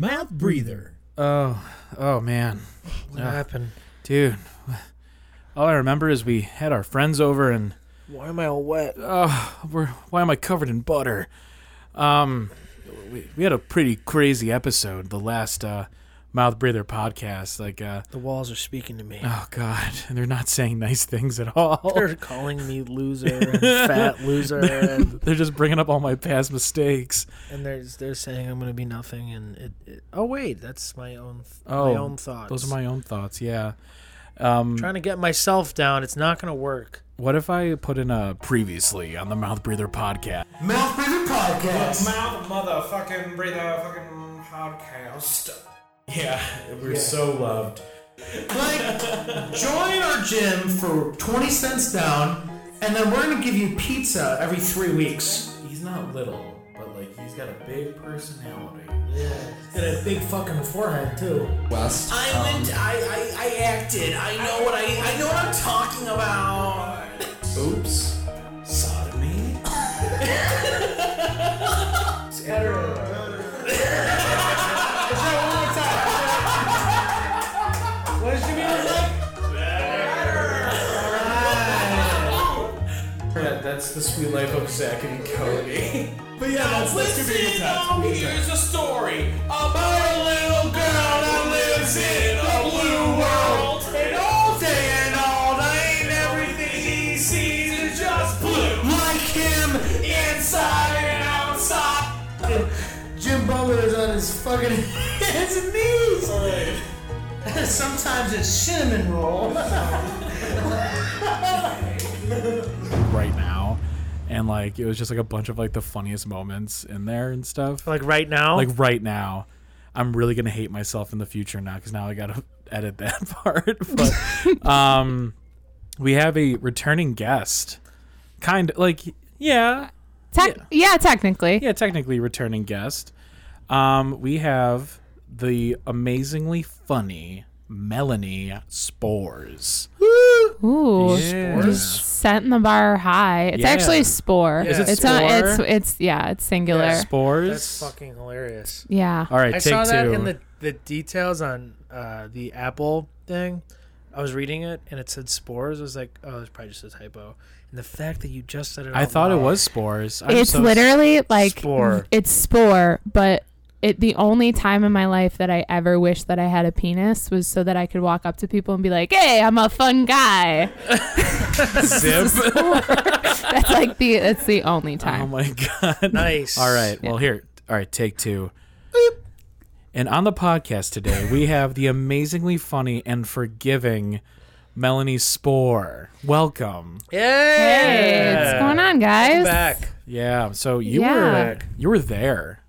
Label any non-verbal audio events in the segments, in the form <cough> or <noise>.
Mouth breather. Oh, oh man, What Ah. happened? dude. All I remember is we had our friends over and Why am I all wet? oh, we're why am I covered in butter? Um, we, we had a pretty crazy episode, the last uh, mouth breather podcast. Like, uh, The walls are speaking to me. oh god, and <laughs> they're not saying nice things at all. <laughs> They're calling me loser and <laughs> fat loser, and, They're just bringing up all my past mistakes. and they're they're saying I'm gonna be nothing. And it, it oh wait, that's my own Oh, my own thoughts. Those are my own thoughts. Yeah. Um, trying to get myself down. It's not gonna work. what if I put in a previously on the Mouth Breather podcast? Mouth breather podcast. Mouth motherfucking breather fucking podcast. Yeah, we're so loved. Like, join our gym for 20 cents down, and then we're gonna give you pizza every three weeks. He's not little, but like he's got a big personality. Yeah. Got a big fucking forehead, too. West. I went, I, I, I acted. I know what I, I know what I'm talking about. Oops. Sodomy. <laughs> What the Suite Life of Zack and Cody. <laughs> But yeah, that's, that's gonna be a good time. Here's a story about a little girl that lives in a blue world. And all day and all night, everything he sees is just blue. Like him, inside and outside. Jim Butler is on his fucking <laughs> hands and knees. <laughs> Sometimes it's cinnamon roll. right now, and like it was just like a bunch of like the funniest moments in there and stuff. Like right now, Like right now, I'm really gonna hate myself in the future now because now I gotta <laughs> edit that <laughs> part. But um, we have a returning guest, kind of like yeah, Tec- yeah. technically. yeah, technically returning guest. Um, we have the amazingly funny Melanie Spores. Ooh, Yeah. just setting the bar high. It's Yeah. actually spore. Is it it's a- it's it's yeah, it's singular. Yeah, Spores. that's fucking hilarious. yeah. All right, I take saw that two. in the the details on uh, the Apple thing. I was reading it and it said spores. I was like, oh, it's probably just a typo. And the fact that you just said it, I out thought it was spores. I'm it's so- literally like Spore. it's spore, but it the only time in my life that I ever wished that I had a penis was so that I could walk up to people and be like, "Hey, I'm a fun guy." zip. <laughs> That's like the that's the only oh time. oh my god. nice. All right. Well, here. All right. Take two. And on the podcast today, we have the amazingly funny and forgiving Melanie Spore. Welcome. Yay! Hey, what's going on, guys? Back. Yeah. So you Yeah. were you were there.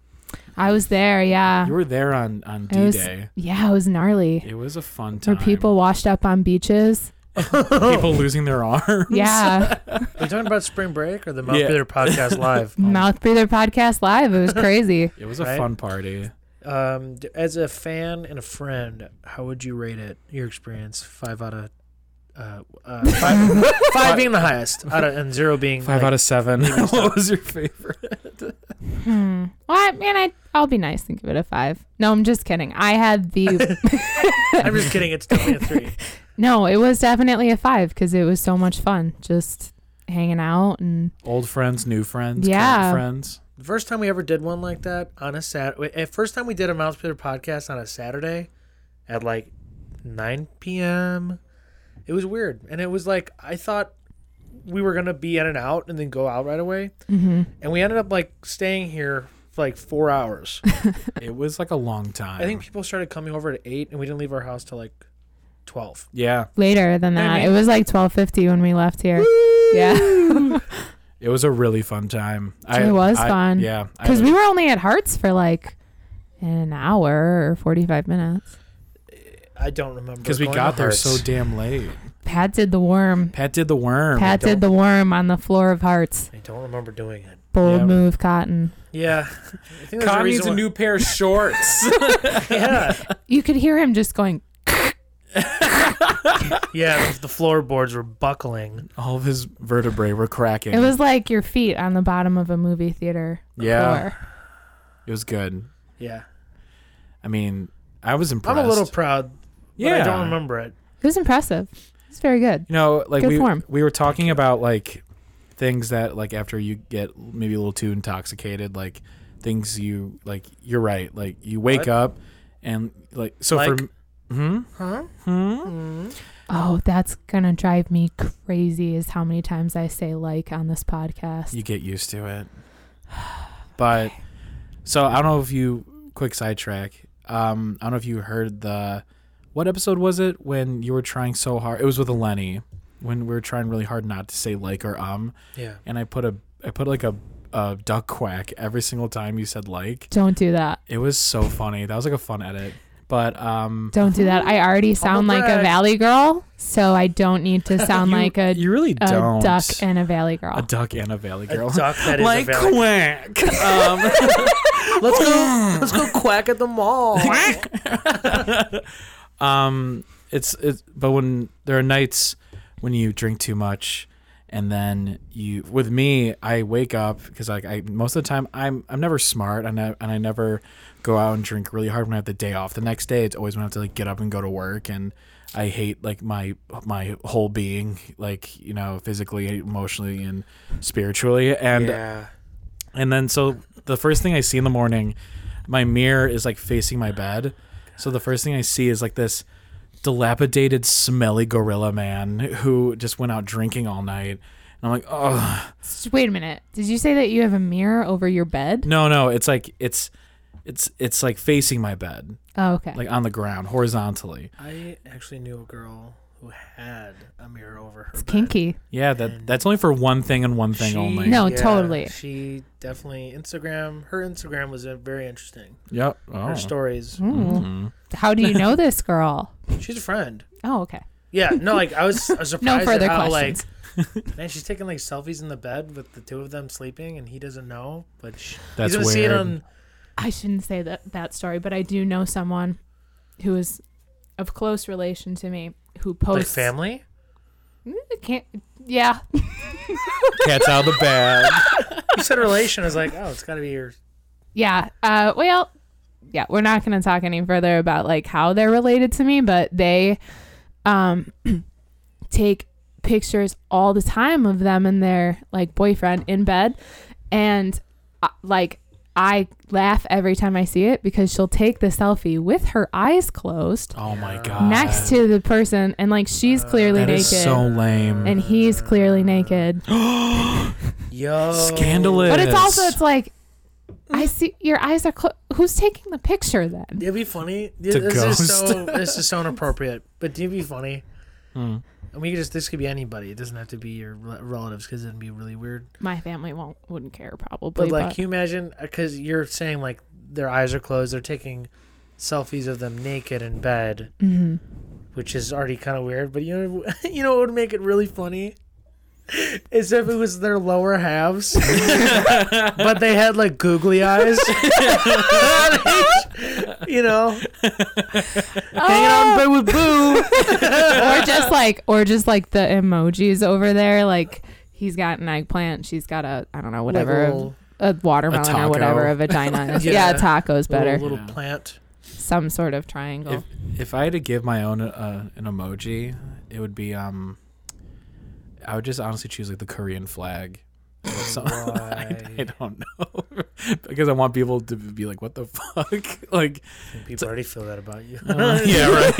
I was there, yeah. You were there on on It was, D Day. yeah, it was gnarly. It was a fun time. Were people washed up on beaches? <laughs> people losing their arms. Yeah. <laughs> Are you talking about spring break or the Mouth Yeah. Breather podcast live? <laughs> Mouth Breather podcast live. It was crazy. It was a Right? fun party. Um, d- as a fan and a friend, how would you rate it? Your experience, five out of uh, uh, five, <laughs> five being the highest, out of, and zero being Five like, out of seven. <laughs> what was your favorite? Hmm. Well, I mean, I I'll be nice and give it a five. No, I'm just kidding. I had the <laughs> I'm just kidding. It's definitely a three. no. It was definitely a five because it was so much fun, just hanging out and Old friends, new friends, Yeah. current friends. The first time we ever did one like that on a Saturday. eh, first time we did a Mouth Breather podcast on a Saturday at like 9 p.m. It was weird, and it was like I thought we were gonna be in and out and then go out right away, hmm and we ended up like staying here for like four hours. <laughs> It was like a long time. I think people started coming over at eight, and we didn't leave our house till like twelve. Yeah. later than I that. mean- it was like twelve fifty when we left here. Yeah, <laughs> It was a really fun time. It was fun. Yeah. Because we were only at Hearts for like an hour or forty five minutes. I don't remember because we got to there so damn late. Pat did the worm. Pat did the worm. Pat did the worm on the floor of Hearts. I don't remember doing it. Bold Yeah. move, Cotton. Yeah, I think there's Con a needs reason a why- new pair of shorts. yeah, <laughs> <laughs> You could hear him just going. <laughs> yeah. The, the floorboards were buckling. All of his vertebrae were cracking. It was like your feet on the bottom of a movie theater Yeah. floor. It was good. Yeah. I mean, I was impressed. I'm a little proud, but yeah. I don't remember it. It was impressive. It's very good. You know, like Good we form. we were talking about like things that like after you get maybe a little too intoxicated, like things you like. You're right. Like you wake What? up and like so Like? for. Hmm. Huh? Hmm. Oh, that's gonna drive me crazy. Is how many times I say like on this podcast. You get used to it. <sighs> But so I don't know if you quick sidetrack. Um, I don't know if you heard the what episode was it when you were trying so hard? It was with Eleni when we were trying really hard not to say like or um, Yeah. and I put a I put like a, a duck quack every single time you said like. Don't do that. It was so funny. That was like a fun edit. But um, Don't do that. I already sound like a valley girl, so I don't need to <laughs> sound you, like a, you really a don't duck and a valley girl. a duck and a valley girl. A girl. duck that is <laughs> like a valley. quack. <laughs> um, Let's go. Let's go quack at the mall. Um it's it's but when there are nights when you drink too much and then you with me i wake up because like i most of the time i'm i'm never smart and I, and I never go out and drink really hard when i have the day off the next day it's always when i have to like get up and go to work and i hate like my my whole being like you know physically emotionally and spiritually and yeah. and then so the first thing I see in the morning, my mirror is like facing my bed. So the first thing I see is like this dilapidated, smelly gorilla man who just went out drinking all night. And I'm like, oh Wait a minute. Did you say that you have a mirror over your bed? no, no, it's like it's it's it's like facing my bed, Oh, okay. like on the ground, horizontally. I actually knew a girl who had a mirror over her. it's bed. kinky. Yeah, that that's only for one thing and one thing She- only. No, totally. She definitely Instagram. Her Instagram was uh, very interesting. Yep. Oh. Her stories. Ooh. Mhm. How do you know this girl? She's a friend. Oh, okay. Yeah, no, like I was, I was <laughs> No surprised further at how questions. like <laughs> man, she's taking like selfies in the bed with the two of them sleeping, and he doesn't know. But she, That's he's gonna see it weird. on. I shouldn't say that that story, but I do know someone who is of close relation to me who Like posts family. Mm, Can't. Yeah. Cat's out of the bag. <laughs> You said relation. I was like, oh, it's got to be your. Yeah. Uh. Well. Yeah. We're not going to talk any further about like how they're related to me, but they, um, <clears throat> take pictures all the time of them and their like boyfriend in bed, and uh, like I laugh every time I see it because she'll take the selfie with her eyes closed Oh my god. next to the person, and like she's clearly that naked. is so lame. and he's clearly naked. <gasps> Yo. Scandalous. But it's also it's like I see your eyes are closed. Who's taking the picture then? It'd be funny. To this ghost. is so this is so inappropriate. But it'd be funny. Hmm. And we could just this could be anybody. It doesn't have to be your relatives because it'd be really weird. My family won't wouldn't care probably. But like, but- can you imagine? Because you're saying like their eyes are closed. They're taking selfies of them naked in bed, Mhm. which is already kind of weird. But you know, <laughs> you know what would make it really funny? Is if it was their lower halves, <laughs> but they had like googly eyes. <laughs> you know, <laughs> hanging out in bed with Boo. <laughs> or just like or just like the emojis over there. Like he's got an eggplant. She's got a I don't know whatever Little- a watermelon taco. or whatever a vagina. is. <laughs> Yeah. yeah. taco's better. Little, little Yeah. plant. Some sort of triangle. If if I had to give my own uh, an emoji, it would be um. I would just honestly choose like the Korean flag. Or some- <laughs> I, I don't know <laughs> because I want people to be like, "What the fuck?" <laughs> like, People already feel that about you. uh, yeah, right.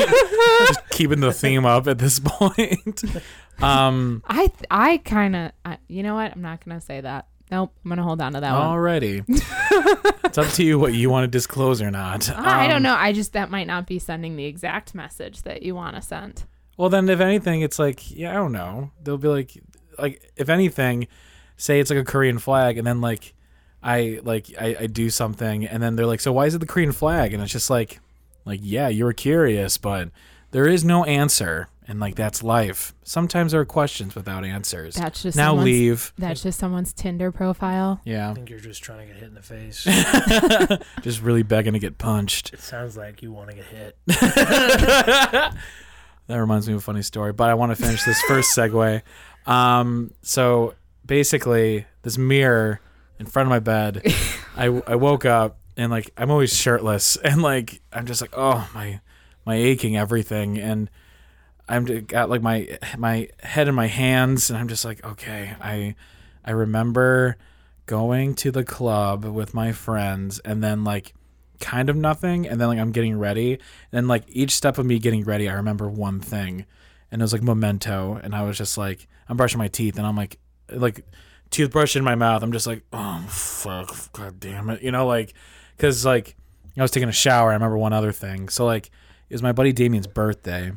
just keeping the theme up at this point. Um, I th- I kind of you know what I'm not gonna say that. Nope, I'm gonna hold on to that one. already, it's up to you what you want to disclose or not. I don't Um, know. I just that might not be sending the exact message that you want to send. Well, then, if anything, it's like, yeah, I don't know. They'll be like, like, if anything, say it's like a Korean flag, and then like, I like I, I do something, and then they're like, so why is it the Korean flag? And it's just like, like, yeah, you were curious, but there is no answer, and like that's life. Sometimes there are questions without answers. That's just now someone's- leave. That's just someone's Tinder profile. Yeah. I Yeah, think you're just trying to get hit in the face. <laughs> just really begging to get punched. it sounds like you want to get hit. <laughs> That reminds me of a funny story, but I want to finish this first segue. Um, so basically, this mirror in front of my bed, <laughs> I, I woke up and like I'm always shirtless, <laughs> and like I'm just like, oh my, my aching everything, and I'm j- got like my my head in my hands, and I'm just like, okay, I I remember going to the club with my friends, and then like kind of nothing, and then like I'm getting ready, and then like each step of me getting ready, I remember one thing, and it was like memento, and I was just like, I'm brushing my teeth, and I'm like, like toothbrush in my mouth. I'm just like, oh fuck, god damn it, you know, like, because like I was taking a shower. I remember one other thing. So like it was my buddy Damien's birthday,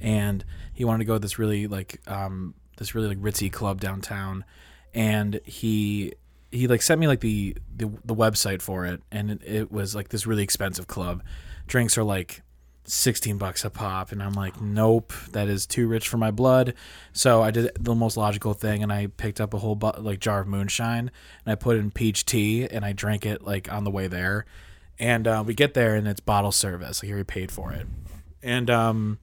and he wanted to go to this really like um this really like ritzy club downtown, and he he like sent me like the the, the website for it, and it, it was like this really expensive club. Drinks are like 16 bucks a pop and i'm like nope that is too rich for my blood. So i did the most logical thing and i picked up a whole bu- like jar of moonshine and i put in peach tea and i drank it like on the way there. And uh, we get there and it's bottle service. Like he paid for it. And um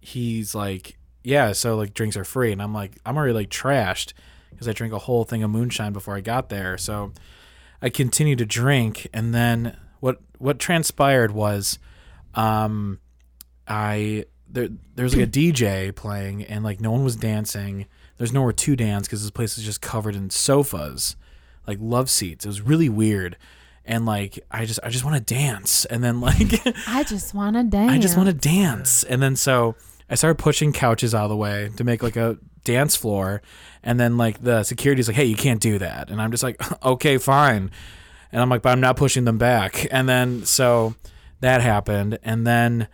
he's like yeah so like drinks are free. And i'm like i'm already like trashed because i drank a whole thing of moonshine before i got there. So i continued to drink and then what what transpired was um i there there's like a dj playing and like no one was dancing there's nowhere to dance because this place is just covered in sofas like love seats it was really weird and like i just i just want to dance and then like <laughs> I just want to dance. I just want to dance. And then so I started pushing couches out of the way to make like a dance floor. And then like the security's like, hey, you can't do that. And I'm just like, <laughs> okay, fine. And I'm like, but I'm not pushing them back. And then so that happened. And then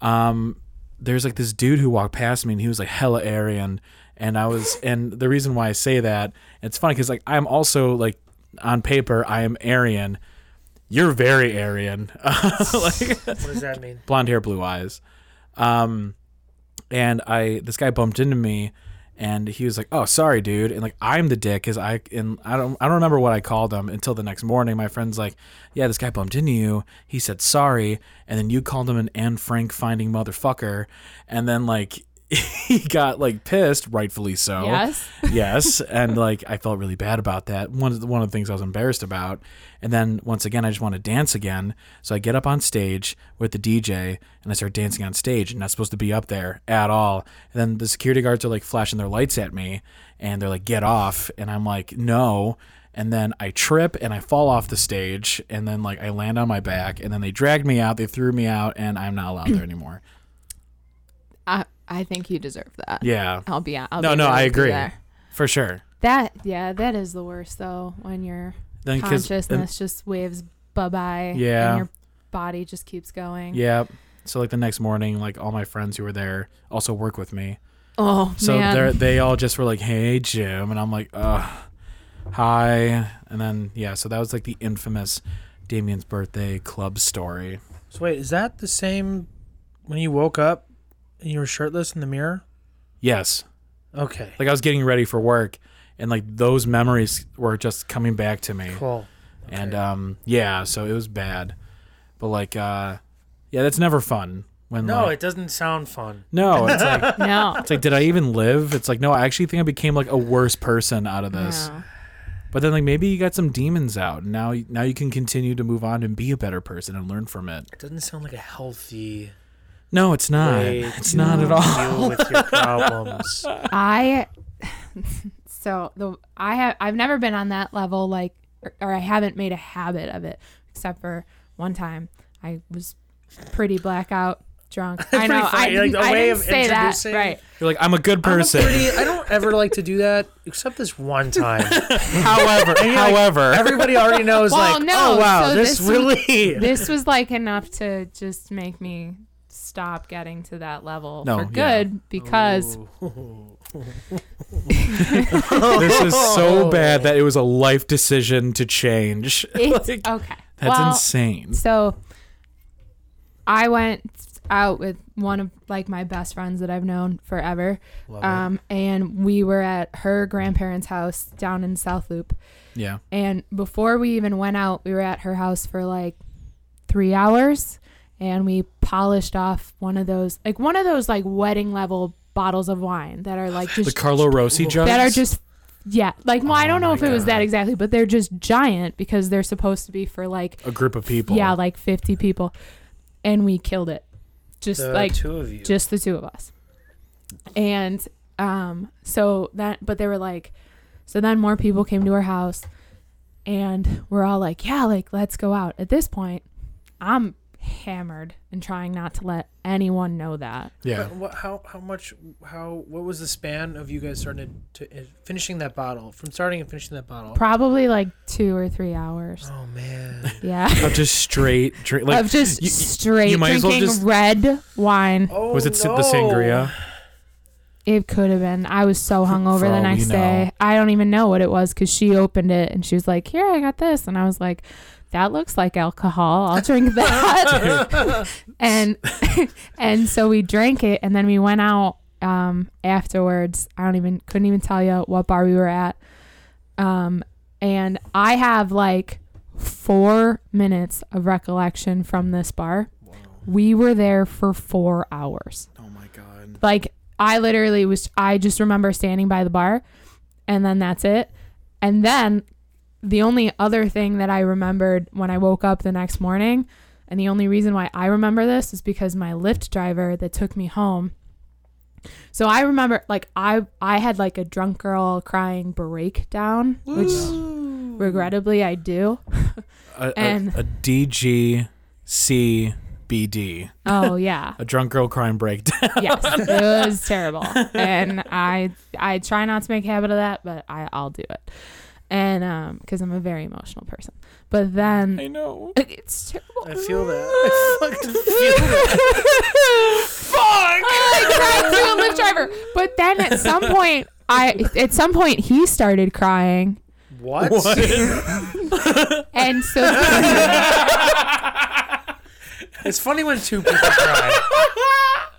um there's like this dude who walked past me and he was like hella Aryan. And I was <laughs> and the reason why I say that, it's funny because like I'm also like on paper I am Aryan. You're very Aryan. <laughs> like What does that mean? blonde hair, blue eyes. Um, and I this guy bumped into me, and he was like, "Oh, sorry, dude," and like I'm the dick because I and I don't I don't remember what I called him until the next morning. My friend's like, "Yeah, this guy bumped into you. He said sorry, and then you called him an Anne Frank finding motherfucker, and then like." <laughs> he got like pissed, rightfully so Yes. <laughs> yes, and like I felt really bad about that. One of the, one of the things I was embarrassed about. And then once again, I just want to dance again. So I get up on stage with the DJ and I start dancing on stage. And not supposed to be up there at all. And then the security guards are like flashing their lights at me, and they're like, "Get off!" And I'm like, "No." And then I trip and I fall off the stage, and then like I land on my back, and then they dragged me out. They threw me out, and I'm not allowed there anymore. I I think you deserve that. Yeah, I'll be. I'll No, be no, real I agree. there. for sure. That yeah, that is the worst though when your Then 'cause- consciousness just waves bye bye. Yeah. And your body just keeps going. Yeah. So like the next morning, like all my friends who were there also work with me. Oh So man. they they all just were like, "Hey, Jim," and I'm like, "Uh, hi." And then yeah, so that was like the infamous Damien's birthday club story. So wait, is that the same when you woke up and you were shirtless in the mirror? Yes, Okay. like I was getting ready for work, and like those memories were just coming back to me. Cool. And um, yeah, so it was bad, but like, uh, yeah, that's never fun. When No, like, it doesn't sound fun. no, <laughs> it's like <laughs> no. it's like, did I even live? It's like, no, I actually think I became like a worse person out of this. no. But then like maybe you got some demons out, and now now you can continue to move on and be a better person and learn from it. It doesn't sound like a healthy No, it's not. way It's to not at all. deal with your <laughs> problems. I <laughs> so the I have I've never been on that level like or, or I haven't made a habit of it except for one time I was pretty blackout drunk. <laughs> I know funny, I, like, the I way didn't of say that right. You're like, I'm a good I'm a person. pretty- I don't ever like to do that except this one time. however, you're like, however, Everybody already knows, Well, like, no, oh wow, so this, this was- really. This was like enough to just make me stop getting to that level No, for yeah. good because <laughs> this is so bad that it was a life decision to change. <laughs> it's Like, okay. that's well, insane. So I went out with one of like my best friends that I've known forever. Um, and we were at her grandparents' house down in South Loop. Yeah. And before we even went out, we were at her house for like three hours and we polished off one of those like one of those like wedding level bottles of wine that are like just The Carlo Rossi jugs. that are just Yeah, like well, I Oh don't know my if it was that exactly, but they're just giant because they're supposed to be for like A group of people. yeah, like 50 people, and we killed it, just The like two of you. just the two of us. And um, so that, but they were like, so then more people came to our house, and we're all like, yeah, like let's go out. At this point, I'm hammered and trying not to let anyone know that. yeah. What, how how much how what was the span of you guys starting to, to uh, finishing that bottle from starting and finishing that bottle? Probably like two or three hours. oh man. Yeah. <laughs> Of just straight drink. Like, of just you- straight you might as well drinking just- red wine. Oh, was it no. the sangria? It could have been. I was so hungover For the we next know. day. I don't even know what it was because she opened it and she was like, "Here, I got this," and I was like, "That looks like alcohol. I'll drink <laughs> that." <laughs> and <laughs> and so we drank it, and then we went out um, afterwards. I don't even couldn't even tell you what bar we were at. Um, and I have like four minutes of recollection from this bar. We were there for four hours Oh my god. like I literally was I just remember standing by the bar and then that's it. And then the only other thing that I remembered when I woke up the next morning and the only reason why I remember this is because my Lyft driver that took me home so I remember like I I had like a drunk girl crying breakdown, which regrettably I do. A, And- a, a DGCBD. Oh yeah. A drunk girl crying breakdown. yes, <laughs> it was terrible, and I I try not to make a habit of that, but I I'll do it, and um because I'm a very emotional person. But then I know. <laughs> it's terrible. I feel that. <laughs> I fucking feel that. Fuck! <laughs> I cried through a Lyft driver, but then at some point. I at some point he started crying, What? and so It's funny when two people cry.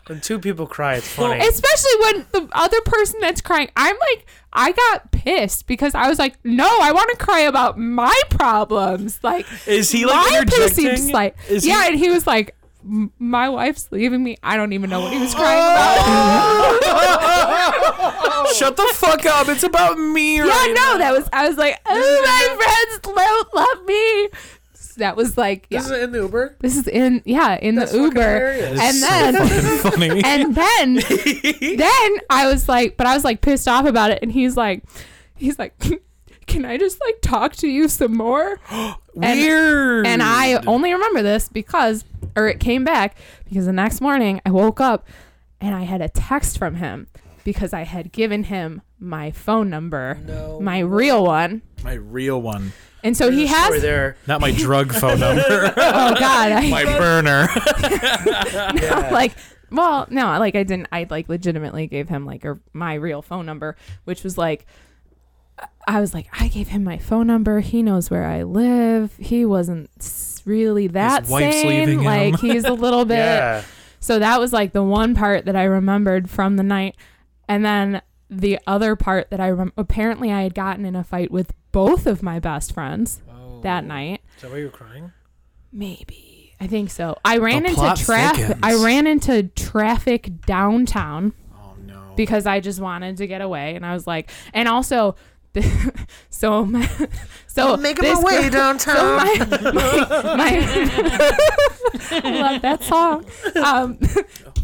When two people cry, it's funny. especially when the other person that's crying, I'm like, I got pissed because I was like, no, I want to cry about my problems. Like, Is he like my interjecting? seems like, Is he- yeah, and he was like, my wife's leaving me. I don't even know what he was crying <laughs> about. <laughs> Shut the fuck up. It's about me yeah, right no, that was. I was like, oh, my friends don't love me. So that was like, yeah. This is in the Uber. This is in, yeah, in That's the Uber, <laughs> and then. fucking funny. and then then I was like, but I was like pissed off about it, and he's like, he's like, <laughs> can I just like talk to you some more? <gasps> Weird. And I only remember this because, or it came back because the next morning I woke up and I had a text from him because I had given him my phone number, No. my real one, my real one, and so he There's a story has. there. not my drug phone <laughs> number. Oh God, I, my <laughs> burner. <laughs> Yeah. like well no like i didn't i like legitimately gave him like a, my real phone number which was like i was like i gave him my phone number he knows where i live he wasn't really that wife's sane leaving him. like he's a little bit yeah. so that was like the one part that i remembered from the night and then the other part that i remember apparently i had gotten in a fight with both of my best friends Oh. that night Is that why you're crying? Maybe. I think so. I ran The into traffic. I ran into traffic downtown oh no. because I just wanted to get away, and I was like, and also, <laughs> so my, <laughs> so Making this my way girl- <laughs> downtown. so my, my, my I love that song. Um,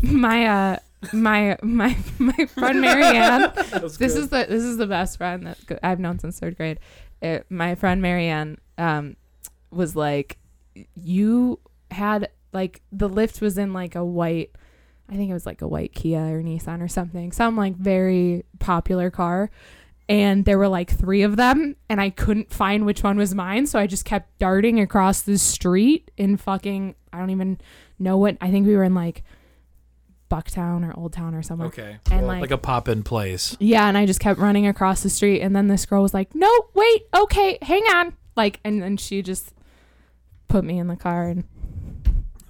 my uh, my my my friend Marianne. <laughs> this is the this is the best friend that I've known since third grade. It, my friend Marianne um, was like, you had like the lift was in like a white, I think it was like a white Kia or Nissan or something, some like very popular car. And there were like three of them, and I couldn't find which one was mine. So I just kept darting across the street in fucking, I don't even know what, I think we were in like Bucktown or Old Town or somewhere. okay. And Like, like, a pop in place. yeah, and I just kept running across the street, and then this girl was like, "No, wait, okay, hang on," like, and then she just put me in the car, and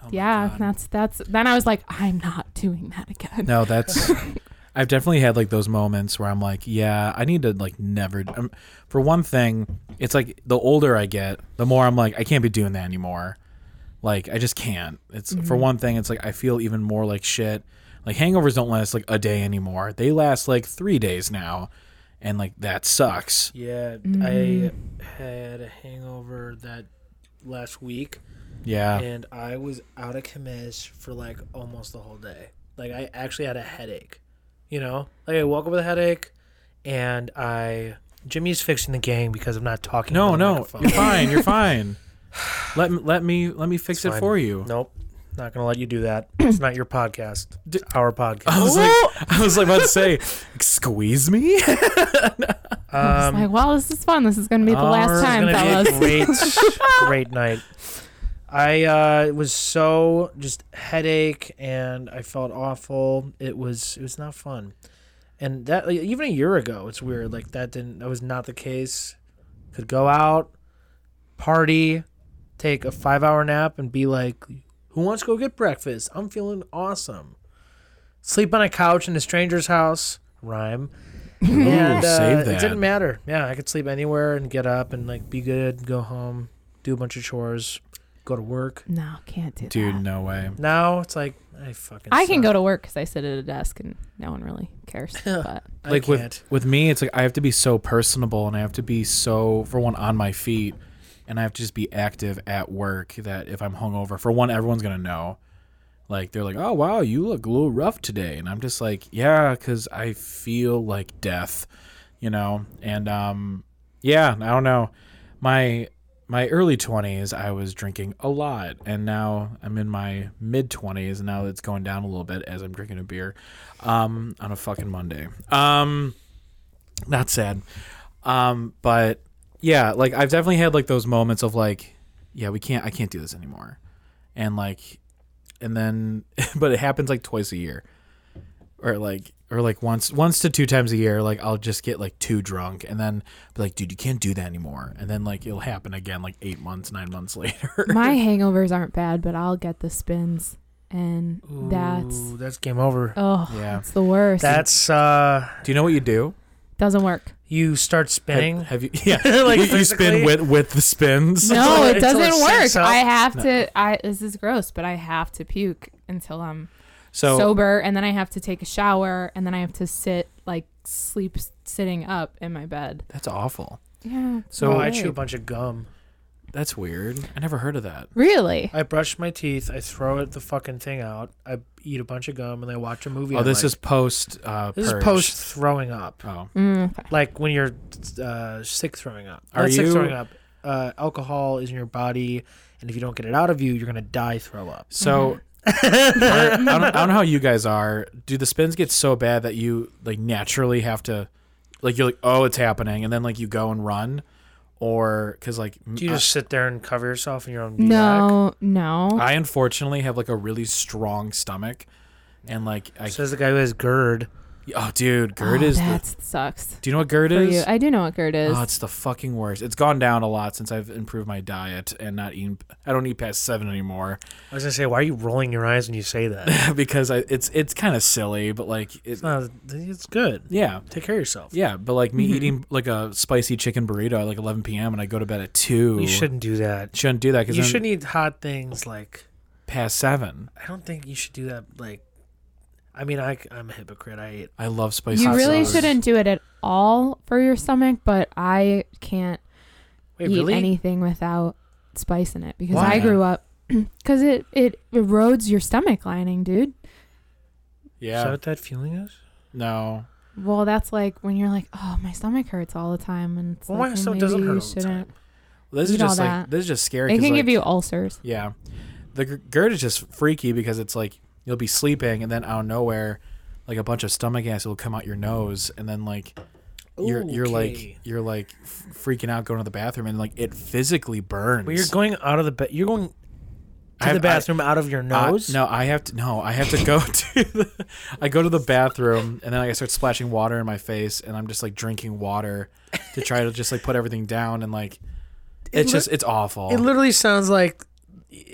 Oh yeah, God. that's that's. Then I was like, "I'm not doing that again." No, that's. <laughs> I've definitely had like those moments where I'm like, yeah, I need to like never. Um, for one thing, it's like the older I get, the more I'm like, I can't be doing that anymore. Like I just can't. It's for one thing, it's like I feel even more like shit. Like hangovers don't last like a day anymore. They last like three days now, and like that sucks. Yeah, Mm. I had a hangover that last week, Yeah. and I was out of commish for like almost the whole day. Like I actually had a headache. You know, like I woke up with a headache, and I Jimmy's fixing the gang because I'm not talking. No, the no, you're fine. You're <laughs> fine. Let me let me let me fix it for you. Nope, not gonna let you do that. <clears throat> It's not your podcast. It's our podcast. I was like, I was like about to say, squeeze me. <laughs> <laughs> I was like, well, this is fun. This is going to be the Oh, last time, gonna a fellas. great, <laughs> great night. I uh, was so just headache, and I felt awful. It was it was not fun, and that like, even a year ago, it's weird. Like that didn't that was not the case. Could go out, party, take a five hour nap, and be like, "Who wants to go get breakfast? I'm feeling awesome." Sleep on a couch in a stranger's house. Rhyme. and uh, save it didn't matter. Yeah, I could sleep anywhere and get up and like be good, go home, do a bunch of chores, go to work. no, can't do that. Dude, that. no way. Now it's like I fucking. I can go to work because I sit at a desk and no one really cares. <laughs> But I like can't. with with me, it's like I have to be so personable and I have to be so for one on my feet, and I have to just be active at work. That if I'm hungover, for one, everyone's gonna know. Like they're like, "Oh wow, you look a little rough today," and I'm just like, "Yeah," because I feel like death, you know. And um, yeah, I don't know. My my early 20s, I was drinking a lot, and now I'm in my mid 20s, and now it's going down a little bit as I'm drinking a beer, um, on a fucking Monday. Um, not sad, um, but yeah, like I've definitely had like those moments of like, yeah, we can't, I can't do this anymore, and like, and then, <laughs> but it happens like twice a year, or like, or like once, once to two times a year. Like I'll just get like too drunk, and then be like, dude, you can't do that anymore, and then like it'll happen again like eight months, nine months <laughs> later. my hangovers aren't bad, but I'll get the spins, and that's that's game over. oh, Yeah. it's the worst. That's uh, do you know what you do? Doesn't work. you start spinning. Have, have you? <laughs> Yeah, Like you, you spin with with the spins. No, it Until it doesn't work. I have No. to. I this is gross, but I have to puke until I'm So sober, and then I have to take a shower, and then I have to sit like sleep sitting up in my bed. that's awful. Yeah. So I chew a bunch of gum. That's weird. I never heard of that. Really? I brush my teeth. I throw it the fucking thing out. I eat a bunch of gum and I watch a movie. Oh, I this like. is post. Uh, this purge. is post throwing up. Oh, Mm, okay. like when you're uh, sick throwing up. Are Not sick you- throwing up? Uh, alcohol is in your body, and if you don't get it out of you, you're gonna die. Throw up. so are- I, don't, I don't know how you guys are. Do the spins get so bad that you like naturally have to, like you're like, oh, it's happening, and then like you go and run, or because like Do you I- just sit there and cover yourself in your own? No, no. I unfortunately have like a really strong stomach, and like I Says the guy who has GERD. Oh dude, GERD oh, is. The, that sucks do you know what GERD for is? you. I do know what GERD is. Oh, it's the fucking worst. It's gone down a lot since I've improved my diet and not eating. I don't eat past seven anymore I was gonna say, why are you rolling your eyes when you say that? <laughs> because I, it's it's kind of silly, but like it, it's not. It's good. yeah, Take care of yourself. yeah. But like me <laughs> eating like a spicy chicken burrito at like 11 p.m. and I go to bed at two. You shouldn't do that. shouldn't do that because You shouldn't eat hot things like. past seven. I don't think you should do that. Like, I mean, I, I'm a hypocrite. I eat. I love spicy. you hot really sauce. shouldn't do it at all for your stomach, but I can't Wait, eat really? anything without spice in it because Why? I grew up <clears throat> because it it erodes your stomach lining, dude. Is Yeah. that what that feeling is? no. Well, that's like when you're like, oh, my stomach hurts all the time, and it's Well, like, my stomach maybe doesn't you hurt all the shouldn't. time. This is Eat just like that. this is just scary. It 'cause, can like, give you ulcers. Yeah. The g- GERD is just freaky because it's like you'll be sleeping and then out of nowhere, like a bunch of stomach acid will come out your nose and then like you're you're like you're like f- freaking out going to the bathroom and like it physically burns. Well, you're going out of the bed. You're going to I have- the bathroom out of your I- nose. no, I have to. No, I have to go <laughs> to. The, I go to the bathroom and then I start splashing water in my face and I'm just like drinking water to try to just like put everything down and like it's just it's awful. It literally sounds like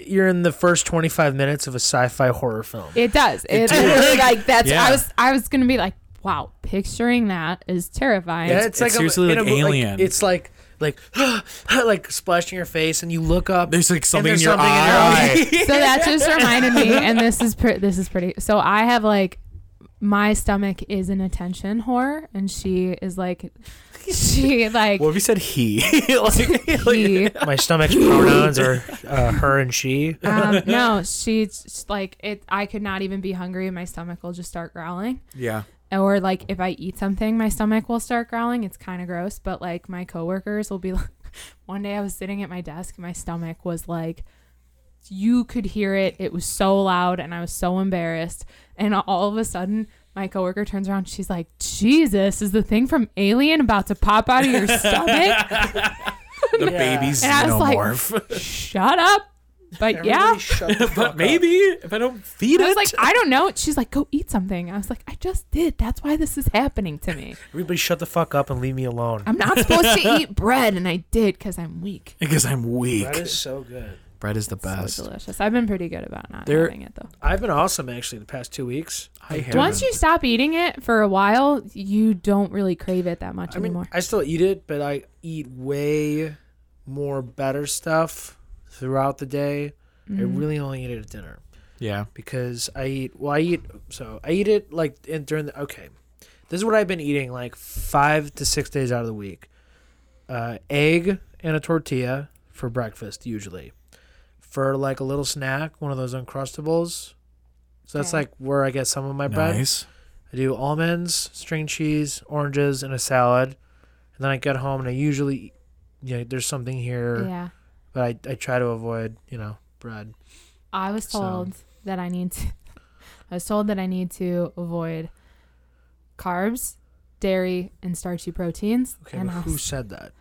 you're in the first 25 minutes of a sci-fi horror film. It does. It, does. <laughs> like that's. Yeah. I was I was gonna be like, wow, picturing that is terrifying. Yeah, It's- it's, like it's seriously in a like mo- Alien. it's like like <gasps> like splashing your face, and you look up. There's like something in your something in your eye. eye. so that just <laughs> reminded me, and this is pre- this is pretty. So I have like my stomach is an attention whore, and she is like, <laughs> she like What if you said he? <laughs> like, he. <laughs> My stomach's pronouns are uh, her and she. Um, no, she's like it. I could not even be hungry, and my stomach will just start growling. yeah. Or like if I eat something, my stomach will start growling. It's kind of gross, but like my coworkers will be like, one day I was sitting at my desk, and my stomach was like, you could hear it. It was so loud, and I was so embarrassed. And all of a sudden, my coworker turns around. She's like, Jesus, is the thing from Alien about to pop out of your <laughs> stomach? The Yeah. baby's And I was like, xenomorph. Shut up. But yeah. Everybody shut the <laughs> fuck but up. maybe if I don't feed I it. I was like, I don't know. She's like, go eat something. I was like, I just did. That's why this is happening to me. <laughs> Everybody shut the fuck up and leave me alone. I'm not supposed to eat bread, and I did because I'm weak. because I'm weak. That is so good. Bread is the best. So delicious. I've been pretty good about not There- having it though. I've been awesome actually the past two weeks. I haven't. Once you stop eating it for a while, you don't really crave it that much I mean, anymore. I still eat it, but I eat way more better stuff throughout the day. I Mm. really only eat it at dinner yeah. because I eat. Well, I eat. So I eat it like in, during the. Okay, this is what I've been eating like five to six days out of the week. Uh, egg and a tortilla for breakfast usually. For like a little snack, one of those uncrustables. So that's Okay. like where I get some of my bread. Nice. I do almonds, string cheese, oranges, and a salad. And then I get home and I usually, you know, there's something here, yeah. but I, I try to avoid, you know, bread. I was So- told that I need to. <laughs> I was told that I need to avoid carbs, dairy, and starchy proteins. Okay, and but I who said that?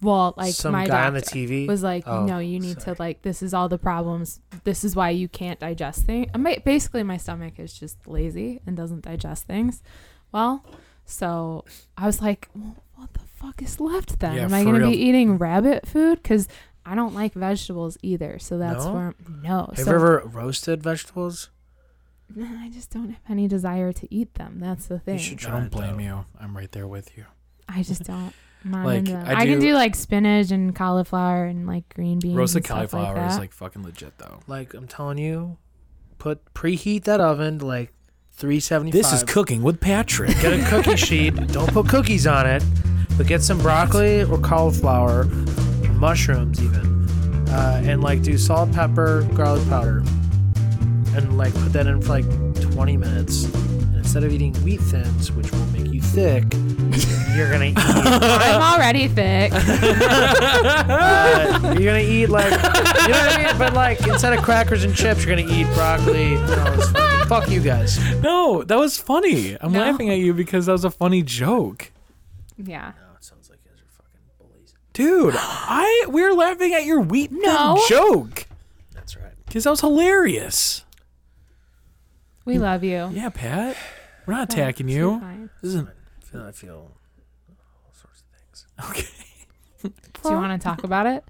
Well, like Some my guy on the TV was like, Oh, no, you need sorry. to like. This is all the problems. This is why you can't digest things. Basically, my stomach is just lazy and doesn't digest things. Well, so I was like, well, what the fuck is left then? Yeah, Am I gonna be eating rabbit food? Because I don't like vegetables either. So that's No? where no. Have so you ever roasted vegetables? I just don't have any desire to eat them. That's the thing. You should I try don't blame though. you. I'm right there with you. I just don't. <laughs> I'm Like, into them. I I, can do- do like spinach and cauliflower and like green beans. Roasted and stuff like cauliflower is like fucking legit though. Like I'm telling you, put preheat that oven to like 375. This is cooking with Patrick. Get a cookie <laughs> sheet. Don't put cookies on it, but get some broccoli or cauliflower, mushrooms even, uh, and like do salt, pepper, garlic powder, and like put that in for like 20 minutes. And instead of eating wheat thins, which will make you thick, <laughs> you're gonna eat. I'm already thick. Uh, <laughs> you're gonna eat like you know what I mean, but like instead of crackers and chips, you're gonna eat broccoli. No, it's. Fuck you guys. no, that was funny. I'm No. laughing at you because that was a funny joke. yeah. No, it sounds like you guys are fucking bullies. Dude, I we're laughing at your wheat thin No. joke That's right. because that was hilarious. We love you. Yeah, Pat, we're not Yeah, attacking it's you. fine. This isn't I feel. I feel all sorts of things. Okay. <laughs> Do you want to talk about it?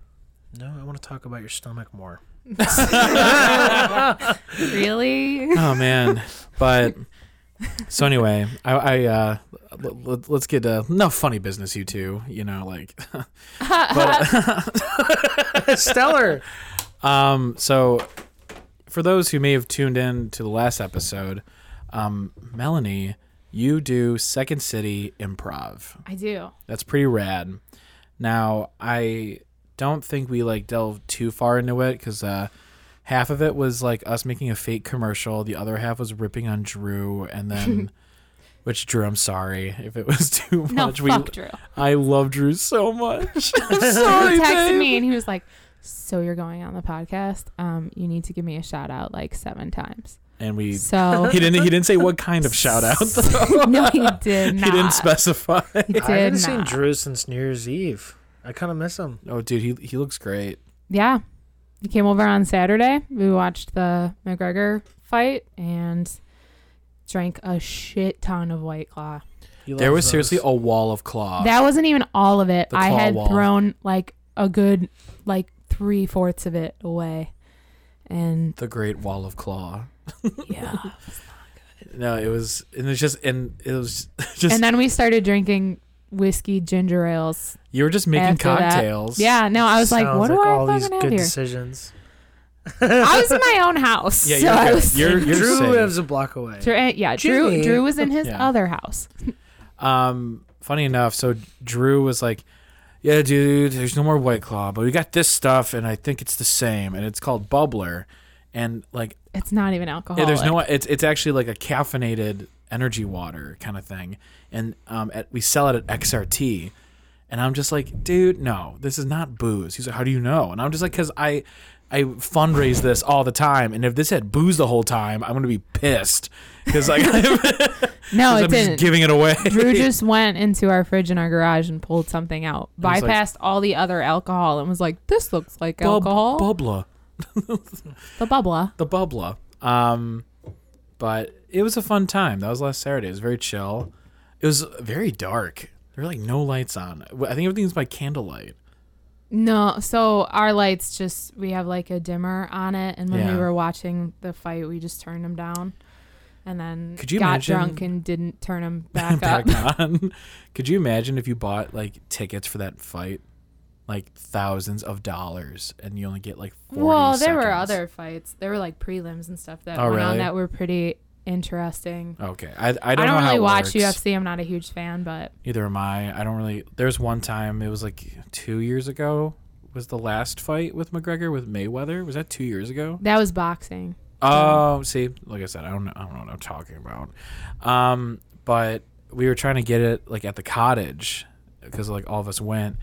No, I want to talk about your stomach more. <laughs> Really? Oh man, but so anyway, I, I uh, let, us get uh, no funny business, you two. You know, like, <laughs> but Stellar. Um, so for those who may have tuned in to the last episode, um, Melanie, you do Second City Improv. I do. That's pretty rad. Now, I don't think we like delved too far into it because uh, half of it was like us making a fake commercial. The other half was ripping on Drew, and then. <laughs> Which Drew, I'm sorry if it was <laughs> too No, much. fuck Drew. I love Drew so much. <laughs> I'm He texted babe. me and he was like, "So you're going on the podcast? Um, you need to give me a shout out like seven times." And we So <laughs> he didn't he didn't say what kind of shout out <laughs> though. no, he did not. <laughs> he didn't specify. He did I haven't not. seen Drew since New Year's Eve. I kind of miss him. Oh dude, he he looks great. Yeah, he came over on Saturday. We watched the McGregor fight and drank a shit ton of White Claw. There loves was seriously a wall of claw. That wasn't even all of it. The I had wall. thrown like a good like three fourths of it away, and the great wall of claw. Yeah. <laughs> No, it was and it was just and it was <laughs> just and then we started drinking whiskey ginger ales. you were just making after that. cocktails. Yeah, no, I was like, Sounds what do like I all these fucking good here? decisions. I was in <laughs> my own house. Yeah, so you're I good. was. You're- you're Drew safe. lives a block away. Drew, eh, yeah, Drew. Jimmy. Drew was in his Yeah. other house. Um, funny enough, so Drew was like, "Yeah, dude, there's no more White Claw, but we got this stuff, and I think it's the same, and it's called Bubbler, and like, It's not even alcohol. yeah, there's no, it's it's actually like a caffeinated energy water kind of thing, and um, at, we sell it at XRT." And I'm just like, dude, no, this is not booze. He's like, how do you know? And I'm just like, because I, I fundraise this all the time, and if this had booze the whole time, I'm gonna be pissed because like, <laughs> I'm, No, <laughs> it I'm didn't. giving it away. Drew just went into our fridge in our garage and pulled something out, was like- bypassed all the other alcohol, and was like, "This looks like Bub- alcohol." bubbler. The bubbler. the bubbler. Um, but it was a fun time. That was last Saturday. It was very chill. It was very dark. There were like no lights on. I think everything's by candlelight. No, so our lights just we have like a dimmer on it, and when Yeah. we were watching the fight, we just turned them down, and then Could you got imagine- drunk and didn't turn them <laughs> back, Back up. on. Could you imagine if you bought like tickets for that fight, like thousands of dollars, and you only get like 40 Well, there were other fights. There were like prelims and stuff that Oh, went on that were pretty interesting. Okay, I, I don't, I don't how really watch works. UFC. I'm not a huge fan, but Neither am I. I don't really. There's one time it was like two years ago. Was the last fight with McGregor with Mayweather? Was that two years ago? that was boxing. Oh, see, like I said, I don't know. I don't know what I'm talking about. Um, but we were trying to get it like at the cottage because like all of us went,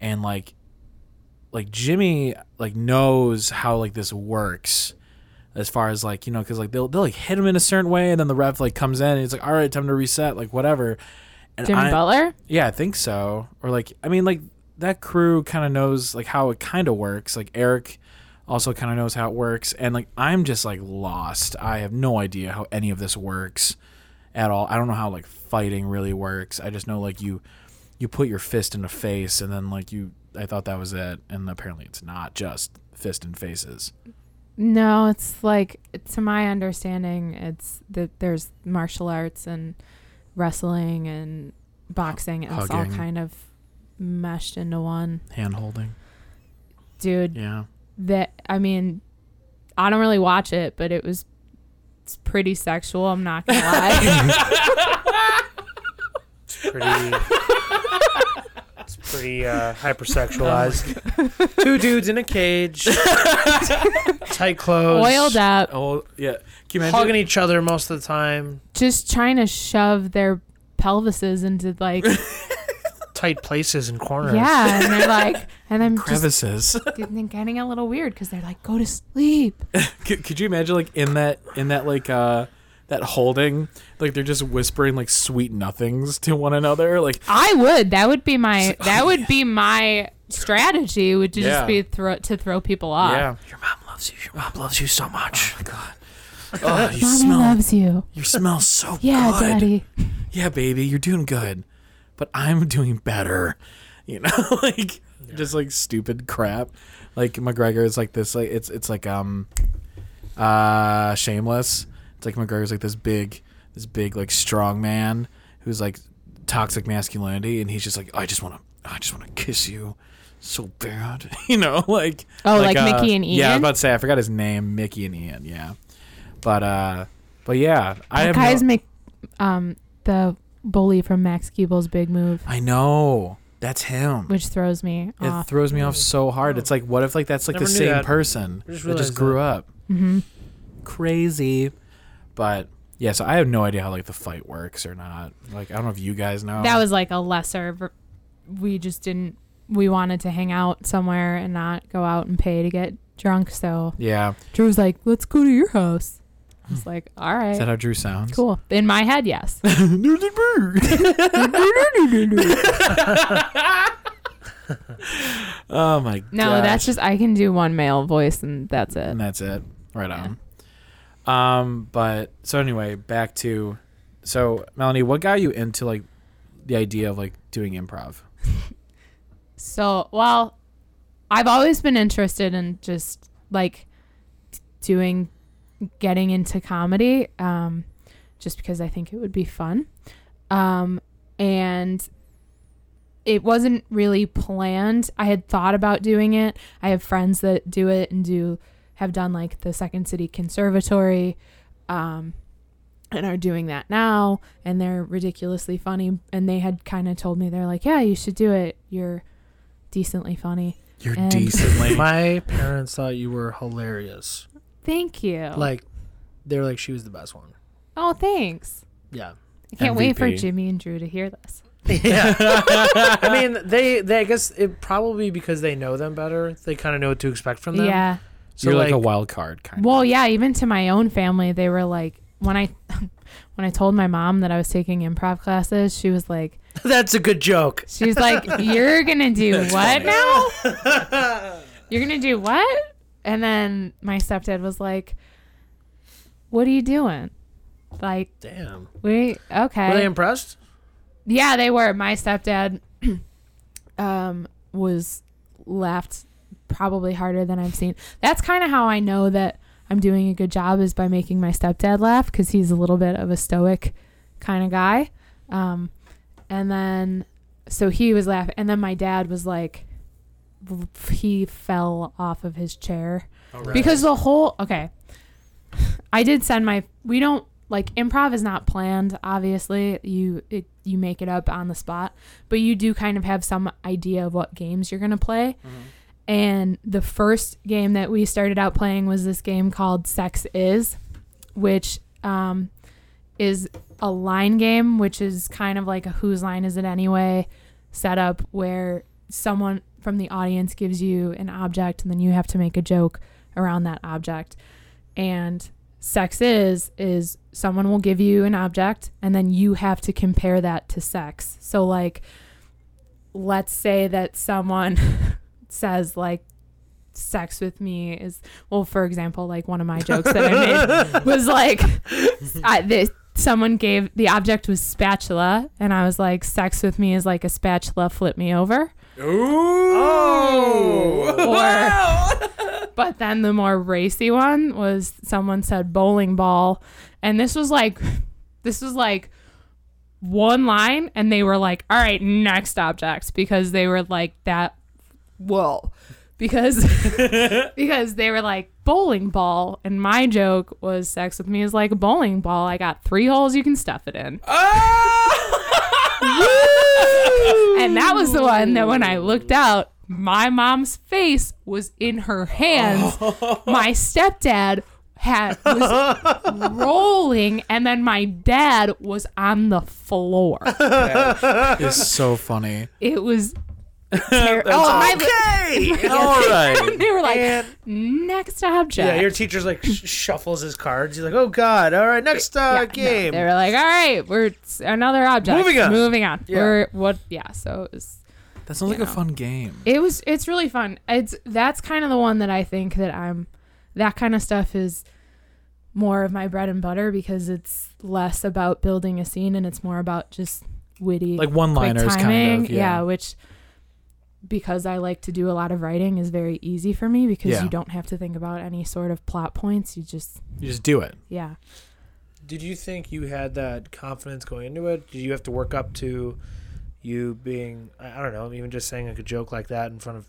and like, like Jimmy like knows how like this works. As far as like you know, because like they'll they'll like hit him in a certain way, and then the ref like comes in, and he's like, "All right, time to reset," like whatever. And Jimmy I- Butler. yeah, I think so. Or like, I mean, like that crew kind of knows like how it kind of works. Like Eric also kind of knows how it works, and like I'm just like lost. I have no idea how any of this works at all. I don't know how like fighting really works. I just know like you you put your fist in a face, and then like you. I thought that was it, and apparently it's not just fist and faces. No, it's like to my understanding, it's that there's martial arts and wrestling and boxing. and It's all kind of meshed into one. Hand holding. Dude, Yeah. that I mean, I don't really watch it, but it was it's pretty sexual. I'm not gonna lie. <laughs> <laughs> pretty. it's pretty uh, hypersexualized. Two dudes in a cage, tight clothes, Oiled up, Oh yeah. Can you imagine? hugging each other most of the time. just trying to shove their pelvises into like Tight places and corners. yeah, and they're <laughs> like, and I'm just crevices. getting, getting a little weird because they're like, go to sleep. <laughs> could, could you imagine like in that in that like uh that holding like they're just whispering like sweet nothings to one another like I would. That would be my. That would be my strategy. Would to Yeah. just be throw to throw people off. yeah your mom loves you your mom loves you so much oh my god oh you <laughs> Mommy smell loves you. you smell so <laughs> Yeah, good daddy. yeah baby you're doing good but i'm doing better you know <laughs> like just like stupid crap like mcgregor is like this like it's it's like um uh shameless it's like mcgregor's like this big this big like strong man who's like toxic masculinity and he's just like i just want to i just want to kiss you so bad <laughs> you know like Oh, like uh, Mickey and Ian. yeah i was about to say i forgot his name mickey and ian yeah but uh but yeah i That have guy's no, make um the bully from Max Keeble's Big Move, i know that's him which throws me it off. throws me off so hard it's like what if like that's like Never the same that. person I just that just grew that. up hmm crazy but yeah so i have no idea how like the fight works or not like i don't know if you guys know That was like a lesser. ver- We just didn't. We wanted to hang out somewhere and not go out and pay to get drunk. So yeah Drew was like, "Let's go to your house." I was like, "All right, is that how drew sounds cool." In my head, yes. <laughs> <laughs> <laughs> oh my god No, that's just I can do one male voice and that's it. and that's it right on um but so anyway back to so melanie what got you into like the idea of like doing improv <laughs> So, well, I've always been interested in just like doing, getting into comedy, um, just because I think it would be fun. Um, and it wasn't really planned. I had thought about doing it. I have friends that do it and do have done like the Second City Conservatory, um, and are doing that now. And they're ridiculously funny. And they had kind of told me they're like, yeah, you should do it. You're decently funny. You're And- decently. My <laughs> parents thought you were hilarious. Thank you. Like, they're like, she was the best one. oh, thanks. Yeah. I can't wait for Jimmy and Drew to hear this. Yeah. <laughs> I mean, they, they, I guess it probably because they know them better, they kind of know what to expect from them. Yeah. So, You're like, like, a wild card kind of. Well, yeah, even to my own family, they were like when I <laughs> when I told my mom that I was taking improv classes, she was like <laughs> that's a good joke. she's like, <laughs> You're gonna do what now? You're gonna do what? And then my stepdad was like, What are you doing? Like, Damn. we okay. Were they impressed? Yeah, they were. My stepdad <clears throat> um was laughed probably harder than I've seen. That's kind of how I know that I'm doing a good job is by making my stepdad laugh cuz he's a little bit of a stoic kind of guy. Um and then so he was laughing and then my dad was like he fell off of his chair. Because the whole okay. I did send my we don't like improv is not planned obviously. You it, you make it up on the spot. But you do kind of have some idea of what games you're going to play and the first game that we started out playing was this game called sex is which um, is a line game which is kind of like a whose line is it anyway setup where someone from the audience gives you an object and then you have to make a joke around that object. And sex is is someone will give you an object and then you have to compare that to sex. So like let's say that someone <laughs> says like sex with me is well for example like one of my jokes that I made <laughs> was like I, this someone gave the object was spatula and I was like sex with me is like a spatula flip me over Ooh. Oh. or <laughs> but then the more racy one was someone said bowling ball and this was like this was like one line and they were like all right next object because they were like that whoa because <laughs> because they were like bowling ball and my joke was sex with me is like a bowling ball i got three holes you can stuff it in ah! <laughs> and that was the one that when I looked out, my mom's face was in her hands. <laughs> My stepdad had was rolling, and then my dad was on the floor. It's so funny. It was. Ter- <laughs> oh, my li- <laughs> All right. <laughs> they were like, And- next object. Yeah, your teacher's like sh- shuffles his cards. He's like, "Oh God! All right, next uh, Yeah, no, game." they were like, all right, we're it's another object. Moving on. Moving on. Yeah. We're what? Yeah. So it was. That sounds like You a fun game. It was it's really fun. It's that's kind of the one that I think that I'm that kind of stuff is more of my bread and butter because it's less about building a scene and it's more about just witty Like one-liners, timing. kind of. yeah. Yeah. which because I like to do a lot of writing is very easy for me because Yeah. you don't have to think about any sort of plot points. You just You just do it. yeah. Did you think you had that confidence going into it? Did you have to work up to you being, I I don't know, even just saying like a joke like that in front of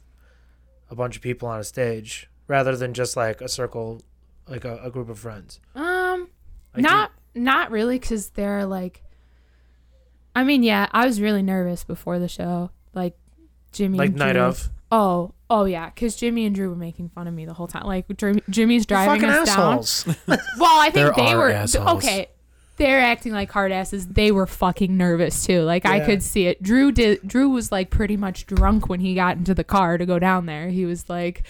a bunch of people on a stage rather than just like a circle, like a, a group of friends? Um Like, not not really because they're like i mean yeah i was really nervous before the show like jimmy like and night Drew- of. oh oh yeah because jimmy and drew were making fun of me the whole time like Dr- jimmy's driving fucking us assholes. down <laughs> <laughs> well i think There they are were assholes. okay they're acting like hard asses they were fucking nervous too like i Yeah. could see it drew did drew was like pretty much drunk when he got into the car to go down there he was like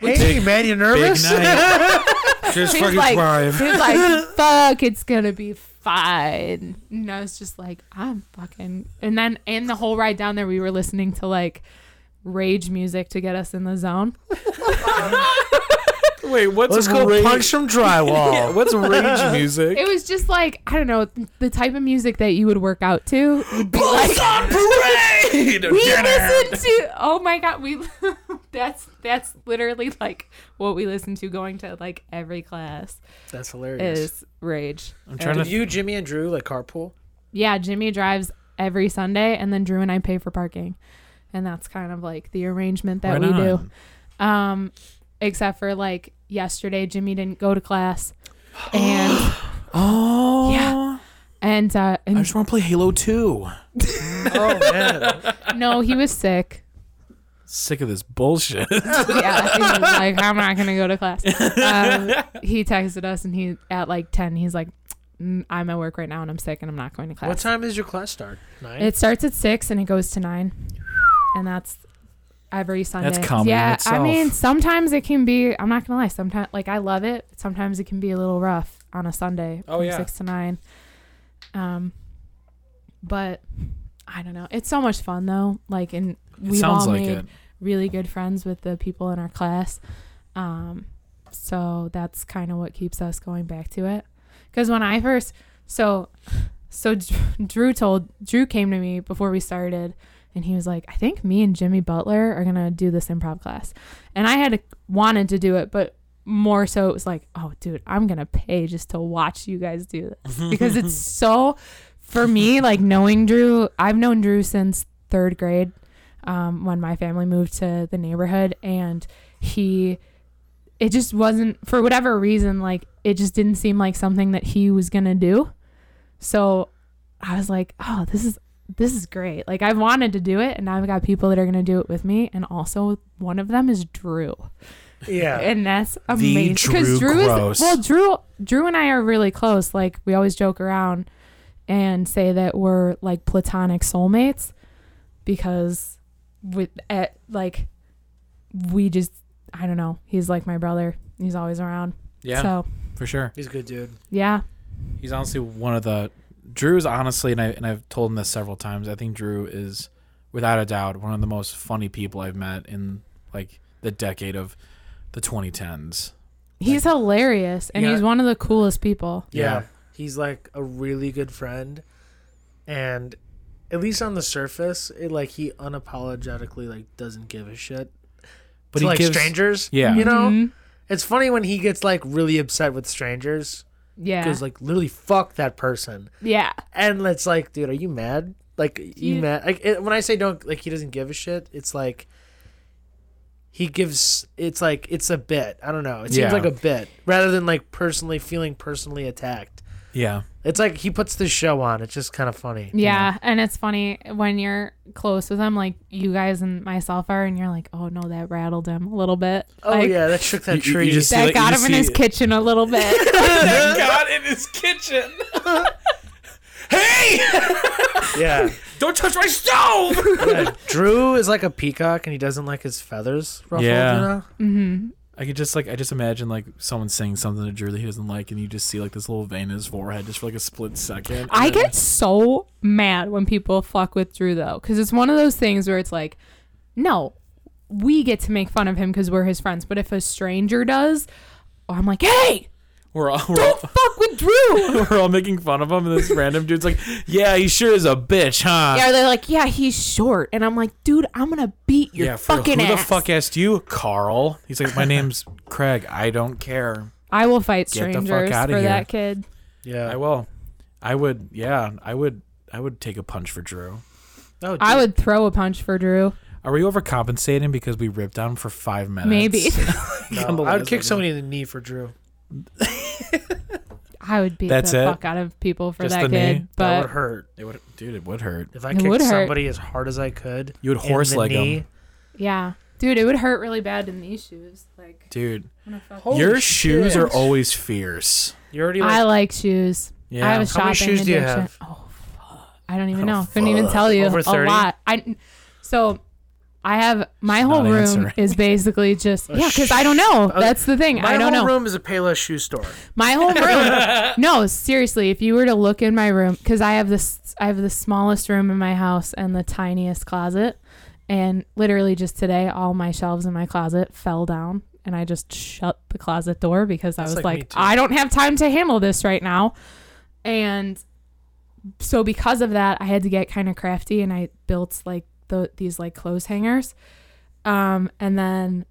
hey man, you nervous? night. <laughs> Just He's fucking like, drive. he's like, fuck, it's gonna be fine. And I was just like, I'm fucking. And then, and the whole ride down there, we were listening to like rage music to get us in the zone. <laughs> Wait, what's Let's go rage? punch some drywall. <laughs> Yeah, what's <laughs> rage music? It was just like, I don't know, the type of music that you would work out to would be like. parade! <laughs> We listened to oh my god we that's that's literally like what we listen to going to like every class That's hilarious. is rage. I'm trying Did to. you, Jimmy, and Drew like carpool? Yeah, Jimmy drives every Sunday, and then Drew and I pay for parking, and that's kind of like the arrangement that Right we on. do. Um, except for like yesterday Jimmy didn't go to class, and <gasps> Oh. Yeah. and uh, I just want to play Halo 2. <laughs> Oh man. no, he was sick. Sick of this bullshit. <laughs> yeah, he was like, I'm not gonna go to class. Um, he texted us and he at like ten, he's like, "Mm, I'm at work right now and I'm sick and I'm not going to class. what time is your class start? Nine. It starts at six and it goes to nine, and that's every Sunday. comedy in yeah, I mean, sometimes it can be. I'm not gonna lie. Sometimes, like, I love it. Sometimes it can be a little rough on a Sunday. Oh, yeah. six to nine. Um, but I don't know. It's so much fun though. Like, and it we've all like made it. really good friends with the people in our class. Um, so that's kind of what keeps us going back to it. Because when I first, so, so Drew told Drew came to me before we started, and he was like, "I think me and Jimmy Butler are gonna do this improv class," and I had wanted to do it, but more so it was like, "Oh, dude, I'm gonna pay just to watch you guys do this <laughs> because it's so." For me, like knowing Drew, I've known Drew since third grade um, when my family moved to the neighborhood and he it just wasn't for whatever reason like it just didn't seem like something that he was gonna do so i was like oh this is this is great like i've wanted to do it and now i've got people that are gonna do it with me and also one of them is drew yeah. <laughs> and that's amazing Drew drew Gross. is well drew drew and i are really close like we always joke around and say that we're like platonic soulmates because with at like we just i don't know he's like my brother he's always around Yeah, so for sure. He's a good dude. yeah He's honestly one of the Drew's honestly, and I and I've told him this several times. I think Drew is, without a doubt, one of the most funny people I've met in like the decade of the 2010s. he's hilarious and Yeah. he's one of the coolest people Yeah. Yeah. He's like a really good friend. And at least on the surface, it like he unapologetically like doesn't give a shit. But to, he like gives, strangers. Yeah. You know? Mhm. It's funny when he gets like really upset with strangers. Yeah Because like literally fuck that person. yeah And it's like, dude, are you mad? Like you Yeah. mad? Like it, when I say don't like he doesn't give a shit, it's like he gives. It's like it's a bit. I don't know. It seems Yeah. like a bit rather than like personally feeling personally attacked. Yeah. It's like he puts this show on. It's just kind of funny. Yeah, and it's funny when you're close with him, like you guys and myself are, and you're like, "Oh no, that rattled him a little bit." Oh like, yeah, that shook that You- you tree. just- that like, you got him just in his see- kitchen a little bit. <laughs> <laughs> God in his kitchen. <laughs> hey! yeah. Don't touch my stove! yeah. Drew is like a peacock, and he doesn't like his feathers ruffled. Yeah. You know. hmm I could just like I just imagine like someone saying something to Drew that he doesn't like, and you just see like this little vein in his forehead just for like a split second. I get so mad when people fuck with Drew though, because it's one of those things where it's like, no, we get to make fun of him because we're his friends, but if a stranger does, I'm like, hey, we're all we're don't all, fuck with Drew. <laughs> we're all making fun of him, and this random dude's like, "Yeah, he sure is a bitch, huh?" yeah, they're like, yeah, he's short, and I'm like, dude, I'm gonna beat your Yeah, for fucking who ass. Who the fuck asked you, Carl? He's like, my name's Craig. I don't care. I will fight Get the fuck strangers outta for here. that kid. Yeah. I will. I would. Yeah, I would. I would take a punch for Drew. Oh, I would throw a punch for Drew. Are we overcompensating because we ripped on him for five minutes? Maybe. <laughs> No, I would kick somebody in the knee for Drew. I would beat That's the it? fuck out of people for Just that the knee? kid. that would hurt. It would, dude. It would hurt. If I It kicked would hurt. somebody as hard as I could, You would in horse the leg knee, yeah, dude, it would hurt really bad in these shoes. Like, dude. I'm gonna fuck- Holy your shoes shit. are always fierce. You already like I like shoes. Yeah. I have a How many shopping shoes do you addiction. have? Oh, fuck. I don't even Oh, know. Couldn't even tell you Over a 30? lot. I so I have my She's whole room answering. is basically just <laughs> oh, yeah, because I don't know. That's the thing. my I don't whole know. room is a Payless shoe store. My whole <laughs> room. no, seriously, if you were to look in my room, because I have this, I have the smallest room in my house and the tiniest closet, and literally just today, all my shelves in my closet fell down, and I just shut the closet door because I was like like. I don't have time to handle this right now, and so because of that, I had to get kind of crafty, and I built like the these like clothes hangers, um, and then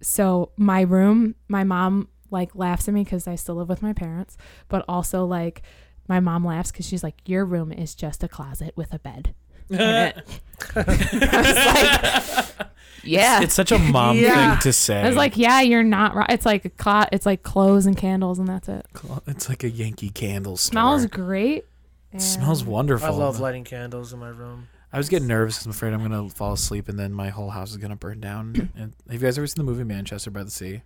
so my room, my mom like laughs at me because I still live with my parents, but also like my mom laughs because she's like, "Your room is just a closet with a bed." in <laughs> it. I was like, <laughs> yeah. It's such a mom Yeah. thing to say. I was like, yeah, you're not right. It's like a clot. It's like clothes and candles, and that's it. it's like a Yankee candle store. Smells great. It smells wonderful. I love lighting candles in my room. I was getting nervous 'cause I'm afraid I'm gonna fall asleep and then my whole house is gonna burn down. <clears throat> and have you guys ever seen the movie Manchester by the Sea?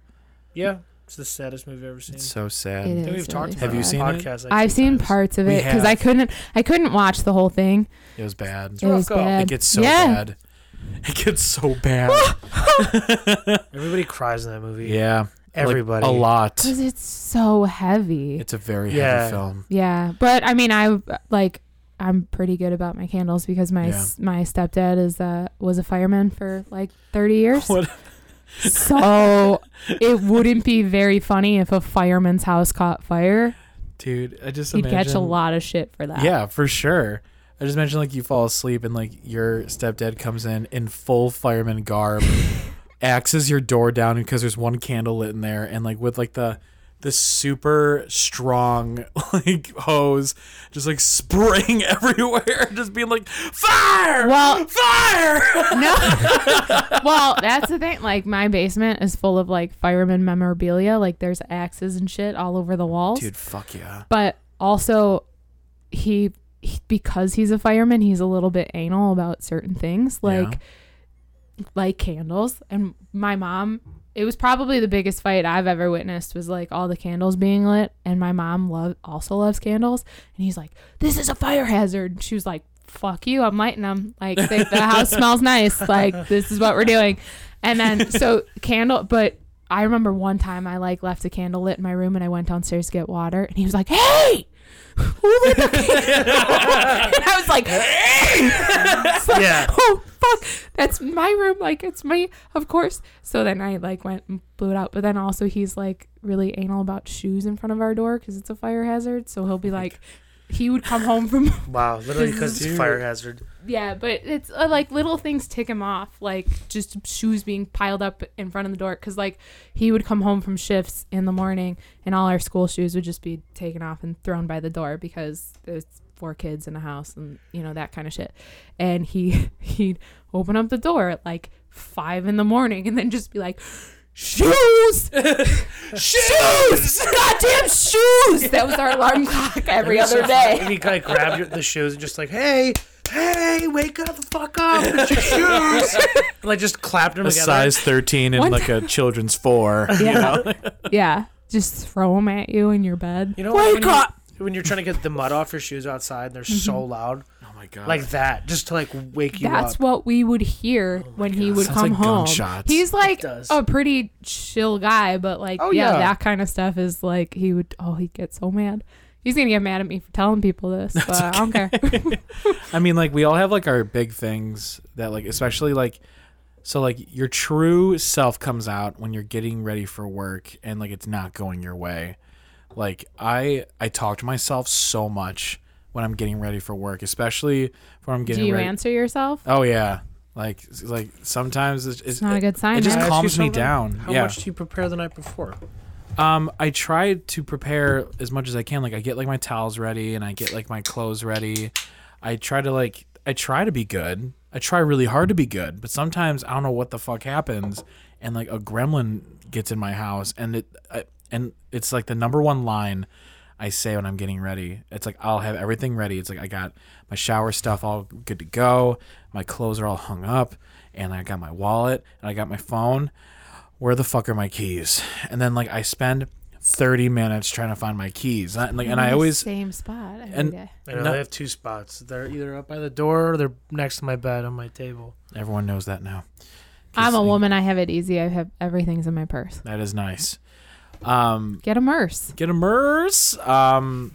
Yeah, it's the saddest movie I've ever seen. It's so sad. It we've talked really about Have you seen the it? I've seen times. parts of it because I couldn't. I couldn't watch the whole thing. It was bad. It was bad. It gets so yeah. bad. It gets so bad. <laughs> <laughs> Everybody cries in that movie. yeah. like, Everybody. a lot. Because it's so heavy. It's a very Yeah. heavy film. yeah, but I mean, I like. I'm pretty good about my candles because my Yeah. s my stepdad is uh was a fireman for like 30 years. <laughs> What? So it wouldn't be very funny if a fireman's house caught fire. Dude, I just He'd imagine. catch a lot of shit for that. Yeah, for sure. I just imagine like you fall asleep and like your stepdad comes in in full fireman garb, <laughs> axes your door down because there's one candle lit in there, and like with like the the super strong <laughs> like hose, just like spraying <laughs> everywhere, <laughs> just being like fire, Well- fire. No. well, that's the thing. Like my basement is full of like fireman memorabilia. Like there's axes and shit all over the walls. Dude, fuck yeah. But also, he, he because he's a fireman, he's a little bit anal about certain things, like like candles. And my mom, it was probably the biggest fight I've ever witnessed. Was like all the candles being lit, and my mom love also loves candles, and he's like, "This is a fire hazard." She was like. Fuck you! I'm lighting them. Like the, the <laughs> house smells nice. Like this is what we're doing. And then so candle, but I remember one time I like left a candle lit in my room and I went downstairs to get water and he was like, "Hey, who lit the candle?" <laughs> and I was like, like, <laughs> Yeah. oh fuck, that's my room. Like it's me, of course. So then I like went and blew it out. But then also he's like really anal about shoes in front of our door because it's a fire hazard. So he'll be oh like, he would come home from <laughs> Wow, literally because it's fire hazard. yeah, but it's uh, like little things tick him off, like just shoes being piled up in front of the door. Cause like he would come home from shifts in the morning, and all our school shoes would just be taken off and thrown by the door because there's four kids in the house and you know that kind of shit. And he <laughs> he'd open up the door at like five in the morning, and then just be like. <laughs> Shoes! shoes! Goddamn shoes! That was our alarm clock every other day. And he of grabbed your, the shoes and just like, hey, hey, wake up the fuck up, it's your shoes. <laughs> and, like just clapped them A together. size 13 and One like a children's four. <laughs> Yeah. yeah. Just throw them at you in your bed. You know, Wake when, You, when you're trying to get the mud off your shoes outside, and they're so mm-hmm. loud, Oh my god. like that, just to like wake you up. That's up. what we would hear oh when he would Sounds come like home. gunshots. He's like does. a pretty chill guy, but like, Oh, yeah, yeah. that kind of stuff is like he would. Oh, he'd get so mad. He's gonna get mad at me for telling people this, but I don't care. <laughs> I mean, like we all have like our big things that like, especially like, so like your true self comes out when you're getting ready for work and like it's not going your way. Like I, I talk to myself so much when I'm getting ready for work, especially when I'm getting. Do you ready. answer yourself? Oh yeah, like like sometimes it's, it's It's not a good sign. It just Can I right? ask you calms me down. How yeah. much do you prepare the night before? Um, I try to prepare as much as I can. Like I get like my towels ready and I get like my clothes ready. I try to like I try to be good. I try really hard to be good, but sometimes I don't know what the fuck happens and like a gremlin gets in my house and it I, and it's like the number one line I say when I'm getting ready. It's like I'll have everything ready. It's like I got my shower stuff all good to go. My clothes are all hung up and I got my wallet and I got my phone where the fuck are my keys? And then like I spend 30 minutes trying to find my keys. And, like, and I always same spot every and- day. I know No. they have two spots. They're either up by the door or they're next to my bed on my table. everyone knows that now. I'm a woman. I have it easy. I have everything's in my purse. That is nice. Um Get a merce. get a MERS. Um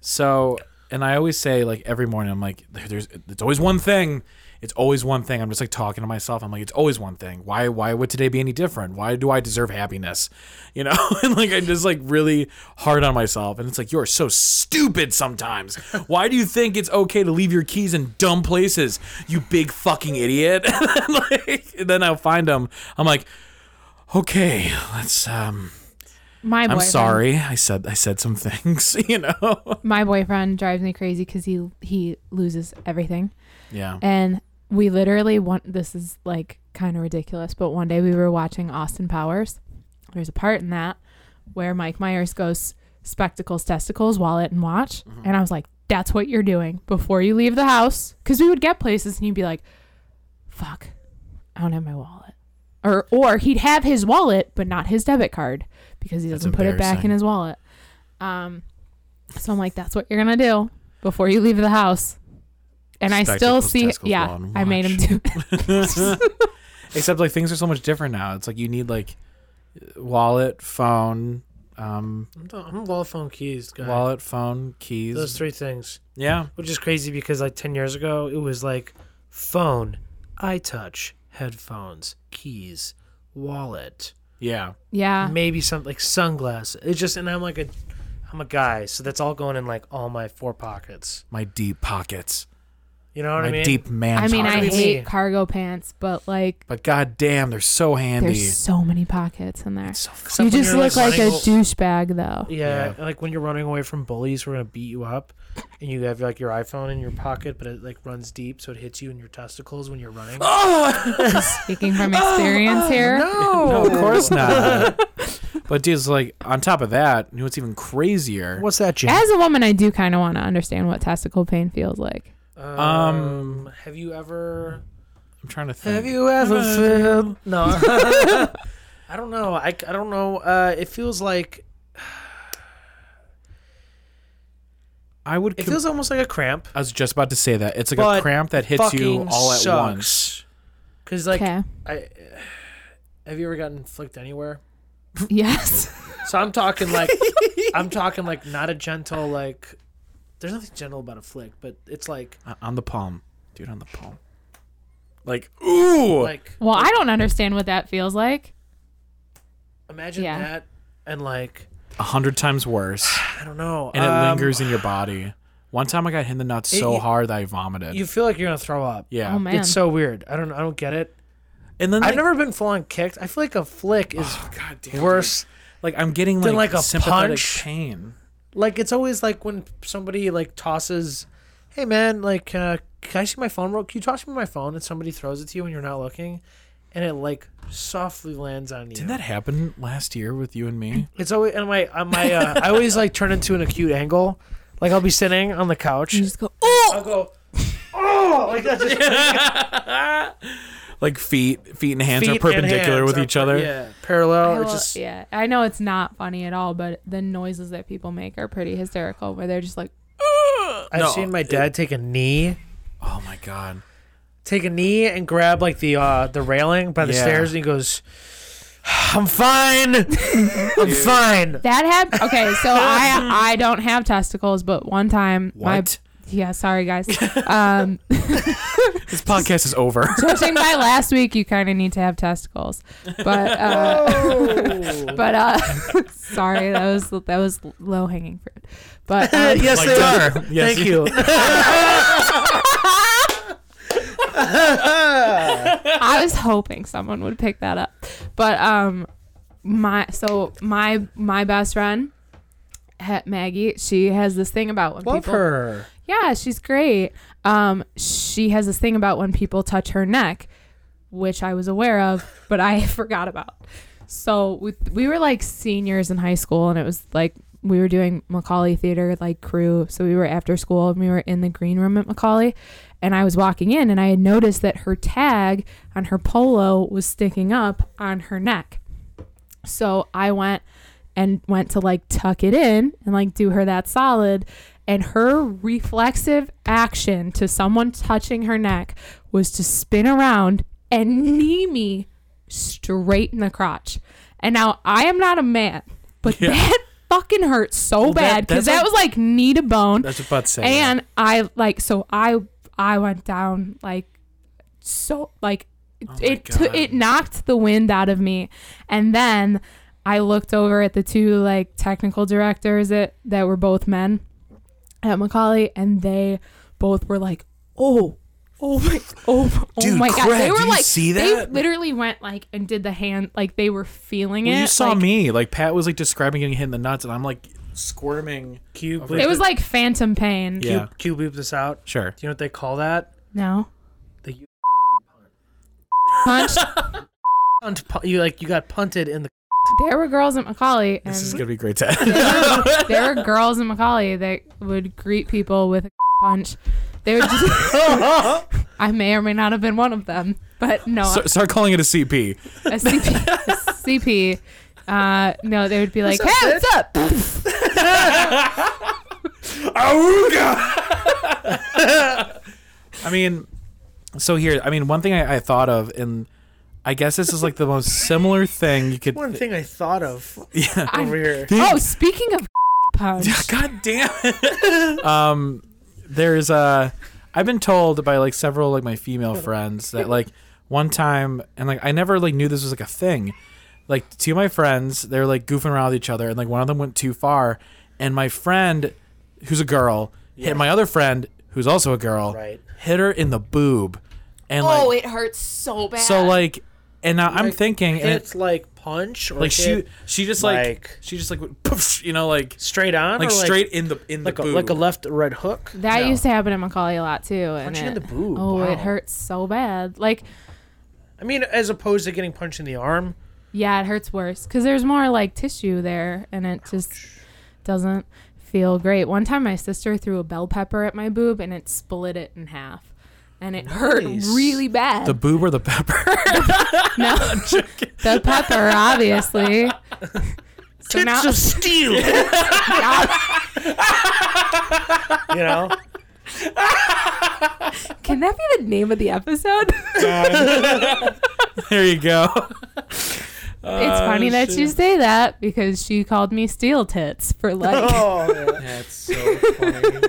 so and I always say like every morning I'm like there- there's it's always one thing. It's always one thing. I'm just like talking to myself. I'm like it's always one thing. Why why would today be any different? Why do I deserve happiness? You know? <laughs> and like I'm just like really hard on myself and it's like you're so stupid sometimes. Why do you think it's okay to leave your keys in dumb places? You big fucking idiot. <laughs> and, then, like, and then I'll find them. I'm like okay, let's um my I'm sorry. I said I said some <laughs> things. You know. My boyfriend drives me crazy because he he loses everything. Yeah. And we literally want this is like kind of ridiculous, but one day we were watching Austin Powers. There's a part in that where Mike Myers goes spectacles, testicles, wallet, and watch. Mm-hmm. And I was like, that's what you're doing before you leave the house. Because we would get places and he'd be like, fuck, I don't have my wallet. Or, or he'd have his wallet, but not his debit card because he doesn't put it back in his wallet. Um, so I'm like, that's what you're going to do before you leave the house. And I still see, testicles, yeah, I made him do it. <laughs> <laughs> Except like things are so much different now. It's like you need like wallet, phone, um, I'm, the, I'm a wallet phone keys guy. wallet, phone, keys. Those three things, yeah. which is crazy because like ten years ago it was like phone, iTouch, headphones, keys, wallet, Yeah. Yeah. maybe some like sunglasses. It's just and I'm like a, I'm a guy, so that's all going in like all my four pockets. My deep pockets. You know what my I mean? deep man. I mean, I pockets. me. hate cargo pants, but like, But goddamn, they're so handy. there's so many pockets in there. So Except You when just you're, look like a running- douchebag, though. Yeah, Yeah. like when you're running away from bullies who are gonna beat you up, and you have like your iPhone in your pocket, but it like runs deep, so it hits you in your testicles when you're running. <laughs> Oh. Speaking from <laughs> oh, experience oh, here. <laughs> no, of course not. but dude, it's like on top of that, you know what's even crazier? What's that, Jim? As a woman, I do kind of want to understand what testicle pain feels like. Um, have you ever? I'm trying to think. Have you ever <laughs> felt? No, <laughs> <laughs> I don't know. I, I don't know. Uh, it feels like <sighs> I would. it feels almost like a cramp. I was just about to say that it's like But a cramp that hits you all at sucks. once. Cause like Okay. I, have you ever gotten flicked anywhere? yes. So I'm talking like I'm talking like not a gentle like. There's nothing gentle about a flick, but it's like Uh, on the palm, dude, on the palm. Like ooh, like Well, I don't understand what that feels like. imagine Yeah. that and like a hundred times worse, <sighs> I don't know and it um, lingers in your body. One time I got hit in the nuts It- so you- hard that I vomited. You feel like you're gonna throw up. yeah, Oh man. It's so weird. I don't I don't get it. and then I've like, never been full on kicked. I feel like a flick is oh, God damn, worse. dude. Like I'm getting Than, like, like, a sympathetic punch. pain. Like it's always like when somebody like tosses, "Hey man, like uh, can I see my phone? Real? Can you toss me my phone?" And somebody throws it to you when you're not looking, and it like softly lands on you. Didn't that happen last year with you and me? <laughs> It's always and my uh, my uh, I always like turn into an acute angle. Like I'll be sitting on the couch. you just go, oh, I'll go, oh, like that. Just <laughs> Like feet, feet and hands feet are perpendicular hands with are each per- other. Yeah, parallel. I It's will- just yeah. I know it's not funny at all, but the noises that people make are pretty hysterical. Where they're just like, I've No, seen my dad take a knee, Oh my god. take a knee and grab like the uh the railing by the Yeah. stairs, and he goes, "I'm fine, <laughs> I'm fine." that happened. Okay, so I I don't have testicles, but one time my What? Yeah, sorry guys. Um, <laughs> This podcast is over. <laughs> judging by last week, you kind of need to have testicles, but uh, <laughs> but uh, sorry, that was that was low hanging fruit. But um, yes, Like they that. are. Yes, Thank you- you. I was hoping someone would pick that up. But um my so my my best friend Ha- Maggie, she has this thing about when Love people her. Yeah, she's great. Um she has this thing about when people touch her neck, which I was aware of, but I <laughs> forgot about. So we we were like seniors in high school and it was like we were doing Macaulay Theater like crew. So we were after school and we were in the green room at Macaulay and I was walking in and I had noticed that her tag on her polo was sticking up on her neck. So I went and went to like tuck it in and like do her that solid. And her reflexive action to someone touching her neck was to spin around and knee me straight in the crotch. And now I am not a man, but Yeah. that fucking hurt so Well, bad because that's that was like knee to bone That's what I was about to say. and I like so I I went down like so like Oh it t- it knocked the wind out of me and then I looked over at the two like technical directors that that were both men at Macaulay and they both were like oh Oh my! Oh, oh Dude, my god! They were like, see that?" they literally went like and did the hand, like they were feeling Well, it. you saw like, me. Like Pat was like describing getting hit in the nuts, and I'm like squirming. Cube. It was like phantom pain. Yeah, Cube beep this out. sure. Do you know what they call that? No. The you Punch. punt, you like you got punted in the. There were girls at Macaulay, and This is gonna be great. Ted. <laughs> there were girls in Macaulay that would greet people with a <laughs> punch. They would just. <laughs> I may or may not have been one of them, but no, So- start calling it a CP. a CP. a CP. Uh, no, they would be like, What's "Hey, up, what's up?" I mean, so here, I mean, one thing I, I thought of, and I guess this is like the most similar thing you could. One thing I thought of <laughs> Yeah. over here. Oh, speaking of <laughs> punch, <laughs> God damn it. um, there's uh, I've been told by like several like my female friends that like one time, and like I never like knew this was like a thing. Like two of my friends, they're like goofing around with each other, and like one of them went too far, and my friend, who's a girl, Yeah. hit my other friend, who's also a girl, Right. hit her in the boob, and like oh, it hurts so bad. so like, and now I'm thinking, and It's it, like punch or like she she just like, like- she just like poof, you know like straight on, like or straight in the in like the a, boob. like a left or right hook. that No. used to happen in Macaulay a lot too. And Punching in the boob, Oh, wow. it hurts so bad. Like, I mean, as opposed to getting punched in the arm. yeah, it hurts worse because there's more like tissue there, and it just doesn't feel great. One time, my sister threw a bell pepper at my boob, and it split it in half, and it hurt really bad. the boob or the pepper. <laughs> no, <laughs> the pepper, obviously. <laughs> So now, Tits of steel. you know. can that be the name of the episode? there you go. it's oh, funny that you say that because she called me steel tits for like Oh, yeah. That's so funny.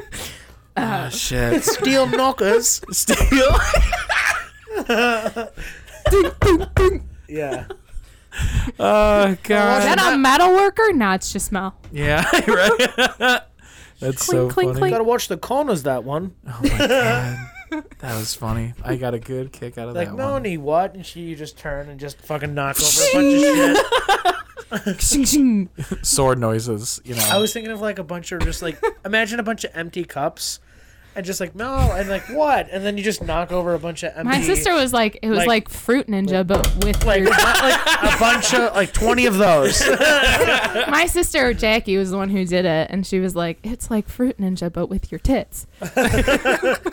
Ah shit. <laughs> steel knockers. Steel. <laughs> Yeah. Oh Is god. that a metal worker? No, it's just smell. Yeah. <laughs> Right. That's so Clink, clink, funny. clink. Gotta watch the corners. That one. Oh my god. That was funny. I got a good kick out of Like that one. Like, Melanie, what? And she you just turn and just fucking knock over a bunch of shit. Shing, shing. Sword noises. You know. I was thinking of like a bunch of just like imagine a bunch of empty cups. And just like no, and like what? And then you just knock over a bunch of empty. My sister was like, it was Like- like, Fruit Ninja, but with like, your- not like a bunch of like twenty of those. <laughs> <laughs> my sister Jackie was the one who did it, and she was like, it's like Fruit Ninja, but with your tits. <laughs>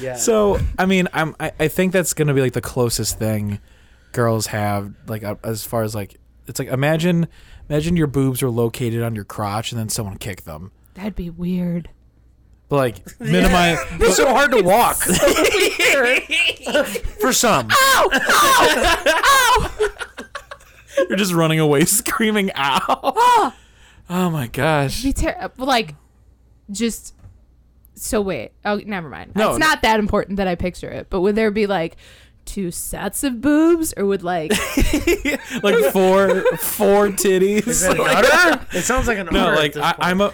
Yeah. So I mean, I'm I, I think that's gonna be like the closest thing girls have like uh, as far as like it's like imagine imagine your boobs are located on your crotch and then someone kicked them. That'd be weird. But like <laughs> minimize <laughs> it's so hard to walk. <laughs> For some. ow, ow, ow. you're just running away screaming ow. Ah. oh my gosh. Be ter- like, just. So wait. Oh, never mind. No, it's not that important that I picture it. But would there be like two sets of boobs, or would like Like four four titties. Is that an udder? It sounds like an No, udder. like at this I, point. I'm a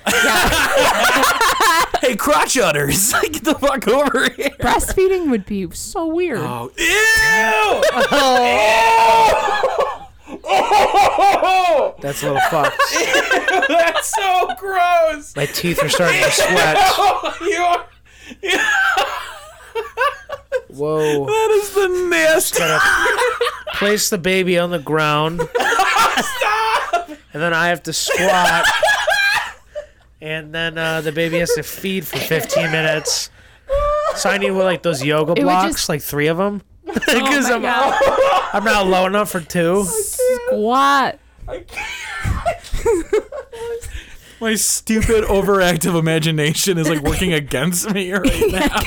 Hey crotch udders. <laughs> Get the fuck over here. breastfeeding would be so weird? Oh, ew! <laughs> That's a little fucked. <laughs> That's so gross. My teeth are starting to sweat. you are, Whoa. that is the nasty. Place the baby on the ground. Stop! And then I have to squat. And then uh, the baby has to feed for 15 minutes. So I need what, like those yoga would blocks, just- like three of them. <laughs> Because Oh I'm, my God. <laughs> I'm not low enough for two. Squat. <laughs> My stupid overactive imagination is like working against me right now.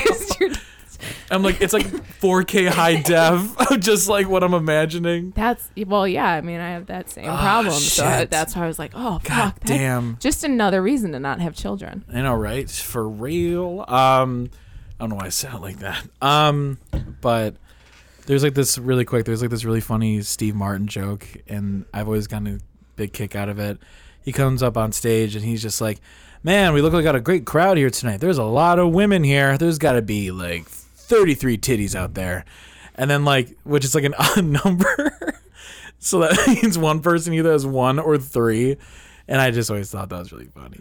I'm like, it's like 4K high def, <laughs> just like what I'm imagining. That's well, yeah. I mean, I have that same problem, so I, that's why I was like, oh God fuck, damn. Just another reason to not have children. I know, right? For real. Um, I don't know why I sound like that. Um, but there's like this really quick. There's like this really funny Steve Martin joke, and I've always gotten a big kick out of it. He comes up on stage and he's just like, "Man, we look like we got a great crowd here tonight. There's a lot of women here. There's got to be like 33 titties out there, and then like which is like an <laughs> odd number, so that <laughs> means one person either has one or three, and I just always thought that was really funny.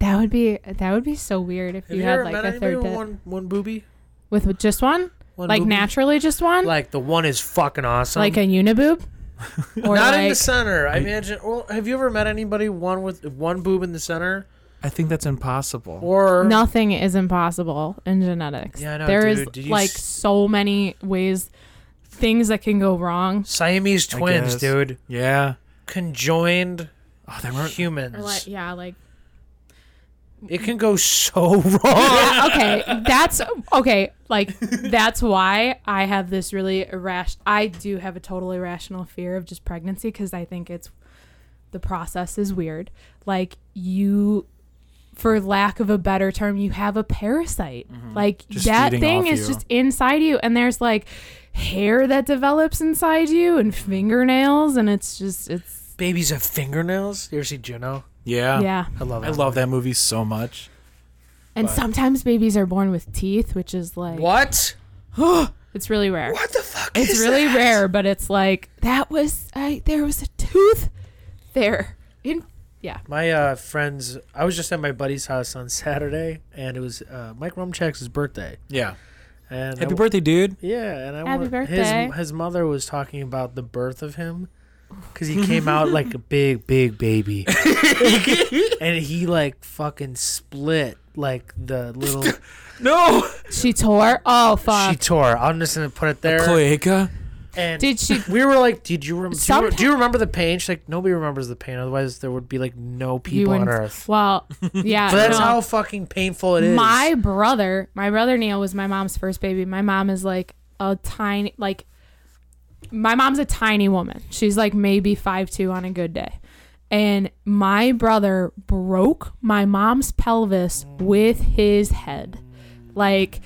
That would be that would be so weird if Have you, you, had like met a third with one one booby? with with just one, One like booby? naturally just one, like, Like the one is fucking awesome. Like a uniboob, <laughs> or not like in the center. I imagine. Well, have you ever met anybody one with one boob in the center? I think that's impossible. Or nothing is impossible in genetics. Yeah, I know, There is dude. Did you like s- so many ways, things that can go wrong. Siamese twins, dude, yeah. conjoined Oh, they weren't. humans. Or like yeah, like it can go so <laughs> wrong. Yeah, okay, that's okay. Like that's why I have this really irrational. I do have a totally irrational fear of just pregnancy because I think it's the process is weird. Like you, for lack of a better term, you have a parasite. Mm-hmm. Like Just that thing is you. just inside you, and there's like hair that develops inside you and fingernails, and it's just it's Babies have fingernails. You ever see Juno? Yeah. yeah. I love. I love that movie so much. And But- sometimes babies are born with teeth, which is like What? <gasps> it's really rare. What the fuck? It's is really that? rare, but it's like that was I there was a tooth there. In yeah. My uh, friends, I was just at my buddy's house on <laughs> Saturday, and it was uh, Mike Rumchak's birthday. Yeah. And Happy I, birthday, dude. Yeah, and I Happy wa- birthday. His his mother was talking about the birth of him because he <laughs> came out like a big big baby, <laughs> and he like fucking split like the little. No. She tore. Oh fuck. she tore. I'm just gonna put it there. Cloaca. And Did she we were like, "Did you, rem- do, you do you remember the pain?" She's like, "Nobody remembers the pain. Otherwise, there would be like no people on wouldn't- Earth." Well, yeah. But that's no. how fucking painful it is. my brother, my brother Neil was my mom's first baby. My mom is like a tiny like my mom's a tiny woman. She's like maybe five two on a good day. And my brother broke my mom's pelvis with his head. Like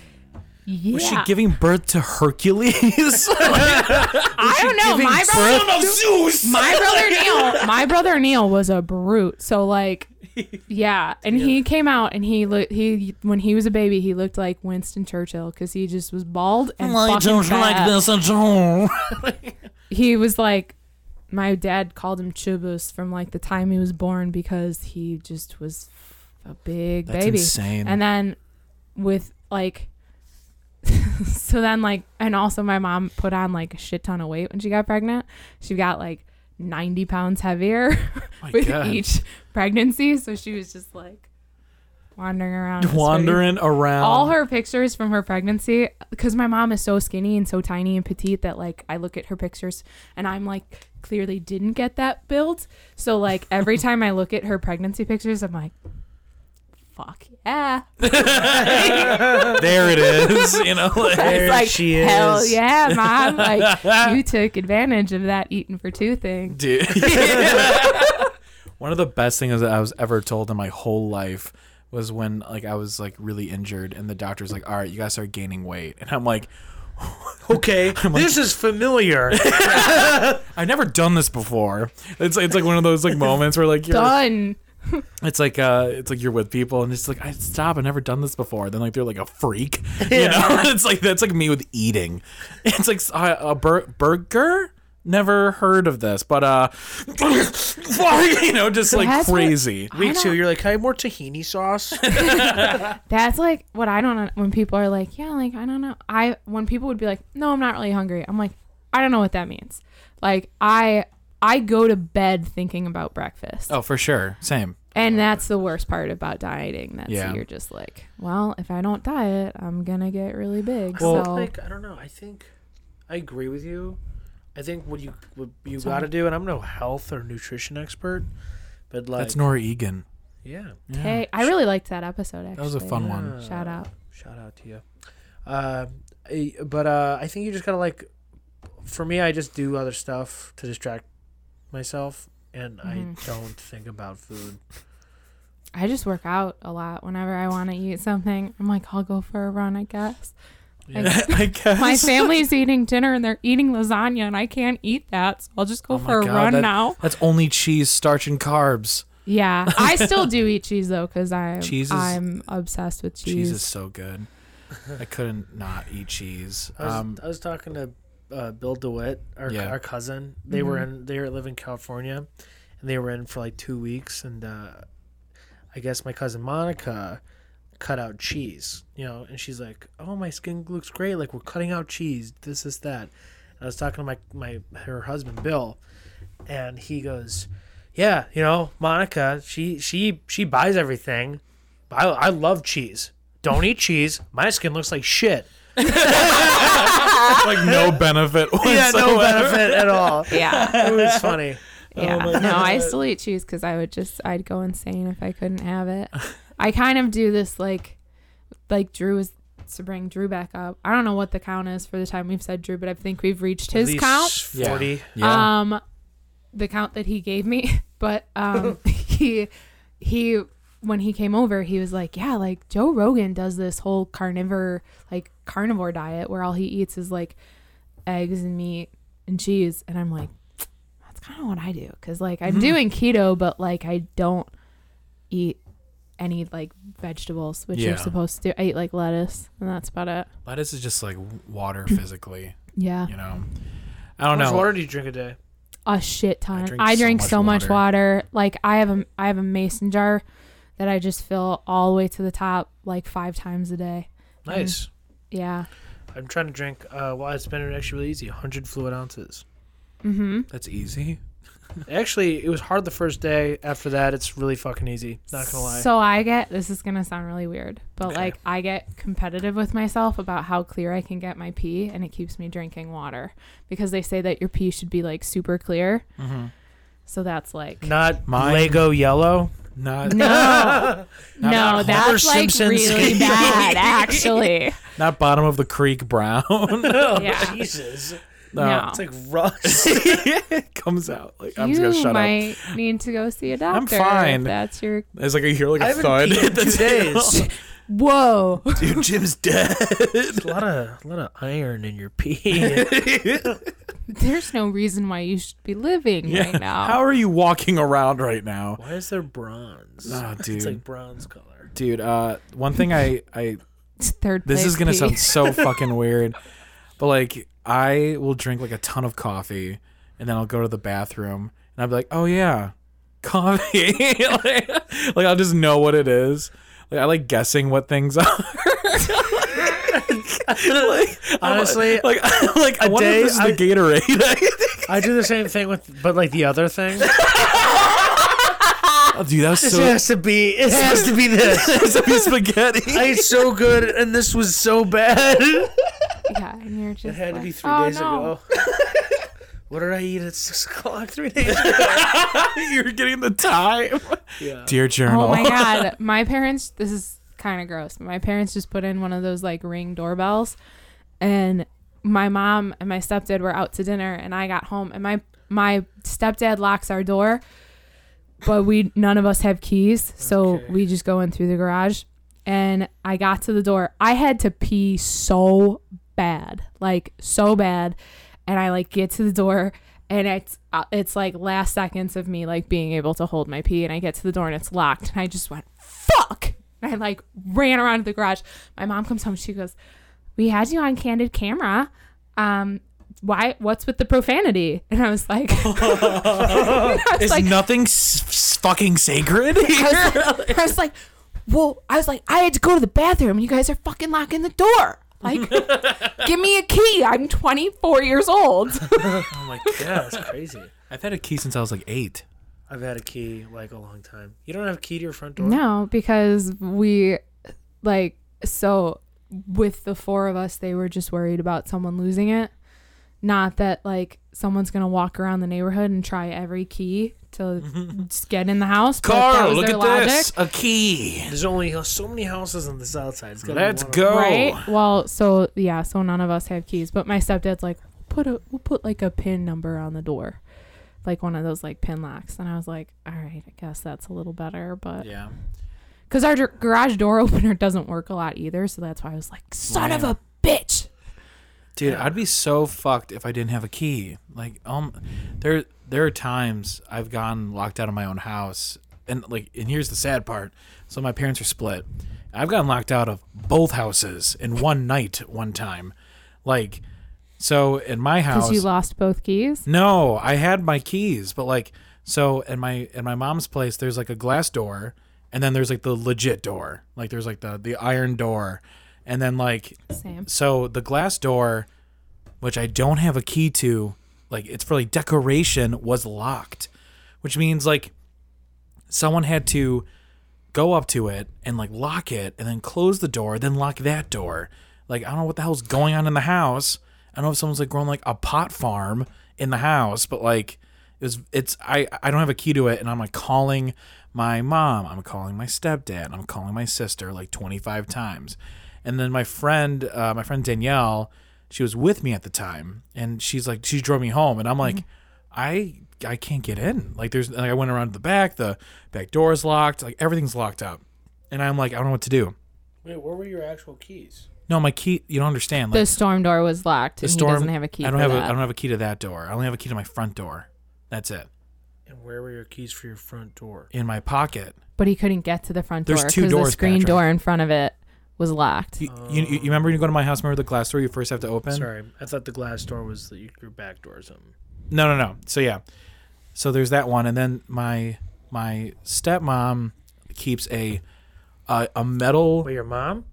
yeah. Was she giving birth to Hercules? <laughs> I don't know. <laughs> My brother my brother Neil, my brother Neil was a brute. So like, <laughs> yeah, and he came out and he looked he when he was a baby he looked like Winston Churchill because he just was bald and fucking fat. at home. Uh, he was like, my dad called him Chubus from like the time he was born because he just was a big That's baby. insane. And then with like <laughs> so then like and also my mom put on like a shit ton of weight when she got pregnant. She got like 90 pounds heavier <laughs> with God. each pregnancy. So she was just like wandering around. Wandering around. all her pictures from her pregnancy because my mom is so skinny and so tiny and petite that like i look at her pictures and i'm like clearly didn't get that build so like every <laughs> time i look at her pregnancy pictures i'm like fuck yeah <laughs> there it is. You know. <laughs> like- There it's like she is. hell yeah mom like you <laughs> took advantage of that eating for two thing dude. One of the best things that I was ever told in my whole life was when like I was like really injured and the doctor's like, "All right, you guys start gaining weight," and I'm like, okay, this is familiar. "I've never done this before." It's it's like one of those like moments where like you're, done <laughs> it's like uh, it's like you're with people and it's like, "I stop, I've never done this before." Then like they're like a freak, <laughs> you know? <laughs> it's like that's like me with eating. It's like uh, a bur- burger. Never heard of this, but uh, you know, just like That's what- crazy. I Week you're like, "Can I have more tahini sauce?" That's like what I don't know when people are like, yeah, like I don't know. I when people would be like, no, I'm not really hungry. I'm like, I don't know what that means. Like I I go to bed thinking about breakfast. Oh, for sure. Same. And that's the worst part about dieting. That's Yeah. you're just like, well, if I don't diet, I'm gonna get really big. Well, so like I don't know. I think I agree with you. I think what you what you got to do, and I'm no health or nutrition expert, but like That's Nora Egan. yeah, Yeah. hey, I really liked that episode. Actually, That was a fun one. Shout out. Shout out to you. Uh, but uh, I think you just gotta like. For me, I just do other stuff to distract myself, and Mhm. I don't think about food. I just work out a lot whenever I want to eat something. I'm like, I'll go for a run, I guess. Yeah. <laughs> I guess. My family's eating dinner and they're eating lasagna, and I can't eat that, so I'll just go Oh for a God, run that- now. That's only cheese, starch, and carbs. Yeah, I <laughs> still do eat cheese though, because I'm Cheese is- I'm obsessed with cheese. Cheese is so good. I couldn't not eat cheese. I was, Um, I was talking to uh, Bill DeWitt, our, Yeah. our cousin. They were in. They were live in California, and they were in for like two weeks. And uh, I guess my cousin Monica cut out cheese. You know, and she's like, "Oh, my skin looks great. Like we're cutting out cheese. This is that." And I was talking to my my her husband Bill, and he goes, "Yeah, you know, Monica. She she she buys everything. I I love cheese. Don't eat cheese. My skin looks like shit." <laughs> <laughs> <laughs> like no benefit <laughs> yeah, no benefit at all. Yeah. It was funny. <laughs> Yeah. my no, I still eat cheese because I would just I'd go insane if I couldn't have it. I kind of do this like like Drew is to bring Drew back up. I don't know what the count is for the time we've said Drew, but I think we've reached his At least count. Forty. Yeah. Um the count that he gave me. But um he he when he came over, he was like, Yeah, like Joe Rogan does this whole carnivore like carnivore diet where all he eats is like eggs and meat and cheese and I'm like that's kind of what I do cuz like I'm mm-hmm. doing keto but like I don't eat any like vegetables which Yeah. you're supposed to I eat like lettuce and that's about it. Lettuce is just like water <clears throat> physically, Yeah. you know. I don't much know. water do you drink a day? a shit ton. drink I so drink much so much water. water. Like I have a I have a mason jar that I just fill all the way to the top like five times a day. Nice. Yeah. I'm trying to drink. Uh, well, it's been actually really easy. 100 fluid ounces. Mm-hmm. That's easy. <laughs> Actually, it was hard the first day. After that, it's really fucking easy. Not gonna lie. So I get this is gonna sound really weird, but Okay. like I get competitive with myself about how clear I can get my pee, and it keeps me drinking water because they say that your pee should be like super clear. Mm-hmm. So that's like Not Mine- Lego yellow. Not no, <laughs> Not no, Homer that's like Simpson's- really bad <laughs> actually. not bottom of the creek brown. <laughs> Oh, yeah. Jesus. No. It's like rust. it comes out like I'm just you gonna shut up. might need to go see a doctor. I'm fine. If that's your It's like I hear like I a haven't thud. peed in the two days. Table. whoa. Dude, Jim's dead. There's a lot of a lot of iron in your pee. <laughs> There's no reason why you should be living Yeah. right now. How are you walking around right now? Why is there bronze? Oh, dude. <laughs> It's like bronze color. Dude, uh one thing I I It's third this is gonna pee. sound so <laughs> fucking weird. But like I will drink like a ton of coffee and then I'll go to the bathroom and I'll be like, "Oh yeah, coffee." like, like, I'll just know what it is. Like I like guessing what things <laughs> are. like, Honestly, like <laughs> like I a wonder day if this is I- the Gatorade. <laughs> I do the same thing with, but like the other thing. oh, dude, that was This so has to be. It has to be this. it's a piece of spaghetti. I ate so good, and this was so bad. Yeah, and you're just It had to be three oh, days no. ago. What did I eat at six <laughs> o'clock three days ago? <laughs> You're getting the time. Yeah. Dear journal. Oh my <laughs> god, my parents. This is kind of gross. My parents just put in one of those like ring doorbells, and my mom and my stepdad were out to dinner, and I got home, and my my stepdad locks our door, but we none of us have keys, so Okay. we just go in through the garage. And I got to the door. I had to pee so bad, like so bad, and I like get to the door and it's uh, it's like last seconds of me like being able to hold my pee and I get to the door and it's locked and I just went fuck and I like ran around to the garage. My mom comes home she goes, "We had you on candid camera. Um why what's with the profanity?" And I was like <laughs> I was Is like nothing s- fucking sacred? I was, I was like, well, I was like, I had to go to the bathroom. You guys are fucking locking the door. Like, give me a key. I'm 24 years old. <laughs> Oh my god, that's crazy. I've had a key since I was like eight. I've had a key like a long time. You don't have a key to your front door? no, because we, like, so with the four of us, they were just worried about someone losing it. Not that, like, someone's going to walk around the neighborhood and try every key to mm-hmm. just get in the house. but that Carl, was look their at logic. this. A key. There's only so many houses on the south side. It's gotta be Let's one of them. go. Right. Well, so yeah, so none of us have keys, but my stepdad's like, put a we'll put like a pin number on the door, like one of those like pin locks, and I was like, all right, I guess that's a little better, but Yeah. because our dr- garage door <laughs> opener doesn't work a lot either, so that's why I was like, son of a bitch. Dude, I'd be so fucked if I didn't have a key. Like, um, there there are times I've gone locked out of my own house, and like, and here's the sad part. So my parents are split, I've gotten locked out of both houses in one night one time. Like so in my house Because you lost both keys. No, I had my keys, but like so in my in my mom's place there's like a glass door and then there's like the legit door. Like there's like the the iron door. And then like Same. so the glass door which I don't have a key to, like it's for like decoration was locked, which means like someone had to go up to it and like lock it and then close the door, then lock that door. Like I don't know what the hell's going on in the house. I don't know if someone's like growing like a pot farm in the house, but like it was it's I I don't have a key to it and I'm like calling my mom, I'm calling my stepdad, I'm calling my sister like 25 times. And then my friend uh, my friend Danielle, she was with me at the time and she's like she drove me home and I'm like I I can't get in. Like there's like I went around to the back, the back door is locked, like everything's locked up. And I'm like I don't know what to do. Wait, where were your actual keys? No, my key. You don't understand. Like the storm door was locked. the and storm. He doesn't have a key. I don't for have. that. A, I don't have a key to that door. I only have a key to my front door. That's it. And where were your keys for your front door? In my pocket. but he couldn't get to the front door There's two the doors, screen Patrick. door in front of it was locked. You, you, you remember when you go to my house? Remember the glass door you first have to open? Sorry, I thought the glass door was the, your back door or something. No, no, no. So yeah. So there's that one, and then my my stepmom keeps a a, a metal. Wait, your mom?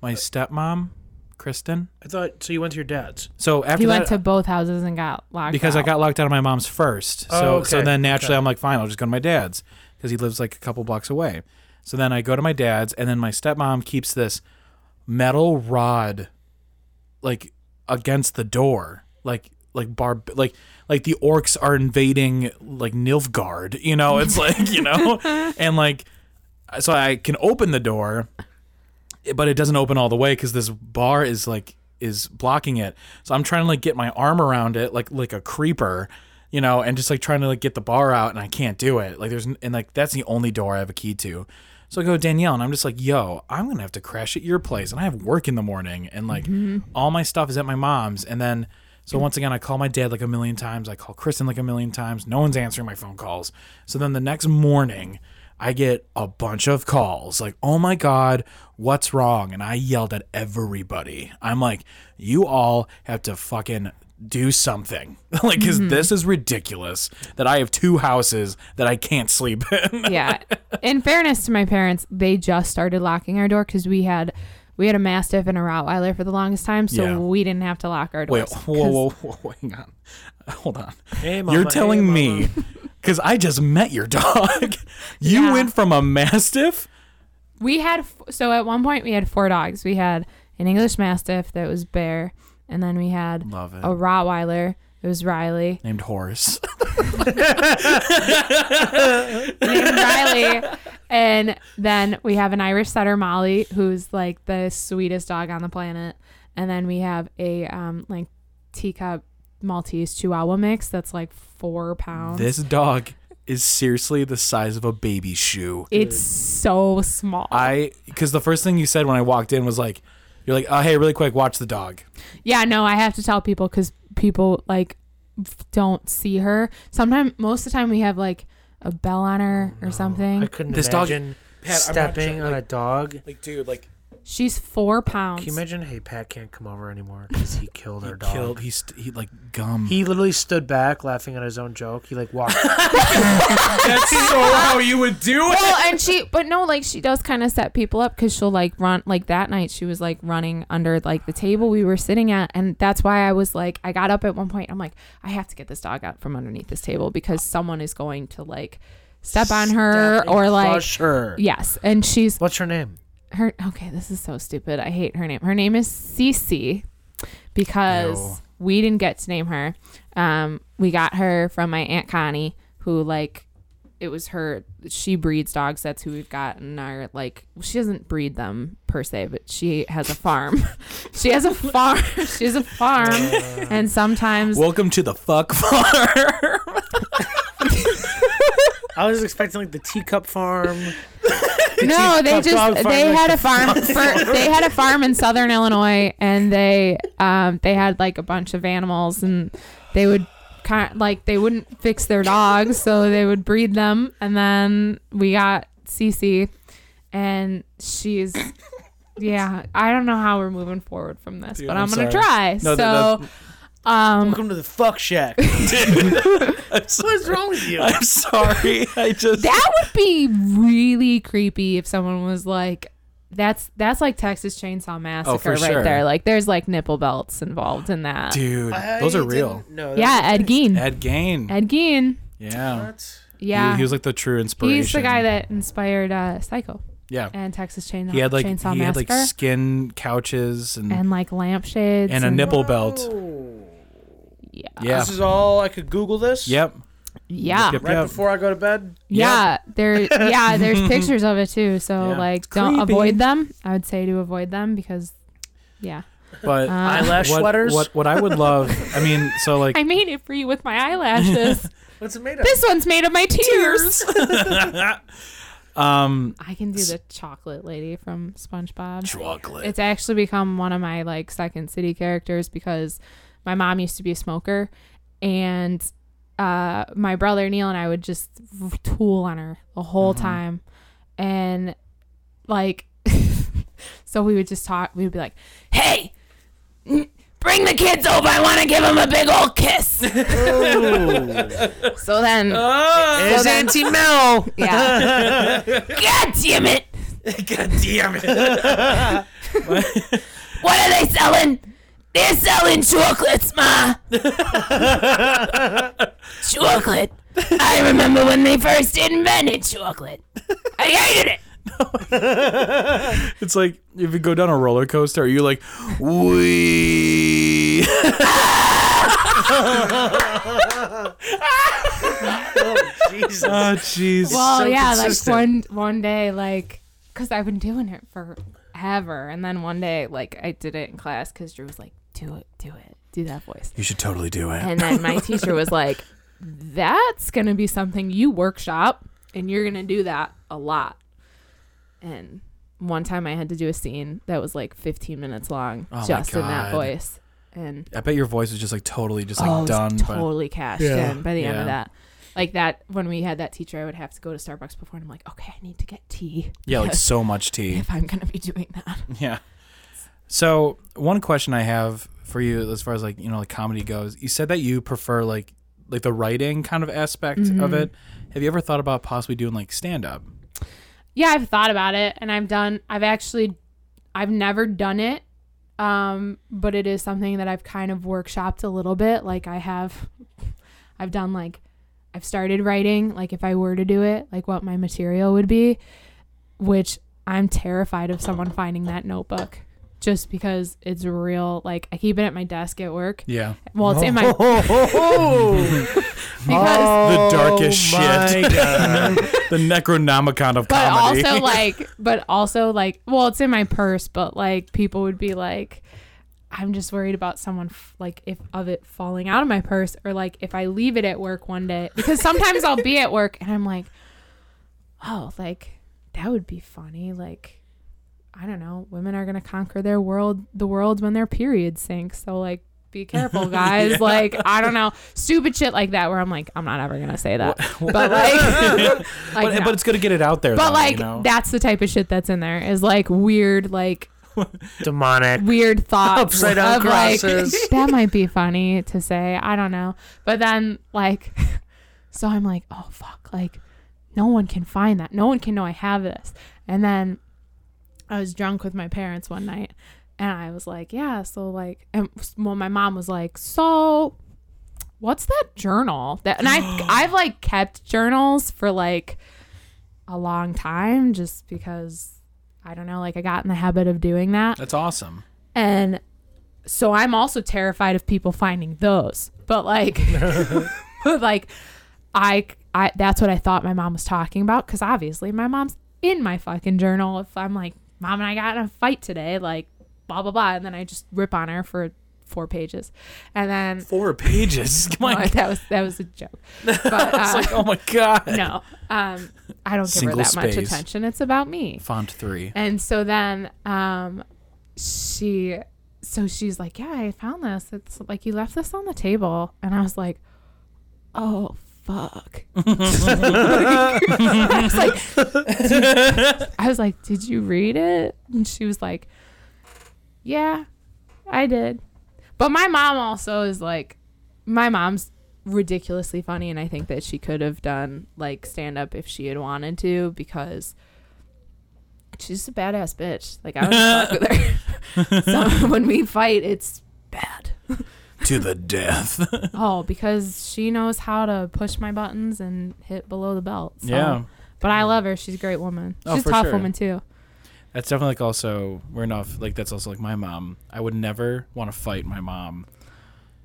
My stepmom, Kristen. I thought so. You went to your dad's. So after he that, went to both houses and got locked because I got locked out of my mom's first. Oh, So okay. so then naturally Okay. I'm like, fine, I'll just go to my dad's because he lives like a couple blocks away. So then I go to my dad's, and then my stepmom keeps this metal rod, like against the door, like like bar like like the orcs are invading like Nilfgaard. You know, it's <laughs> like you know, and like so I can open the door, but it doesn't open all the way because this bar is like is blocking it. So I'm trying to like get my arm around it like like a creeper, you know, and just like trying to like get the bar out and I can't do it. Like there's and like that's the only door I have a key to. So I go to Danielle and I'm just like, yo, I'm gonna have to crash at your place and I have work in the morning and like mm-hmm. all my stuff is at my mom's and then so once again I call my dad like a million times, I call Kristen like a million times, no one's answering my phone calls. So then the next morning I get a bunch of calls like, oh my God, what's wrong? And I yelled at everybody. I'm like, you all have to fucking do something. <laughs> like, because mm-hmm. this is ridiculous that I have two houses that I can't sleep in. <laughs> yeah. In fairness to my parents, they just started locking our door because we had we had a mastiff and a Rottweiler for the longest time, so Yeah. we didn't have to lock our door. Wait, doors. whoa, 'cause whoa, whoa, hang on. Hold on. Hey, mama, You're telling mama. <laughs> me, because I just met your dog, you Yeah. went from a Mastiff? We had so at one point we had four dogs. We had an English Mastiff that was Bear, and then we had a Rottweiler. It was Riley. Named Horace. <laughs> named Riley. And then we have an Irish setter, Molly, who's like the sweetest dog on the planet. And then we have a um like teacup Maltese Chihuahua mix that's like four pounds. this dog is seriously the size of a baby shoe. it's so small. I because the first thing you said when I walked in was like, "You're like, oh hey, really quick, watch the dog." yeah, no, I have to tell people because people like f- don't see her. Sometimes, most of the time, we have like a bell on her or oh, something. I couldn't This dog- imagine Pat, stepping sure, on a dog. Like, dude, like She's four pounds. Can you imagine? Hey, Pat can't come over anymore because he killed he our dog. killed. He st- he like gum. He literally stood back laughing at his own joke. He like walked. <laughs> That's so how you would do it. well, and she, but no, like she does kind of set people up because she'll like run. Like that night, she was like running under like the table we were sitting at, and that's why I was like, I got up at one point. I'm like, I have to get this dog out from underneath this table because someone is going to like step on her Step or like crush her. yes, and she's What's her name? Her. Okay, this is so stupid. I hate her name. Her name is Cece because Ew. we didn't get to name her. Um, we got her from my aunt Connie, who like it was her. She breeds dogs. That's who we've gotten our like. She doesn't breed them per se, but she has a farm. <laughs> she has a farm. <laughs> she has a farm, and sometimes Welcome to the fuck farm. <laughs> I was expecting like the teacup farm. <laughs> no, they just they like had the a farm for they had a farm in southern Illinois, and they um they had like a bunch of animals, and they would kind like they wouldn't fix their dogs, so they would breed them, and then we got Cece, and she's <laughs> yeah. I don't know how we're moving forward from this, Dude, but I'm I'm, gonna sorry. try. No, so, that- um, Welcome to the fuck shack. <laughs> What's What's wrong with you? I'm sorry. I just that would be really creepy if someone was like. That's that's like Texas Chainsaw Massacre Oh, for right sure. there. Like there's like nipple belts involved in that. dude, I those are real. didn't know that yeah, Ed Gein. Ed Gein. Ed Gein. yeah. What? Yeah. He, he was like the true inspiration. He's the guy that inspired uh, Psycho Yeah. and Texas Chainsaw, He had like Chainsaw he had Massacre like skin couches and and like lampshades and a nipple belt. Yeah. Yeah. This is all I could Google this. Yep. Yeah. Yep, Right yep. before I go to bed. Yeah, there. <laughs> Yeah, there's pictures of it too. So Yeah. like, don't Creepy. avoid them. I would say to avoid them because, yeah, But Uh, <laughs> Eyelash what, sweaters. what what I would love, I mean, so like <laughs> I made it for you with my eyelashes. What's it made of? this one's made of my tears. um I can do the chocolate lady from SpongeBob. chocolate. It's actually become one of my like second city characters because my mom used to be a smoker and uh my brother Neil and I would just tool on her the whole time. And like <laughs> so we would just talk we would be like hey bring the kids over I want to give them a big old kiss. <laughs> So then It's then- Auntie Mel. <laughs> yeah. God damn it! God damn it. What are they selling? They're selling chocolates, Ma. <laughs> chocolate. I remember when they first invented chocolate. I hated it. <laughs> It's like if you go down a roller coaster, you're you like, wee? <laughs> Oh, Jesus. oh, jeez. Well, so yeah, consistent. like one one day, like, cause I've been doing it forever, and then one day, like, I did it in class, cause Drew was like, "Do it, do it, do that voice," you should totally do it. and then my <laughs> teacher was like, "That's gonna be something you workshop, and you're gonna do that a lot." And one time I had to do a scene that was like 15 minutes long, Oh just in that voice, and I bet your voice was just like totally just like oh, it was done. but totally cashed Yeah. in by the end of that. Like that, when we had that teacher, I would have to go to Starbucks before, and I'm like, okay, I need to get tea. yeah, like so much tea. if I'm gonna be doing that. Yeah. So one question I have for you, as far as like you know, like comedy goes, you said that you prefer like like the writing kind of aspect Mm-hmm. of it. Have you ever thought about possibly doing like stand up? Yeah, I've thought about it, and I've done. I've actually, I've never done it, um, but it is something that I've kind of workshopped a little bit. Like I have, I've done like, I've started writing. Like if I were to do it, like what my material would be, which I'm terrified of someone finding that notebook. Just because it's real, like I keep it at my desk at work. Yeah. Well, it's in my <laughs> oh. <laughs> because oh The darkest oh my shit. God. <laughs> the Necronomicon of but comedy. also like but also like well it's in my purse but like people would be like i'm just worried about someone f- like if of it falling out of my purse or like if i leave it at work one day because sometimes i'll be at work and i'm like oh like that would be funny like i don't know women are gonna conquer their world the world when their period sinks so like be careful <laughs> guys like i don't know stupid shit like that where i'm like i'm not ever gonna say that <laughs> but like, <laughs> like but, no. but it's good to get it out there. But though, like you know? that's the type of shit that's in there is like weird, like Demonic. weird thoughts Upside down of like crosses. that might be funny to say. I don't know. But then like, so I'm like, oh fuck, like no one can find that. No one can know I have this. And then I was drunk with my parents one night, and I was like, yeah. So like, and well, my mom was like, so what's that journal that? And I <gasps> I've like kept journals for like a long time just because I don't know, like I got in the habit of doing that. That's awesome. And so I'm also terrified of people finding those. But like <laughs> <laughs> but like I I that's what I thought my mom was talking about cuz obviously my mom's in my fucking journal if I'm like mom and I got in a fight today like blah blah blah and then I just rip on her for four pages. And then Four pages. <laughs> Come on. No, that was that was a joke. <laughs> But uh, it's like, oh my god. no. Um I don't give Single her that much attention. It's about me. Font three. And so then um she so she's like, "Yeah, I found this. It's like you left this on the table." And I was like, "Oh, fuck. <laughs> <laughs> I was like, I was like, did you read it? And she was like, yeah, I did. But my mom also is like, my mom's ridiculously funny, and I think that she could have done like stand up if she had wanted to because she's a badass bitch. Like I would fuck with her. <laughs> so when we fight, it's bad. To the death. <laughs> Oh, because she knows how to push my buttons and hit below the belt. So. yeah. But I love her. She's a great woman. Oh, She's for a tough sure. woman too. That's definitely like also we're enough like that's also like my mom. I would never want to fight my mom.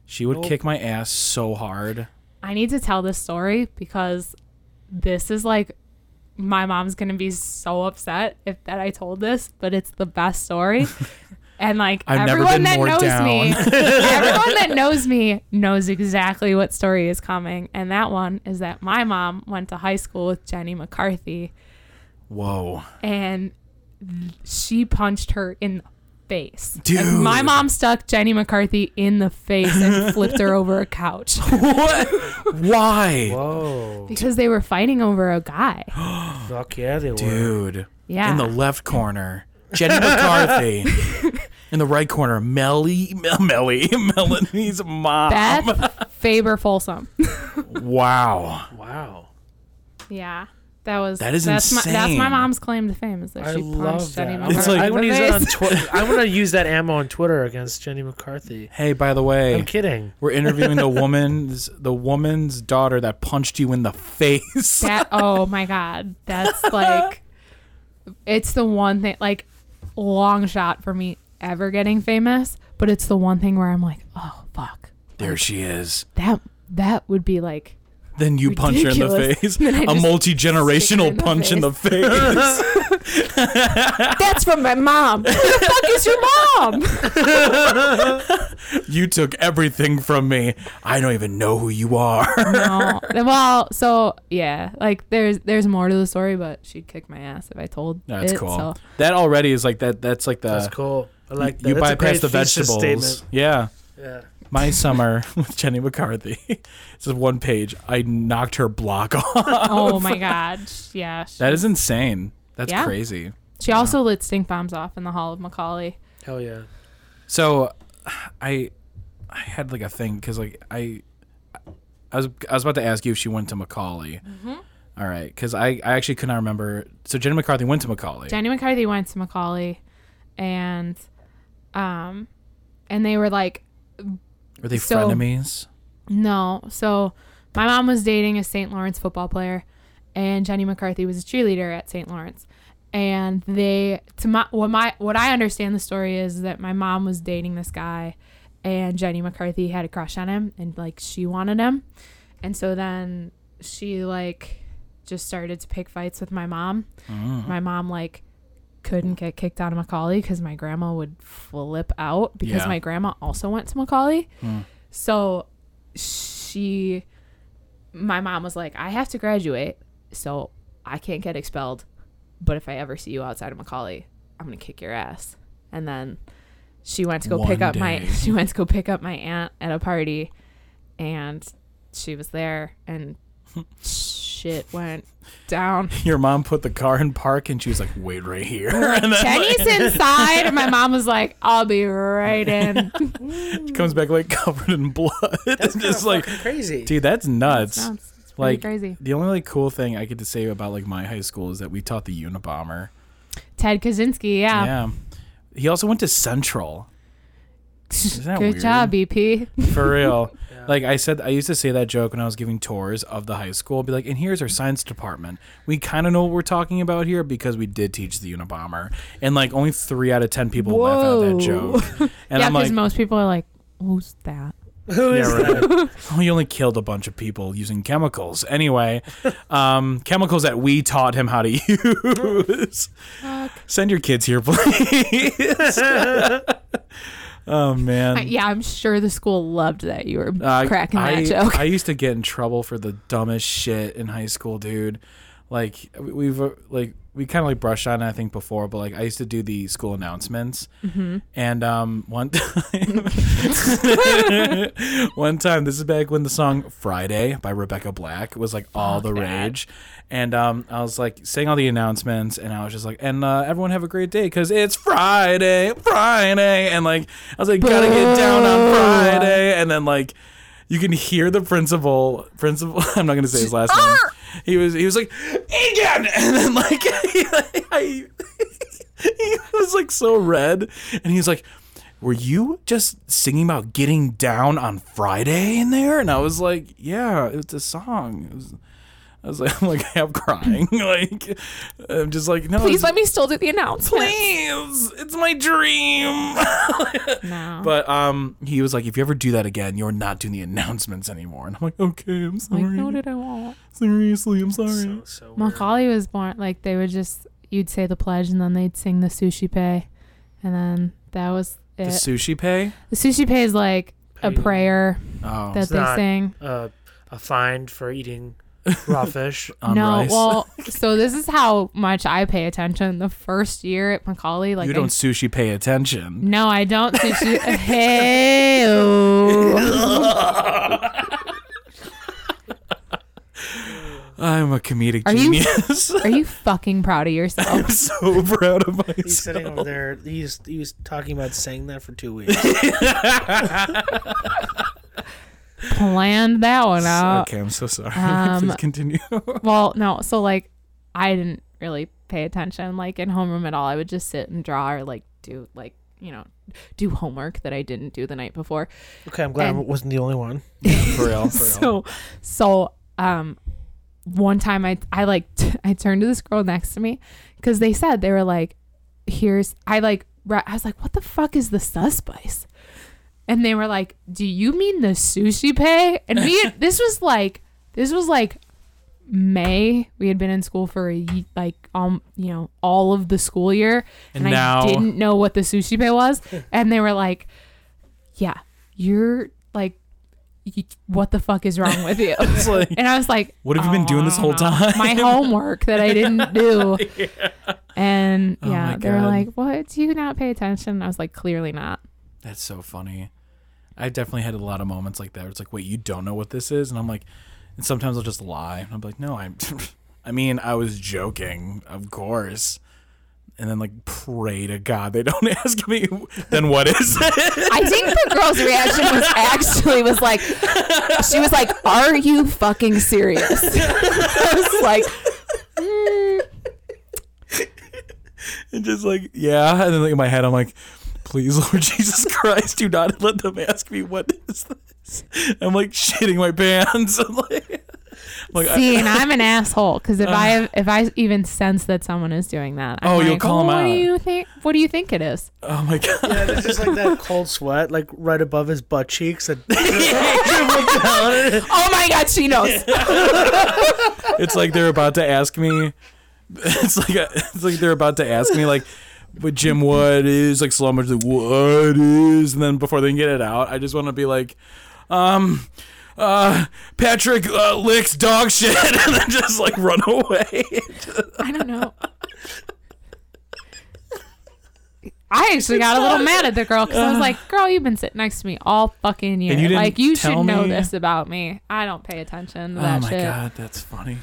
She would Nope. kick my ass so hard. I need to tell this story because this is like my mom's gonna be so upset if that I told this, but it's the best story. <laughs> And like I've <laughs> everyone that knows down. me, everyone that knows me knows exactly what story is coming. And that one is that my mom went to high school with Jenny McCarthy Whoa. and she punched her in the face. Dude. Like, my mom stuck Jenny McCarthy in the face and <laughs> flipped her over a couch <laughs> what? Why? Whoa. because they were fighting over a guy. <gasps> Fuck yeah, they were. Dude. Yeah. In the left corner, Jenny McCarthy. In the right corner, Melly, Mel- Melly, <laughs> Melanie's mom. Beth Faber Folsom. Wow. Wow. Yeah. That was That is that's My, that's my mom's claim to fame is that I she love punched Jenny that. McCarthy. It's like- I want to use it on face. Twitter. I want to <laughs> use that ammo on Twitter against Jenny McCarthy. Hey, by the way, I'm kidding. we're interviewing the woman's the woman's daughter that punched you in the face. That oh my god, that's like, <laughs> it's the one thing like, long shot for me ever getting famous, but it's the one thing where I'm like, oh fuck, there she is. that that would be like Then you punch her in the face. <laughs> A I A multi stick her generational in the punch in the face. <laughs> that's from my mom. Who the fuck is your mom? <laughs> you took everything from me. I don't even know who you are. no. Well, so yeah, like there's there's more to the story, but she'd kick my ass if I told That's it. cool. So That already is like that. That's like the That's cool. I like that. you That's a bypass great the vegetables. Statement. Yeah. Yeah. My summer <laughs> with Jenny McCarthy. <laughs> It's just one page. I knocked her block <laughs> off. oh my god, yeah. She, That is insane. That's Yeah. crazy. she also lit stink bombs off in the hall of McAuley. Hell yeah. So, I, I had like a thing because like I, I was I was about to ask you if she went to McAuley. Mm-hmm. All right, because I I actually could not remember. So Jenny McCarthy went to McAuley. Jenny McCarthy went to McAuley, and um, and they were like, Were they so- frenemies? no. So my mom was dating a St. Laurence football player, and Jenny McCarthy was a cheerleader at St. Laurence. And they, to my what my what I understand the story is that my mom was dating this guy, and Jenny McCarthy had a crush on him, and like she wanted him, and so then she like just started to pick fights with my mom. Mm. My mom like couldn't get kicked out of McAuley because my grandma would flip out because Yeah. my grandma also went to McAuley. Mm. So she, my mom was like, I have to graduate, so I can't get expelled. But if I ever see you outside of McAuley, I'm gonna kick your ass. And then she went to go pick One up my <laughs> she went to go pick up my aunt at a party, and she was there, and <laughs> shit went down. <laughs> Your mom put the car in park and she was like, "Wait right here." <laughs> and then Jenny's inside, and my mom was like, "I'll be right <laughs> in." she comes back like covered in blood. That's just just like, like crazy. dude, that's nuts. Sounds it's like crazy. the only like cool thing I get to say about like my high school is that we taught the Unabomber. Ted Kaczynski, yeah. Yeah. He also went to Central. That Good weird? job, BP. <laughs> For real. <laughs> Yeah. Like I said, I used to say that joke when I was giving tours of the high school. I'd be like, and here's our science department. We kind of know what we're talking about here because we did teach the Unabomber. And like only three out of 10 people laugh at that joke. <laughs> And yeah, because like, most people are like, "Who's that?" Who is yeah, right. oh, you only killed a bunch of people using chemicals. Anyway, um, chemicals that we taught him how to use. Fuck. Send your kids here, please. Oh, man. I- yeah, I'm sure the school loved that you were Uh, cracking that I, joke. I used to get in trouble for the dumbest shit in high school, dude. like we've uh, like we kind of like brushed on it I think before, but like I used to do the school announcements, Mm-hmm. and um one time, <laughs> <laughs> one time this is back when the song Friday by Rebecca Black was like all the Fuck that. rage, and um I was like saying all the announcements, and I was just like, and uh, everyone have a great day because it's Friday, Friday, and like I was like, gotta get down on Friday, and then like you can hear the principal principal <laughs> i'm not gonna say his last name he was he was like Egan! <laughs> and then like <laughs> he, <laughs> he was like so red. And he's like were you just singing about getting down on friday in there? And i was like yeah it's a song. It was, I was like, <laughs> I'm like half crying, <laughs> like I'm just like, no, Please let me still do the announcement. please, it's my dream. <laughs> No. But um, he was like, if you ever do that again, you're not doing the announcements anymore. And I'm like, okay, I'm sorry. like, no, did I won't. Seriously, I'm sorry. So, so. McAuley was born like they would just you'd say the pledge and then they'd sing the Suscipe, and then that was it. the Suscipe? The Suscipe is like a prayer Oh, that It's they not- sing. uh, a fine for eating raw fish. on no, rice. well, <laughs> so this is how much I pay attention. The first year at McAuley, like you don't sushi pay attention. no, I don't sushi. hey, I'm a comedic Are you- genius. <laughs> are you fucking proud of yourself? I'm so proud of myself. He's sitting over there. He's he was talking about saying that for two weeks. <laughs> Planned that one out. okay, I'm so sorry. <laughs> Um, Please continue. <laughs> Well, no, so like I didn't really pay attention like in homeroom at all. I would just sit and draw or like do like you know do homework that I didn't do the night before. Okay, I'm glad I wasn't the only one. <laughs> for real, for real. so so um one time I I like t- I turned to this girl next to me because they said they were like here's I like ra- I was like what the fuck is the sus spice and they were like do you mean the Suscipe and we had, <laughs> this was like this was like May we had been in school for a like um you know all of the school year And and, now- I didn't know what the Suscipe was <laughs> and they were like yeah you're like y- what the fuck is wrong with you <laughs> like, and I was like, What have you been "Oh, doing this whole time?" My homework that I didn't do. And Oh yeah, my they were God. like, "What? Do you not pay attention?" I was like, "Clearly not." That's so funny. I definitely had a lot of moments like that. Where it's like, wait, you don't know what this is, and I'm like, and sometimes I'll just lie. And I'm like, no, I'm. <laughs> I mean, I was joking, of course. And then like pray to God they <laughs> don't ask me. Then what is <laughs> it? I think the girl's reaction was actually was like, she was like, "Are you fucking serious?" I was like, "Mm, and just like yeah. And then like in my head, I'm like, please, Lord <laughs> Jesus Christ, do not let them ask me what is this. I'm like shitting my pants. <laughs> I'm like, I'm like, I- "See, and <laughs> I'm an asshole because if I uh. if I even sense that someone is doing that, I'm Oh, you'll call like, call 'em what out." do you think? What do you think it is?" oh my god. Yeah, there's just like that cold sweat, like right above his butt cheeks. That dribbled down. Oh my god, she knows. it's like they're about to ask me. It's like it's like they're about to ask me like what Jim Wood is like slow motion like what is and then before they can get it out, I just want to be like, um, uh, Patrick uh, licks dog shit <laughs> and then just like run away. I don't know. <laughs> I actually got a little mad at the girl because I was like, "Girl, you've been sitting next to me all fucking year. And you didn't like, you should know me? this about me. I don't pay attention to oh that my shit. god, that's funny.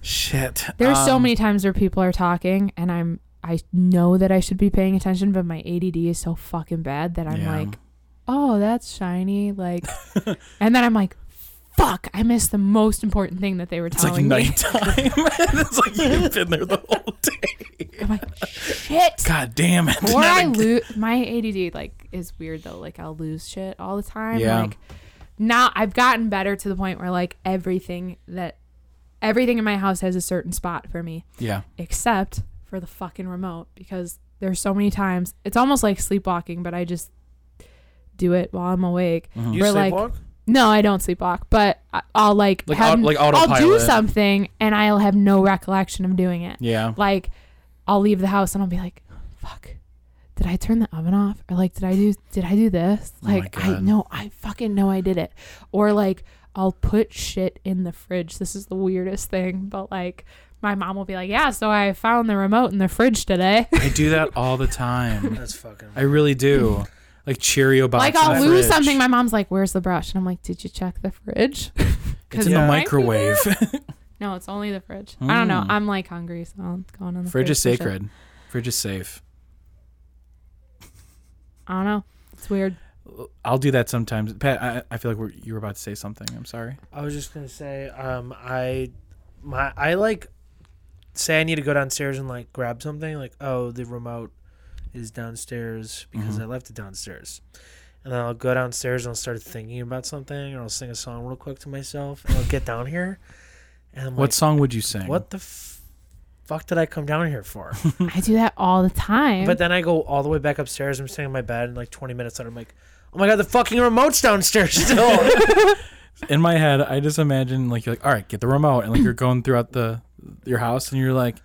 Shit. There's so Um, many times where people are talking, and I'm I know that I should be paying attention, but my ADD is so fucking bad that I'm Yeah. like, "Oh, that's shiny," like, <laughs> and then I'm like. Fuck! I missed the most important thing that they were It's like telling me. nighttime. <laughs> it's like you've <laughs> been there the whole day. I'm like, shit. God damn it. or Not I lose my ADD like is weird though. Like I'll lose shit all the time. Yeah. Like now I've gotten better to the point where like everything that everything in my house has a certain spot for me, Yeah. except for the fucking remote because there's so many times it's almost like sleepwalking, but I just do it while I'm awake. Mhm. You We're like- sleepwalk? No, I don't sleepwalk, but I- I'll like, Like have, au- like I'll do something and I'll have no recollection of doing it Yeah. like I'll leave the house and I'll be like, fuck. Did I turn the oven off? Or like did I do did I do this? Oh Like I God. know I fucking know I did it. Or like I'll put shit in the fridge. This is the weirdest thing, but like my mom will be like, "Yeah, so I found the remote in the fridge today." I do that <laughs> all the time. That's fucking. I really do. Like Cheerio box. like I'll the lose fridge. something. My mom's like, "Where's the brush?" And I'm like, "Did you check the fridge?" <laughs> It's in Yeah. the microwave. <laughs> No, it's only the fridge. I don't know. Mm. I'm like hungry, so I'm going in the Fridge Fridge is for shit. sacred. Fridge is safe. I don't know. It's weird. I'll do that sometimes. Pat, I, I feel like we're, you were about to say something. I'm sorry. I was just gonna say, um, I, my, I like, say I need to go downstairs and like grab something. Like, oh, the remote is downstairs because Mhm. I left it downstairs. And then I'll go downstairs and I'll start thinking about something, or I'll sing a song real quick to myself, and I'll get down here, and I'm What like, song would you sing? what the f- fuck did I come down here for? <laughs> I do that all the time. but then I go all the way back upstairs. I'm sitting in my bed, and like 20 minutes later, I'm like, oh my god, the fucking remote's downstairs still. <laughs> <laughs> In my head, I just imagine like you're like, all right, get the remote, and like you're going throughout the your house, and you're like,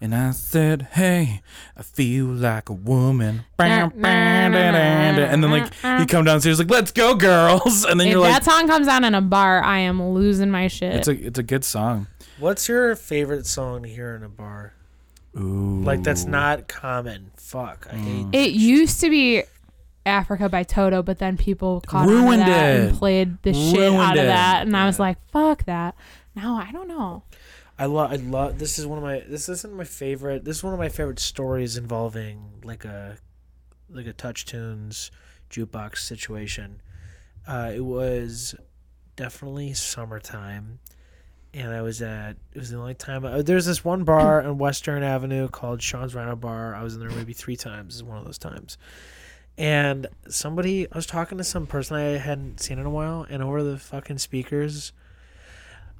and I said, hey, I feel like a woman, <laughs> and then like you come downstairs like, let's go, girls, <laughs> and then if you're like, that song comes on in a bar, I am losing my shit. it's a it's a good song. What's your favorite song to hear in a bar? Ooh, Like that's not common. Fuck, I hate. Mm. it used to be Africa by Toto, but then people caught on Ruined to that it. and played the shit Ruined out of it. that, and I was like, "Fuck that." Now I don't know. I love. I love. This is one of my. This isn't my favorite. This is one of my favorite stories involving like a, like a touch tunes jukebox situation. Uh, it was definitely summertime, and I was at. It was the only time. Uh, there's this one bar on Western Avenue called Sean's Rhino Bar. I was in there maybe three times. Is one of those times. And somebody, I was talking to some person I hadn't seen in a while, and over the fucking speakers,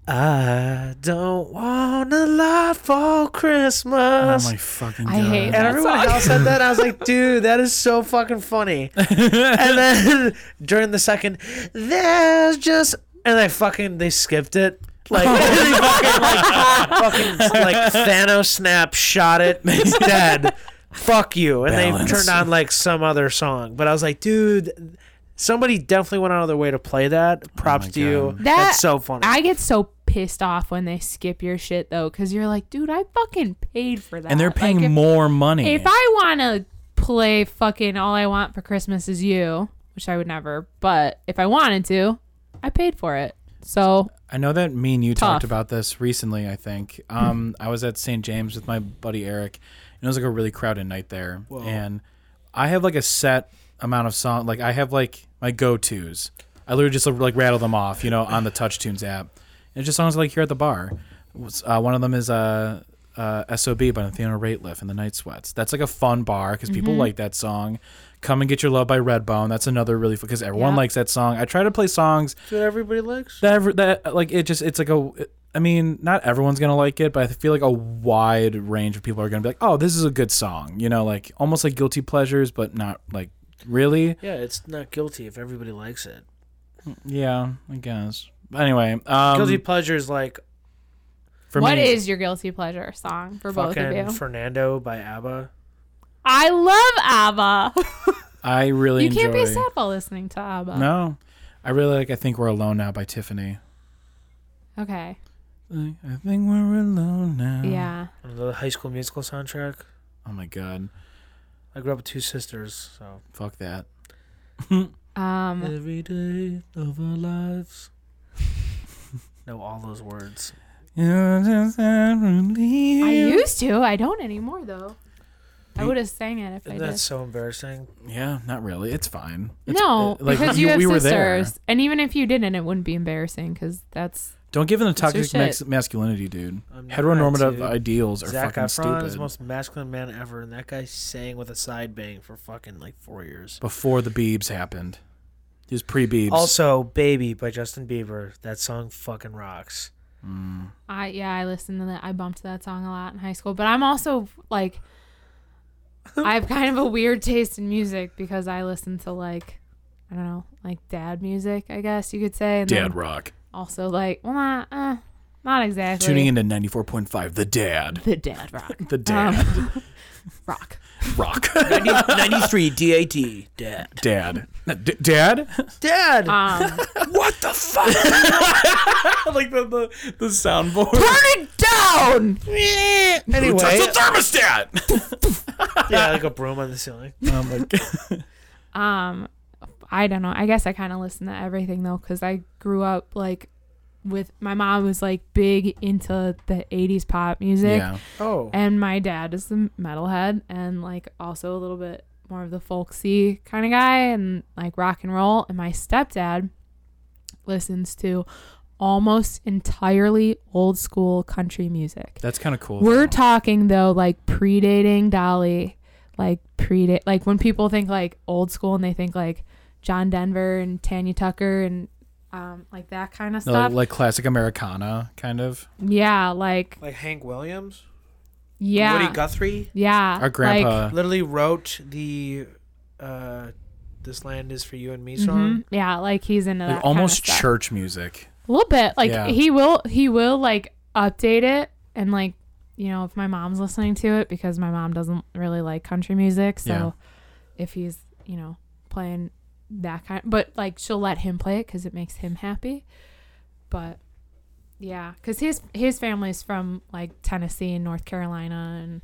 I don't want a lot for Oh Christmas. my fucking god! I hate and that everyone song. else said that. I was like, <laughs> dude, that is so fucking funny. and <laughs> then <laughs> during the second, there's just, and they fucking, they skipped it. Like, they fucking, like, fucking, like, Thanos snap shot it. It's dead. Fuck you. And Balance. they turned on, like, some other song. But I was like, dude, somebody definitely went out of their way to play that. Props my to you. That- That's so funny. I get so pissed off when they skip your shit though, because you're like, dude, I fucking paid for that, and they're paying Like, if, more money. If I want to play fucking "All I Want for Christmas Is You," which I would never, but if I wanted to, I paid for it. So I know that me and you Tough. talked about this recently. I think um, I was at St. James with my buddy Eric, and it was like a really crowded night there. Whoa. And I have like a set amount of song. Like I have like my go tos. I literally just like rattle them off, you know, on the Touch Tunes app. And it's just songs like here at the bar. Uh, one of them is uh, uh, "SOB" by Nathaniel Rateliff and the Night Sweats. That's like a fun bar because people Mm-hmm. like that song. "Come and Get Your Love" by Redbone. That's another really because everyone Yeah. likes that song. I try to play songs that everybody likes. that ever, that like it just it's like a I mean not everyone's gonna like it but I feel like a wide range of people are gonna be like oh this is a good song you know like almost like guilty pleasures but not like really Yeah, it's not guilty if everybody likes it. yeah I guess but anyway um guilty pleasure is like for what me is your guilty pleasure song for both of you? Fernando by ABBA. I love ABBA. <laughs> I really you can't be sad while listening to ABBA. no I really like I think we're alone now by Tiffany Okay. I I think we're alone now Yeah. the High School Musical soundtrack. oh my god I grew up with two sisters, so fuck that <laughs> Um. every day of our lives. <laughs> know all those words. I I used to. I don't anymore though. I would have sang it if I That's did. so embarrassing. Yeah, not really. It's fine. It's, No, uh, like, because you, have we were there. sisters, and even if you didn't, it wouldn't be embarrassing because that's Don't give in to It's your toxic shit. masculinity, dude. I'm not, Heteronormative dude. ideals are Zac fucking Efron stupid. is the most masculine man ever, and that guy sang with a side bang for fucking like four years. Before the Beebs happened, he was pre-Beebs. Also, "Baby" by Justin Bieber. That song fucking rocks. Mm. I yeah I listened to that. I bumped that song a lot in high school, but I'm also like <laughs> I have kind of a weird taste in music because I listen to like I don't know like dad music I guess you could say. And then Dad rock. Also like well not uh, not exactly. Tuning into 94.5, The Dad. the dad rock. <laughs> The Dad. Um, <laughs> rock. Rock. <laughs> 93 DAT. Dad. Dad. D- Dad? Dad. Um, what the fuck? like the, the, the soundboard. turn it down. anyway, That's a thermostat! yeah, like a broom on the ceiling. oh my God. Um, I don't know. I guess I kind of listen to everything though, because I grew up like with my mom was like big into the 80s pop music Yeah. Oh. and my dad is the metalhead and like also a little bit more of the folksy kind of guy and like rock and roll and my stepdad listens to almost entirely old school country music That's kind of cool. we're though. talking though like predating dolly like predate like when people think like old school and they think like john denver and tanya tucker and um like that kind of No, stuff like classic Americana, kind of. yeah like Like Hank Williams? yeah Woody Guthrie? yeah Our like, grandpa. Literally wrote the uh This Land Is For You and Me song. Mhm. Yeah, like he's into that like, almost kind of stuff. church music. A little bit. Like Yeah. he will he will like update it and like you know if my mom's listening to it because my mom doesn't really like country music, so Yeah. if he's you know playing that kind, but like she'll let him play it because it makes him happy. But yeah, because his his family's from like Tennessee and North Carolina and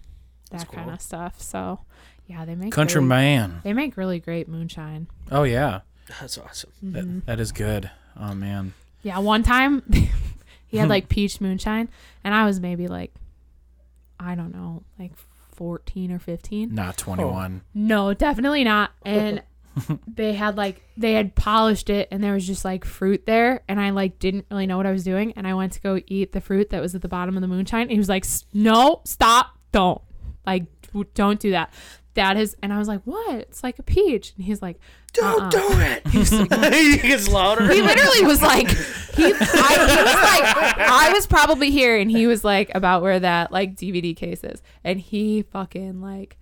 that That's kind of stuff. So yeah, they make Country really, man. They make really great moonshine. Oh, yeah. That's awesome. That- Mhm. that is good. Oh, man. Yeah, one time <laughs> he had like peach moonshine, and I was maybe like, I don't know, like 14 or 15. Not 21. No, definitely not. And <laughs> they had like, they had polished it, and there was just like fruit there, and I like didn't really know what I was doing. And I went to go eat the fruit that was at the bottom of the moonshine. And he was like, No, stop, don't. Like, don't do that. That is, and I was like, What? It's like a peach. And he's like, Don't Uh-uh. do it. <laughs> <laughs> he gets louder. he literally was like he, I, he was like I was probably here and he was like about where that like DVD case is and he fucking like sh-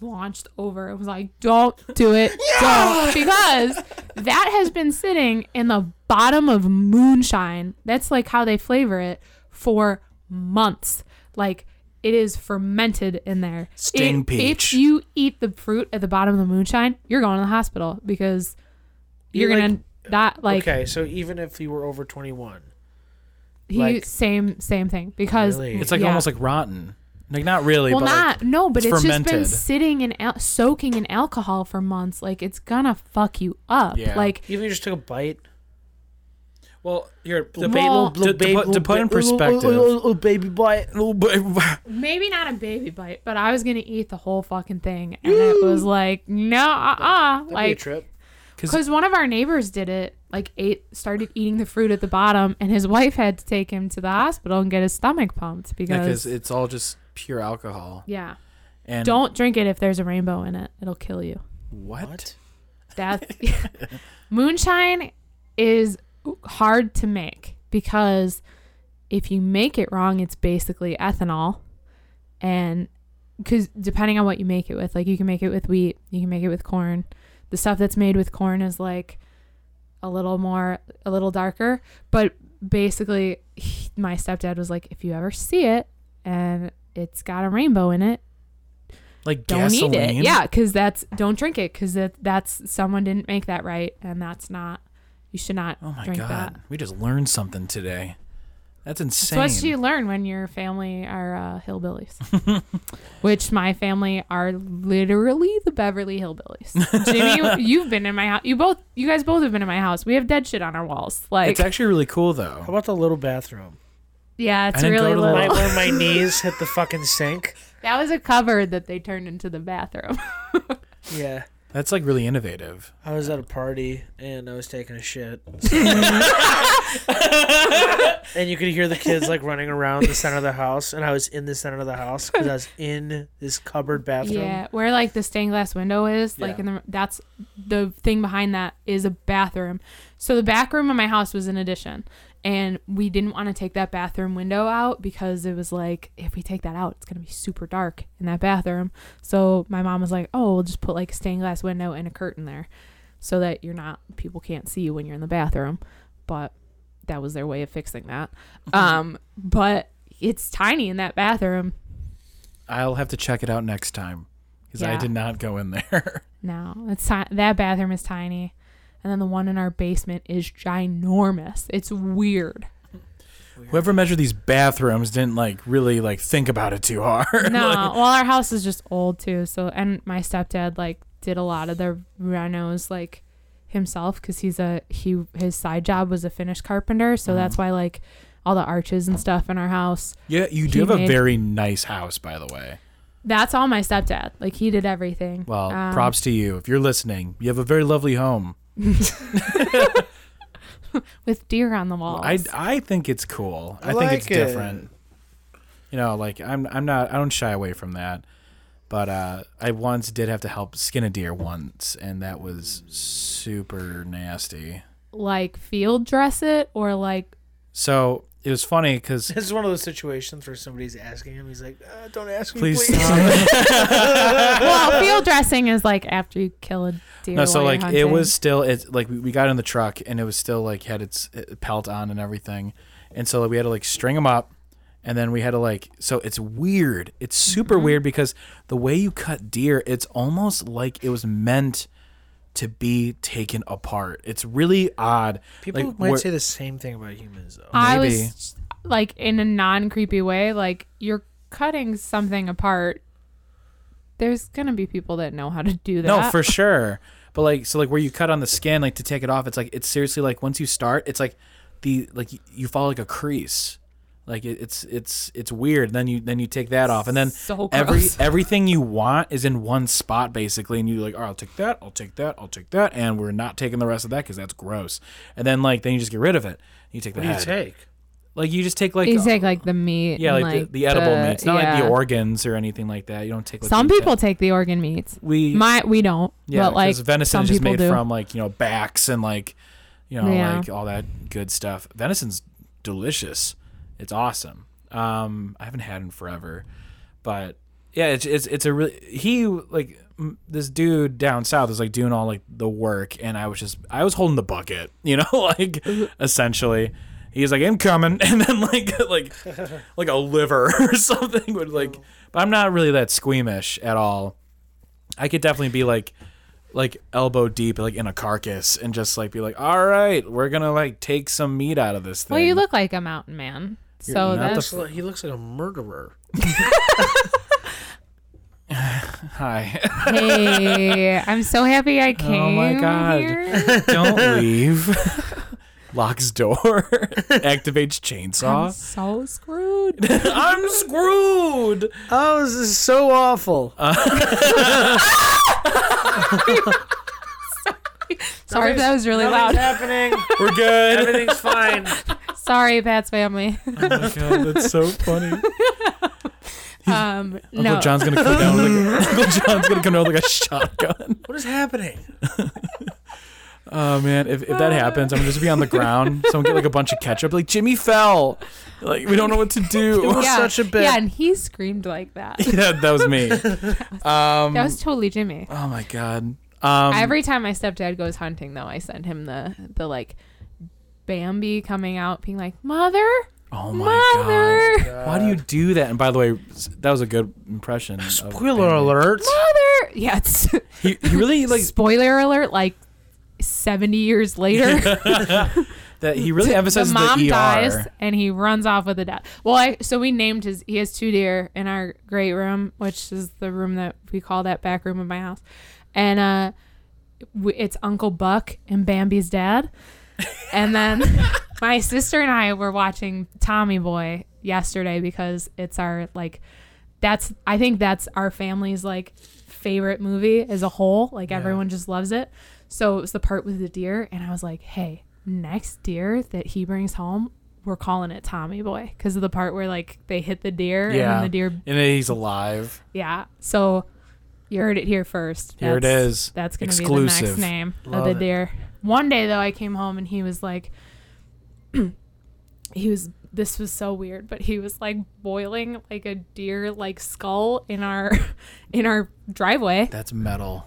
launched over and was like don't do it <laughs> don't because that has been sitting in the bottom of moonshine that's like how they flavor it for months like it is fermented in there. Sting If- peach. If you eat the fruit at the bottom of the moonshine, you're going to the hospital because you're You, gonna die. Like okay, so even if you were over 21, he like- same same thing because Really? It's like yeah. almost like rotten. Like, not really, well but not like, no, but it's it's, just been sitting in al- soaking in alcohol for months. Like it's gonna fuck you up. Yeah. Like even if you just took a bite, well, here, little, Well, ba- little, little to- to baby, put- to little put in ba- little- perspective. little, little, little baby bite. little bit. <laughs> maybe not a baby bite, but I was gonna eat the whole fucking thing, and it was like no, uh, uh be a like trip. because one of our neighbors did it. Like ate started eating the fruit at the bottom, and his wife had to take him to the hospital and get his stomach pumped because Because it's all just pure alcohol. yeah. And Don't drink it if there's a rainbow in it. It'll kill you. What? That's <laughs> <laughs> moonshine is hard to make because if you make it wrong, it's basically ethanol, and because depending on what you make it with, like you can make it with wheat, you can make it with corn. The stuff that's made with corn is like a little more, a little darker, but basically, he- my stepdad was like, if you ever see it and it's got a rainbow in it, Like don't gasoline? eat it. Yeah, because that's don't drink it because that that's someone didn't make that right, and that's not. You should not Oh my drink god. that. We just learned something today. That's That's insane. what you learn when your family are uh, hillbillies, <laughs> which my family are literally the Beverly Hillbillies. <laughs> Jimmy, you've been in my house. You both, you guys both have been in my house. We have dead shit on our walls. Like, it's actually really cool though. How about the little bathroom? Yeah, it's I didn't go really to the little. Right where my knees hit the fucking sink. <laughs> That was a cupboard that they turned into the bathroom. <laughs> Yeah. That's like really innovative. I was at a party and I was taking a shit. <laughs> and you could hear the kids like running around the center of the house, and I was in the center of the house because I was in this cupboard bathroom. Yeah, where like the stained glass window is, like Yeah. in the that's the thing behind that is a bathroom. So the back room of my house was an addition, and we didn't want to take that bathroom window out because it was like if we take that out, it's gonna be super dark in that bathroom. So my mom was like, "Oh, we'll just put like a stained glass window and a curtain there, so that you're not people can't see you when you're in the bathroom." But that was their way of fixing that. <laughs> Um, but it's tiny in that bathroom. I'll have to check it out next time because I did not go in there. <laughs> No, it's ti- that bathroom is tiny, and then the one in our basement is ginormous. It's weird. <laughs> Whoever measured these bathrooms didn't like really like think about it too hard. No, Like, <laughs> well, our house is just old too. So, and my stepdad like did a lot of the renos like himself because he's a he his side job was a finish carpenter. So that's why like all the arches and stuff in our house. yeah, you do have a very nice house, by the way. That's all my stepdad. Like he did everything. Well, Um, props to you. If you're listening, you have a very lovely home. <laughs> with deer on the walls. I, I think it's cool. I, I think it's it. different. You know, like I'm I'm not I don't shy away from that. But uh, I once did have to help skin a deer once, and that was super nasty. like field dress it or like So it was funny because This is one of those situations where somebody's asking him. He's like, uh, "Don't ask me, please please." <laughs> well field dressing is like after you kill a deer. No, so while like you're it was still it's like we, we got in the truck and it was still like had its pelt on and everything, and so like, we had to like string them up, and then we had to like so it's weird. It's super Mm-hmm. weird because the way you cut deer, it's almost like it was meant to be taken apart. It's really odd. People Like, might say the same thing about humans, though. I maybe. was like in a non creepy way, like you're cutting something apart. There's gonna be people that know how to do that. No, for <laughs> sure. But like, so like where you cut on the skin, like to take it off, it's like it's seriously like once you start, it's like the like you follow like a crease. Like it, it's it's it's weird. Then you then you take that off, and then So every <laughs> everything you want is in one spot basically, and you like, oh, I'll take that, I'll take that, I'll take that, and we're not taking the rest of that because that's gross. And then like then you just get rid of it. You take the What do you head. take? Like you just take like you uh, take like the meat. yeah, and, like, the, the edible the- meats, not like the organs or anything like that. You don't take like Some the- people take the organ meats. we My we don't. yeah, but like venison some is just made do. from like you know backs and like you know Yeah. like all that good stuff. Venison's delicious. It's awesome. Um, I haven't had it in forever, but yeah, it's it's it's a really he like m- this dude down south is like doing all like the work, and I was just I was holding the bucket, <laughs> you know, like essentially. He's like, I'm coming, <laughs> and then like like <laughs> like a liver or something would like. But I'm not really that squeamish at all. I could definitely be like like elbow deep like in a carcass and just like be like all right we're gonna like take some meat out of this thing Well, you look like a mountain man. You're So not the that's Looks like- He looks like a murderer. <laughs> <laughs> hi hey. I'm so happy I came oh my god here. <laughs> don't leave locks door activates I'm chainsaw so screwed. i'm screwed Oh, this is so awful. Ah! Sorry if that was really Nothing's loud. happening. we're good Everything's fine. Sorry, Pat's family. <laughs> oh my god that's so funny <laughs> Um, uncle no. john's gonna come down with like, <laughs> uncle john's gonna come down with like a shotgun What is happening? Oh man, if, if that happens, I'm gonna just be on the ground. Someone get like a bunch of ketchup, like Jimmy fell. Like we don't know what to do. was such a bit. Yeah, and he screamed like that. yeah, that was me. Um, That was totally Jimmy. oh my god. Um, Every time my stepdad goes hunting, though, I send him the the like Bambi coming out, being like, "Mother, oh my mother, god. Why do you do that? And by the way, that was a good impression. of Spoiler Bambi. alert. mother." Yeah, it's He, he really <laughs> like spoiler alert. Like seventy years later, <laughs> that. He really <laughs> the emphasizes the, mom ER. dies and he runs off with the dad. Well, I so we named his. He has two deer in our great room, which is the room that we call that back room of my house, and uh, w- it's Uncle Buck and Bambi's dad. And then my sister and I were watching Tommy Boy yesterday because it's our like that's I think that's our family's like favorite movie as a whole. Like everyone just loves it. So it was the part with the deer and I was like, "Hey, next deer that he brings home, we're calling it Tommy Boy because of the part where like they hit the deer and Yeah, then the deer and then he's alive. yeah. So you heard it here first. Here it That's- is. That's gonna be the next name of Love the it. deer. One day though, I came home and he was like, <clears throat> he was. This was so weird, but he was like boiling like a deer like skull in our <laughs> in our driveway That's metal.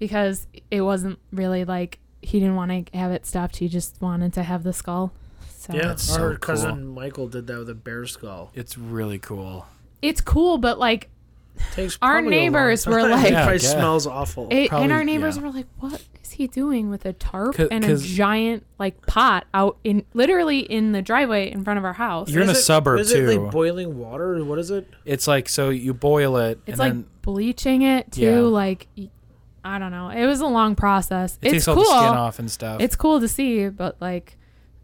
because it wasn't really like he didn't want to have it stuffed. He just wanted to have the skull. So Yeah, That's our so cousin Michael did that with a bear skull. It's really cool. it's cool, but like Takes Our probably a long neighbors were like- <laughs> Yeah, probably smells awful. it, Probably, and our neighbors yeah. were like, "What is he doing with a tarp and a giant like pot out in literally in the driveway in front of our house?" You're in a it- suburb, is it too. like boiling water? What is it? It's like so you boil it It's and like then bleaching it too. Yeah. Like I don't know. It was a long process. it it's takes all cool. the skin off and stuff. It's cool to see, but like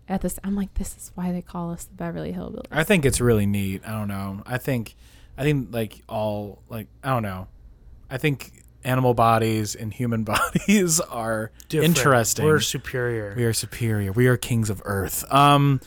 at this, I'm like, this is why they call us the Beverly Hillbillies. I think it's really neat. I don't know. I think I think like all like I don't know. I think animal bodies and human <laughs> bodies are Different. interesting. We're superior. We are superior. We are kings of Earth. Um,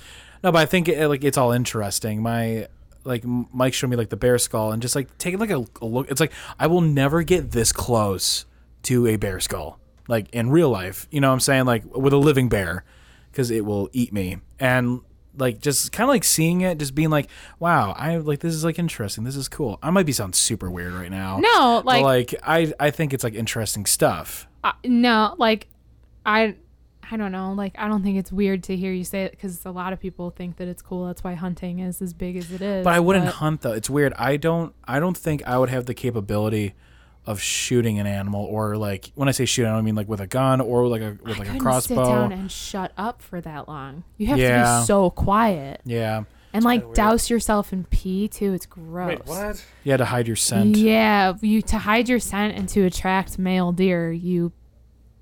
no, but I think it, like it's all interesting. My like Mike showed me like the bear skull and just like taking like a, a look. It's like I will never get this close to a bear skull, like in real life. You know what I'm saying? Like with a living bear, because it will eat me. And like just kind of like seeing it, just being like, wow, I like this is like interesting. This is cool. I might be sounding super weird right now. no, But, like, like I I think it's like interesting stuff. uh, no, like I. I don't know. Like, I don't think it's weird to hear you say it because a lot of people think that it's cool. That's why hunting is as big as it is. But I wouldn't hunt though. It's weird. I don't. I don't think I would have the capability of shooting an animal, or like when I say shoot, I don't mean like with a gun or like a with I like a couldn't crossbow. sit down and shut up for that long. You have to be so quiet yeah, and like douse yourself in pee too. It's gross. Wait, what? you had to hide your scent. Yeah, you to hide your scent and to attract male deer, you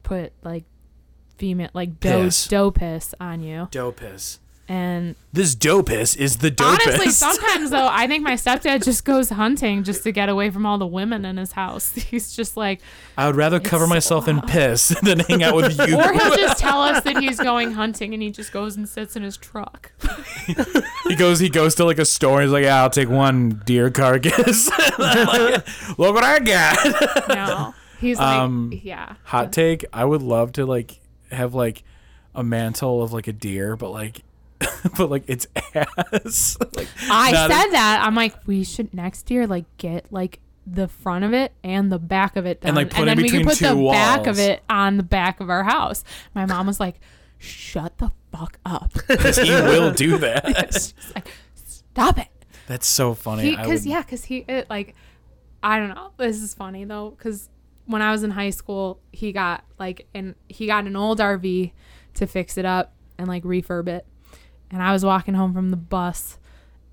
put like female like doe Piss. doe piss on you. Doe piss. And This doe piss is the doe honestly, <laughs> sometimes though, I think my stepdad just goes hunting just to get away from all the women in his house. <laughs> He's just like, I would rather cover so myself in piss <laughs> than hang out with you. or he'll just tell us that he's going hunting and he just goes and sits in his truck. he goes. He goes to like a store. He's like, "Yeah, I'll take one deer carcass." Like, Look what I got. No, he's like, Um, yeah. Hot take. I would love to like have like a mantle of like a deer, but like, <laughs> but like its ass. <laughs> like I not a- said that. I'm like, we should next year like get like the front of it and the back of it done, And, like, put it then we can put the two back of it on the back of our house. My mom was like, "Shut the fuck up." <laughs> 'cause he will do that. Like, "Stop it." That's so funny. Because would- yeah, because he it, like, I don't know. This is funny though, because when I was in high school, he got like, and he got an old RV to fix it up and like refurb it. And I was walking home from the bus,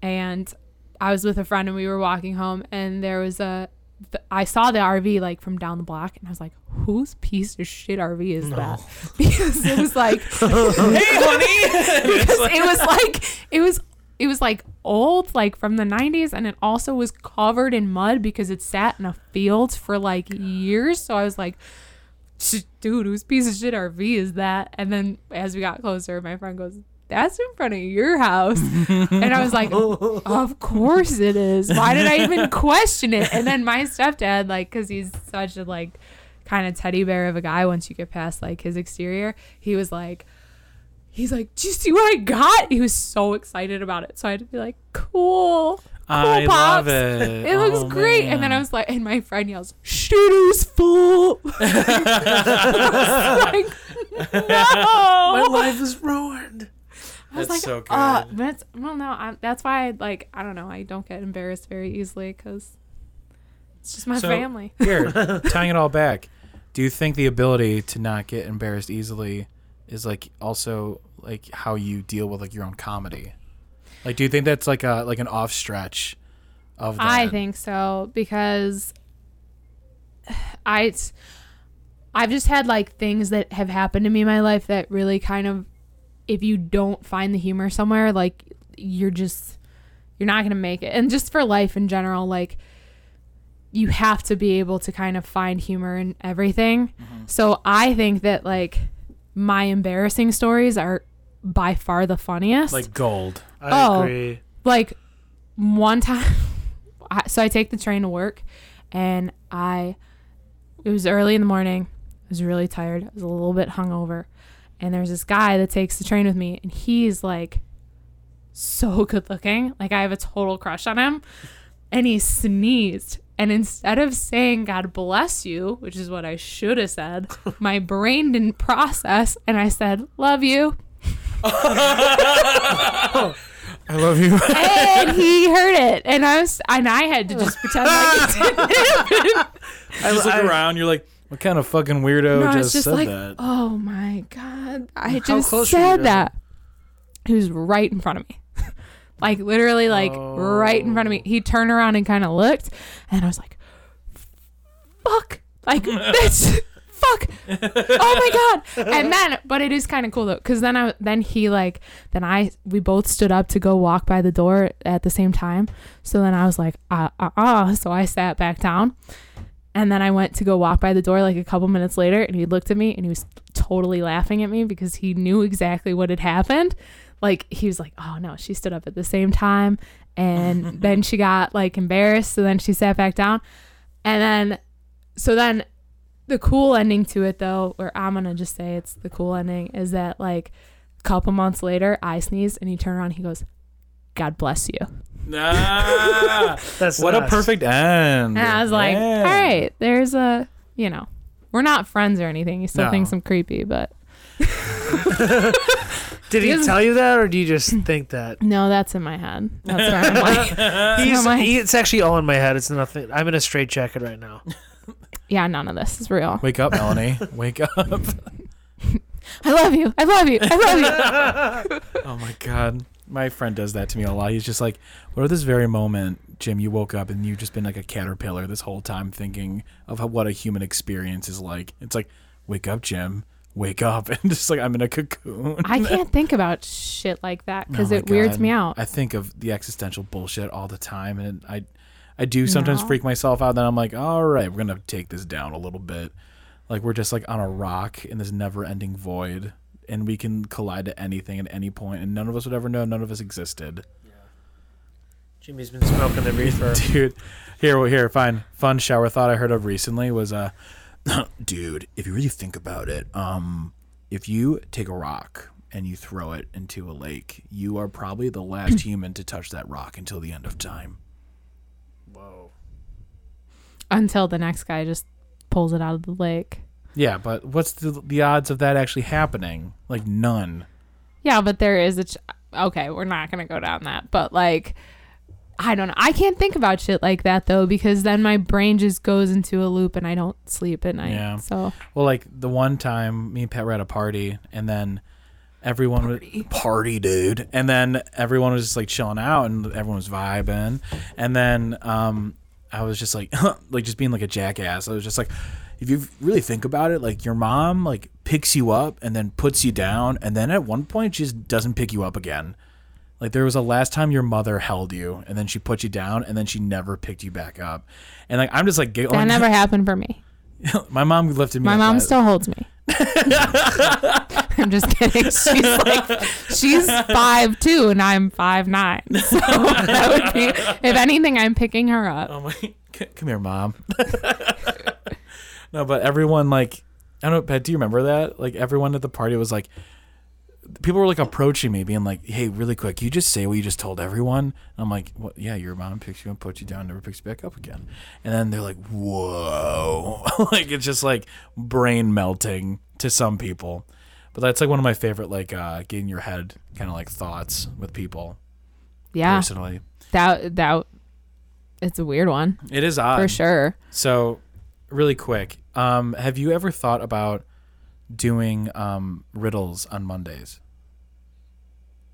and I was with a friend, and we were walking home, and there was a. th- I saw the RV like from down the block, and I was like, "Whose piece of shit RV is that?" <laughs> Because it was like, <laughs> hey, honey. <laughs> because it was like it was it was like old like from the 90s and it also was covered in mud because it sat in a field for like years so i was like dude whose piece of shit rv is that and then as we got closer my friend goes that's in front of your house and i was like <laughs> of course it is why did i even <laughs> question it and then my stepdad like because he's such a like kind of teddy bear of a guy once you get past like his exterior he was like he's like, "Do you see what I got?" He was so excited about it. So I had to be like, "Cool, cool, I pops. love it. It looks Oh, great." And then I was like, and my friend yells, "Shooter's full!" <laughs> Like, My life is ruined. I was That's like, so good. Uh, that's well, no, I, that's why I like. I don't know. I don't get embarrassed very easily because it's just my So- family. <laughs> Here, <laughs> tying it all back. Do you think the ability to not get embarrassed easily is like also like how you deal with like your own comedy? Like, do you think that's like a like an off stretch of that? I think so because <sighs> I I've just had like things that have happened to me in my life that really kind of if you don't find the humor somewhere like you're just you're not going to make it. And just for life in general like you have to be able to kind of find humor in everything. Mm-hmm. So I think that like my embarrassing stories are by far the funniest like gold. I Oh. agree. like one time <laughs> so i take the train to work and i it was early in the morning i was really tired i was a little bit hungover and there's this guy that takes the train with me and he's like so <laughs> good looking like i have a total crush on him and he sneezed and instead of saying god bless you which is what i should have said <laughs> my brain didn't process and i said love you <laughs> I love you. and he heard it, and I was, and I had to just pretend like it didn't. I just look I- around. You're like, what kind of fucking weirdo No, just, just said like, that? oh my god, I How just said that. He was right in front of me, <laughs> like literally, like right in front of me. He turned around and kind of looked, and I was like, "Fuck!" Like <laughs> that's fuck. Oh my god! And then, but it is kind of cool though, because then I, then he like, then I, we both stood up to go walk by the door at the same time. So then I was like, uh, uh, uh. So I sat back down. And then I went to go walk by the door like a couple minutes later, and he looked at me and he was totally laughing at me because he knew exactly what had happened. Like, he was like, oh no, she stood up at the same time. And <laughs> then she got like embarrassed. So then she sat back down. And then, so then the cool ending to it, though, or I'm going to just say it's the cool ending, is that like a couple months later, I sneezed and he turned around and he goes, God bless you. Ah, <laughs> That's what a perfect end. And I was like, Yeah. all right, there's a, you know, we're not friends or anything. He still No. thinks I'm creepy, but <laughs> Did he He tell you that, or do you just think that? no, that's in my head. That's where I'm like, He's, I'm like- he, it's actually all in my head. It's nothing. I'm in a straight jacket right now. yeah, none of this is real. Wake up, Melanie. <laughs> Wake up. I love you. I love you. I love you. Oh my god. My friend does that to me a lot. He's just like, what at this very moment, Jim, you woke up and you've just been like a caterpillar this whole time thinking of how, what a human experience is like. It's like, wake up, Jim. Wake up. <laughs> And just like, I'm in a cocoon. I <laughs> can't think about shit like that because Oh it weirds me out. I think of the existential bullshit all the time, and I, I do sometimes No. freak myself out. Then I'm like, all right, we're gonna take this down a little bit. Like we're just like on a rock in this never-ending void, and we can collide to anything at any point, and none of us would ever know. None of us existed, Yeah. Jimmy's been smoking the reefer. <laughs> dude. Here, well, here, fine. Fun shower thought I heard of recently was, uh, <clears throat> dude, if you really think about it, um, if you take a rock and you throw it into a lake, you are probably the last <clears throat> human to touch that rock until the end of time. Whoa. Until the next guy just pulls it out of the lake. Yeah, but what's the the odds of that actually happening? Like none. Yeah, but there is a. Ch- okay, we're not gonna go down that, but like. I don't know. I can't think about shit like that though because then my brain just goes into a loop and I don't sleep at night. Yeah. So Well, like the one time me and Pat were at a party, and then everyone was party, dude, and then everyone was just like chilling out, and everyone was vibing, and then um, I was just like, <laughs> like just being like a jackass. I was just like, if you really think about it, like your mom like picks you up and then puts you down, and then at one point she just doesn't pick you up again. Like there was a last time your mother held you, and then she put you down, and then she never picked you back up, and like I'm just like giggling. that never <laughs> happened for me. My mom lifted me. My mom still holds me. <laughs> <laughs> I'm just kidding. She's like she's five two and I'm five nine. So that would be if anything, I'm picking her up. Oh my! Come here, mom. No, but everyone like I don't know, Pat. Do you remember that? Like everyone at the party was like, people were like approaching me, being like, "Hey, really quick, you just say what you just told everyone." And I'm like, "What? Yeah, your mom picks you up, puts you down, never picks you back up again." And then they're like, "Whoa!" <laughs> like it's just like brain melting to some people. But that's like one of my favorite, like uh, getting your head kind of like thoughts with people Yeah, personally. that that it's a weird one It is odd for sure. So, really quick, um, have you ever thought about doing um, riddles on Mondays?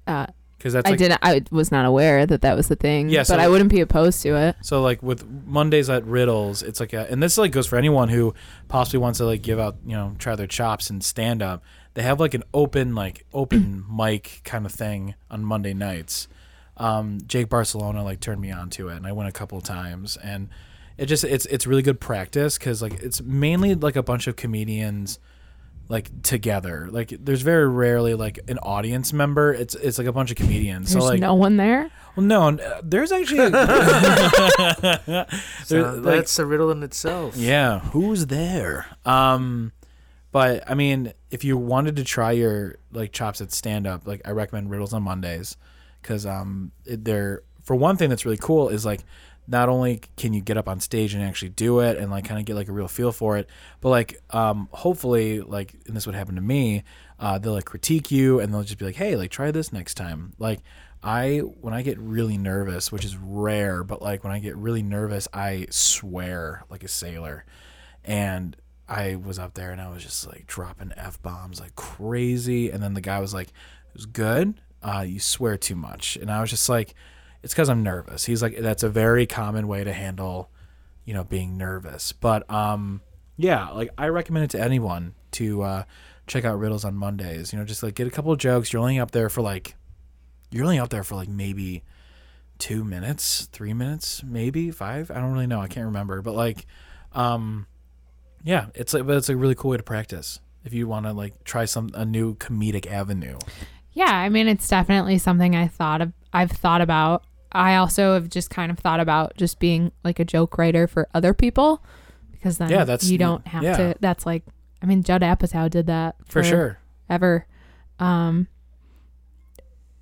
Uh, Because that's I like didn't. I was not aware that that was the thing. Yeah, so but I wouldn't be opposed to it. so like with Mondays at riddles, it's like a, and this like goes for anyone who possibly wants to like give out you know try their chops and stand up. They have like an open like open <clears throat> mic kind of thing on Monday nights. Um, Jake Barcelona like turned me on to it, and I went a couple of times, and it just it's it's really good practice because like it's mainly like a bunch of comedians like together. Like there's very rarely like an audience member. It's it's like a bunch of comedians. There's so like no one there. well, no, uh, there's actually <laughs> <laughs> So There- like- that's a riddle in itself. yeah. Who's there? Um, but I mean, if you wanted to try your like chops at stand up, like I recommend riddles on Mondays because um it, they're for one thing that's really cool is like not only can you get up on stage and actually do it and like kind of get like a real feel for it, but like um, hopefully like and this would happen to me, uh, they'll like critique you and they'll just be like, hey, like try this next time. Like I when I get really nervous, which is rare, but like when I get really nervous, I swear like a sailor, and I was up there and I was just like dropping f bombs like crazy, and then the guy was like, "It was good. Uh, you swear too much," and I was just like, "It's because I'm nervous." He's like, "That's a very common way to handle, you know, being nervous." But um, yeah, like I recommend it to anyone to uh, check out Riddles on Mondays. You know, just like get a couple of jokes. You're only up there for like, you're only up there for like maybe two minutes, three minutes, maybe five. I don't really know. I can't remember, but like, um yeah, it's like, but it's a really cool way to practice if you want to like try some a new comedic avenue. Yeah, I mean it's definitely something I thought of I've thought about. I also have just kind of thought about just being like a joke writer for other people because then Yeah, that's- you don't have yeah. to that's like I mean Judd Apatow did that For sure. ever. Um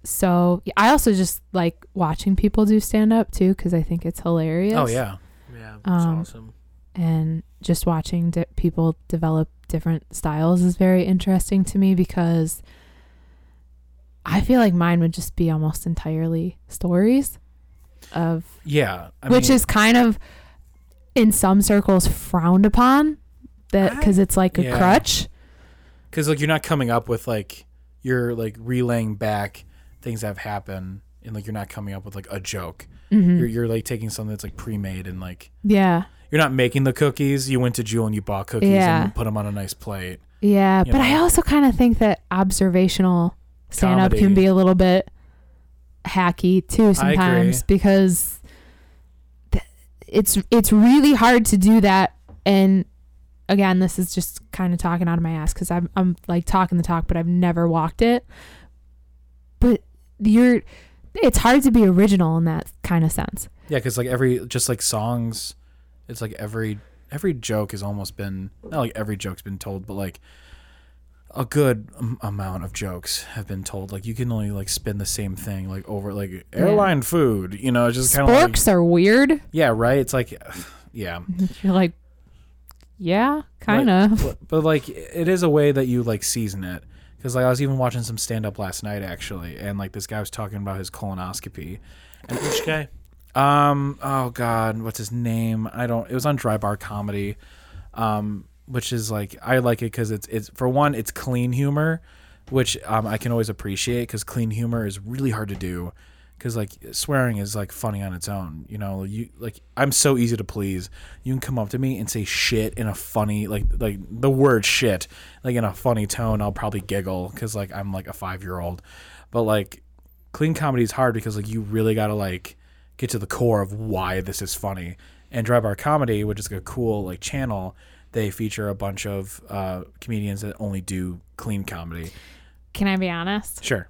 so yeah, I also just like watching people do stand up too because I think it's hilarious. Oh yeah. Yeah, that's Um, awesome. and just watching di- people develop different styles is very interesting to me because I feel like mine would just be almost entirely stories of Yeah. I which mean, is kind of in some circles frowned upon that because it's like a Yeah. crutch. because like you're not coming up with like you're like relaying back things that have happened and like you're not coming up with like a joke. Mhm. You're you're like taking something that's like pre-made and like Yeah. you're not making the cookies. You went to Jewel and you bought cookies Yeah. and put them on a nice plate. Yeah, but I also kind of think that observational stand up can be a little bit hacky too sometimes because th- it's it's really hard to do that. And again this is just kind of talking out of my ass cuz I'm I'm like talking the talk but I've never walked it. But you're it's hard to be original in that kind of sense. Yeah, because like every just like songs, it's like every every joke has almost been not like every joke's been told, but like a good am- amount of jokes have been told. Like you can only like spin the same thing like over like airline food, you know, it's just kind of like Sporks are weird. yeah, right. It's like <sighs> yeah, <laughs> You're like yeah, kind of. but, but like it is a way that you like season it. Because like I was even watching some stand up last night actually, and like this guy was talking about his colonoscopy, and Which guy? Um. Oh God, what's his name? I don't. It was on Dry Bar Comedy, um, which is like I like it because it's it's for one it's clean humor, which um I can always appreciate because clean humor is really hard to do, because like swearing is like funny on its own. You know, you like I'm so easy to please. You can come up to me and say shit in a funny like like the word shit like in a funny tone. I'll probably giggle because like I'm like a five year old, but like clean comedy is hard because like you really gotta like get to the core of why this is funny. And Dry Bar Comedy, which is like a cool like channel, they feature a bunch of uh, comedians that only do clean comedy. Can I be honest? Sure.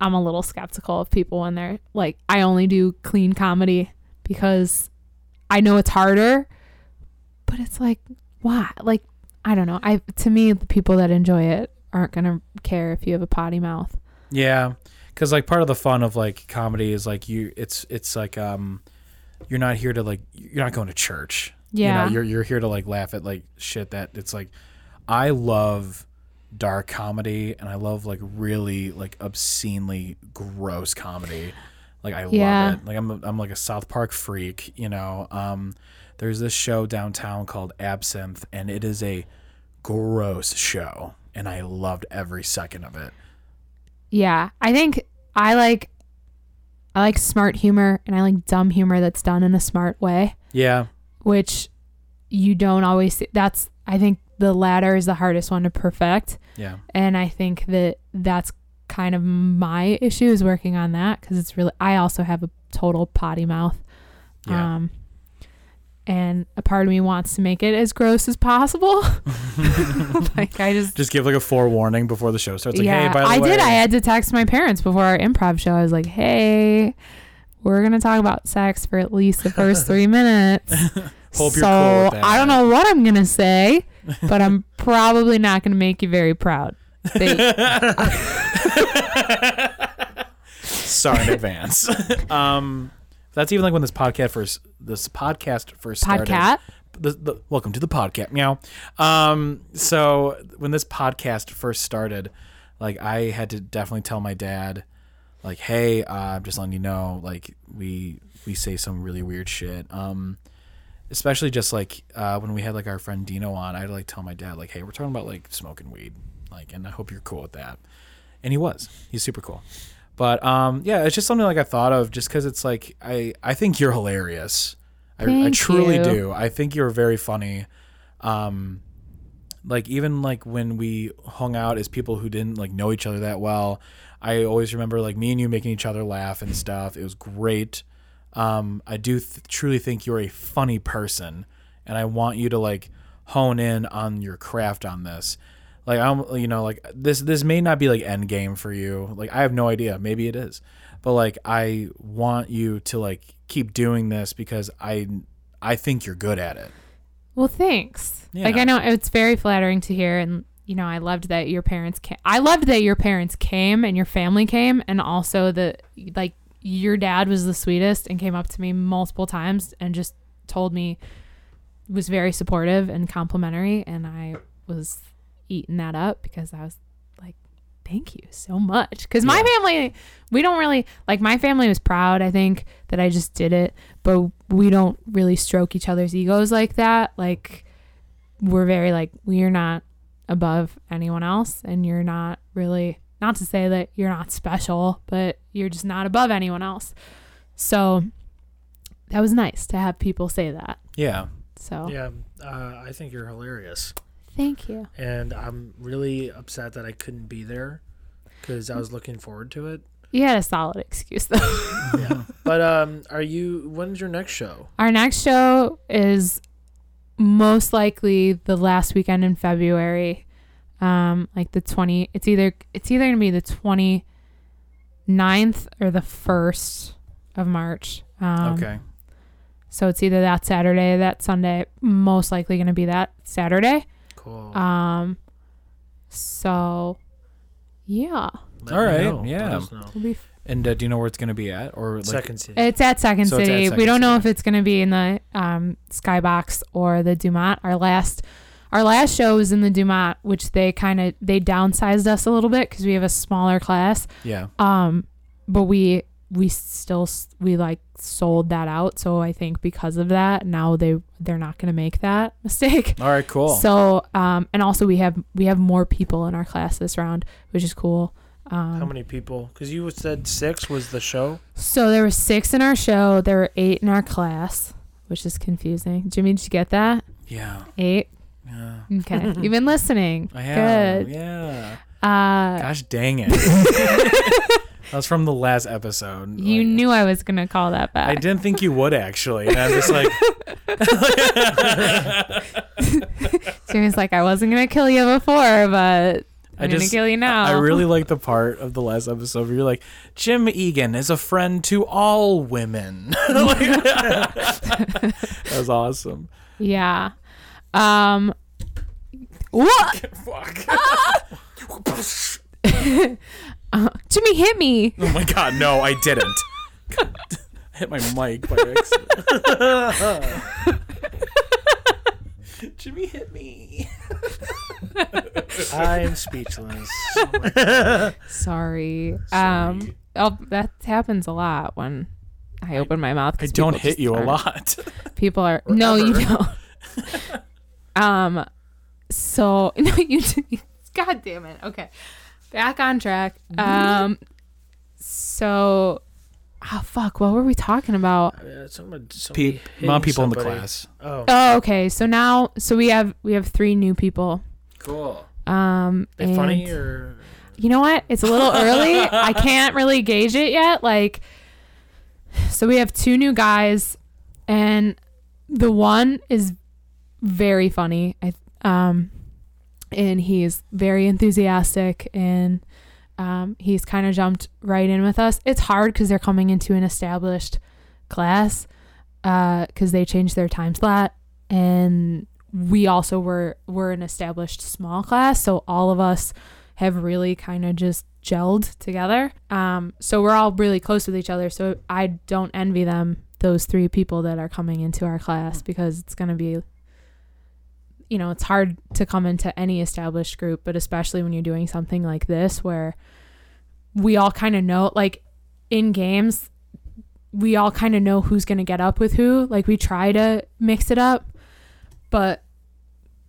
I'm a little skeptical of people when they're like, I only do clean comedy because I know it's harder, but it's like, why? Like, I don't know. I to me, the people that enjoy it aren't gonna care if you have a potty mouth. Yeah, because like part of the fun of like comedy is like you, it's it's like um, you're not here to like you're not going to church. Yeah. you know, you're you're here to like laugh at like shit that it's like, I love dark comedy and I love like really like obscenely gross comedy. Like I Yeah. love it. Like I'm a, I'm like a South Park freak, you know. Um there's this show downtown called Absinthe and it is a gross show and I loved every second of it. Yeah, I think I like I like smart humor and I like dumb humor that's done in a smart way, Yeah. Which you don't always see. That's I think the latter is the hardest one to perfect. Yeah. and I think that that's kind of my issue is working on that because it's really I also have a total potty mouth, Yeah. um, and a part of me wants to make it as gross as possible. <laughs> <laughs> like I just Just give like a forewarning before the show starts. Like, yeah, hey, by the way. I way, did. I had to text my parents before our improv show. I was like, hey. We're gonna talk about sex for at least the first <laughs> three minutes. <laughs> Hope so you're cool with that. I don't know what I'm gonna say, but I'm <laughs> probably not gonna make you very proud. They, Sorry in advance. um, That's even like when this podcast first this podcast first started. Podcat. The, the, welcome to the podcast. Meow. Um, so when this podcast first started, like I had to definitely tell my dad, like, hey, uh, I'm just letting you know, like we we say some really weird shit. Um, especially just like uh, when we had like our friend Dino on, I'd like tell my dad, like, hey, we're talking about like smoking weed, like, and I hope you're cool with that. And he was. He's super cool. But um, yeah, it's just something like I thought of just because it's like I I think you're hilarious. I, I truly you. do. I think you're very funny. Um, like even like when we hung out as people who didn't like know each other that well, I always remember like me and you making each other laugh and stuff. It was great. Um, I do th- truly think you're a funny person, and I want you to like hone in on your craft on this. Like I'm, you know, like this. This may not be like end game for you. Like I have no idea. Maybe it is, but like I want you to like keep doing this because I, I think you're good at it. Well, thanks. Like I know it's very flattering to hear, and you know I loved that your parents came. I loved that your parents came and your family came, and also that like your dad was the sweetest and came up to me multiple times and just told me was very supportive and complimentary, and I was eating that up because I was like, thank you so much. Because my Yeah. family, we don't really like my family was proud. I think that I just did it, but we don't really stroke each other's egos like that. Like we're very like we're not above anyone else, and you're not really not to say that you're not special, but you're just not above anyone else. So that was nice to have people say that. Yeah. So Yeah, uh, I think you're hilarious, thank you. and I'm really upset that I couldn't be there because I was looking forward to it. You had a solid excuse though. Yeah, but um, are you? When's your next show? Our next show is most likely the last weekend in February. Um, like the 20 it's either it's either going to be the 29th or the 1st of March. Um, Okay. So it's either that Saturday or that Sunday. Most likely going to be that Saturday. Cool. Um so yeah, Let all me right, know. Let yeah. us know. it'll be And uh, do you know where it's gonna be at, or like? Second city. It's at Second So it's at City. Second we don't know City. if it's going to be in the um, Skybox or the de Maat. Our last, our last show was in the de Maat, which they kind of they downsized us a little bit because we have a smaller class. Yeah. Um, but we we still s- we like sold that out. So I think because of that, now they they're not going to make that <laughs> mistake. All right. Cool. So um, and also we have we have more people in our class this round, which is cool. Um, How many people? Because you said six was the show. So there were six in our show. There were eight in our class, which is confusing. Jimmy, did you get that? yeah. Eight. Yeah. Okay, <laughs> you've been listening. I have. Good. Yeah. Uh, Gosh dang it. <laughs> that was from the last episode. you Like, knew I was gonna call that back. I didn't think you would actually. And I'm just like, <laughs> Jimmy's like, I wasn't gonna kill you before, but I I'm gonna kill you now. I really like the <laughs> part of the last episode where you're like, Jim Egan is a friend to all women. <laughs> Like- <laughs> that was awesome. yeah. Um. What? Fuck. Uh, Jimmy hit me. Oh my god, no, I didn't. I hit my mic by accident. Jimmy hit me. I am speechless. <laughs> Sorry. Um. Oh, that happens a lot when I open my mouth. I don't hit you a lot. <laughs> People are no, you don't. <laughs> um, so no, you. God damn it. Okay, back on track. Um, so, oh fuck, what were we talking about? Uh, someone, somebody Pe- hitting mom people in the class. Oh, Oh, okay. So now, so we have we have three new people. Cool. Um, they funny and- or you know what? It's a little early. I <laughs> can't really gauge it yet. Like, so we have two new guys, and the one is very funny. I um, and he's very enthusiastic, and um, he's kind of jumped right in with us. It's hard because they're coming into an established class, uh, because they changed their time slot, and we also were were an established small class, so all of us have really kind of just gelled together. Um, so we're all really close with each other. So I don't envy them, those three people that are coming into our class, because it's going to be, you know, it's hard to come into any established group, but especially when you're doing something like this where we all kind of know, like in games, we all kind of know who's going to get up with who. Like we try to mix it up, but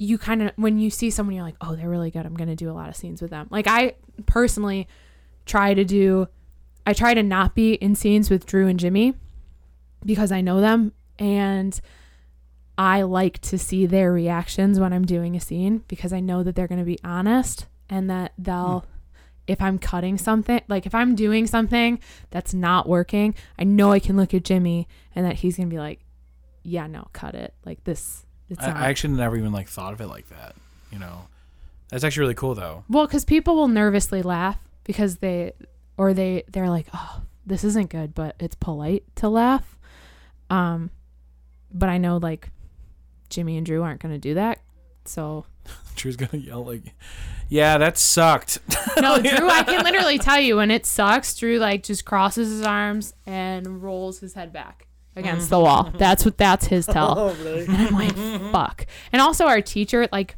you kind of when you see someone you're like, "Oh, they're really good. I'm going to do a lot of scenes with them." Like I personally try to do I try to not be in scenes with Drew and Jimmy because I know them and I like to see their reactions when I'm doing a scene because I know that they're going to be honest and that they'll hmm. if I'm cutting something, like if I'm doing something that's not working, I know I can look at Jimmy and that he's going to be like, "Yeah, no, cut it." Like this it's I, not I actually never even like thought of it like that. You know, that's actually really cool though. Well, because people will nervously laugh because they, or they, they're like, oh, this isn't good, but it's polite to laugh. Um, but I know like Jimmy and Drew aren't going to do that. So <laughs> Drew's gonna yell like, "Yeah, that sucked." <laughs> no, Drew, I can literally tell you when it sucks. Drew like just crosses his arms and rolls his head back against mm-hmm. the wall. Mm-hmm. That's what that's his <laughs> tell. Oh, really? And I'm like, mm-hmm. fuck. And also our teacher, like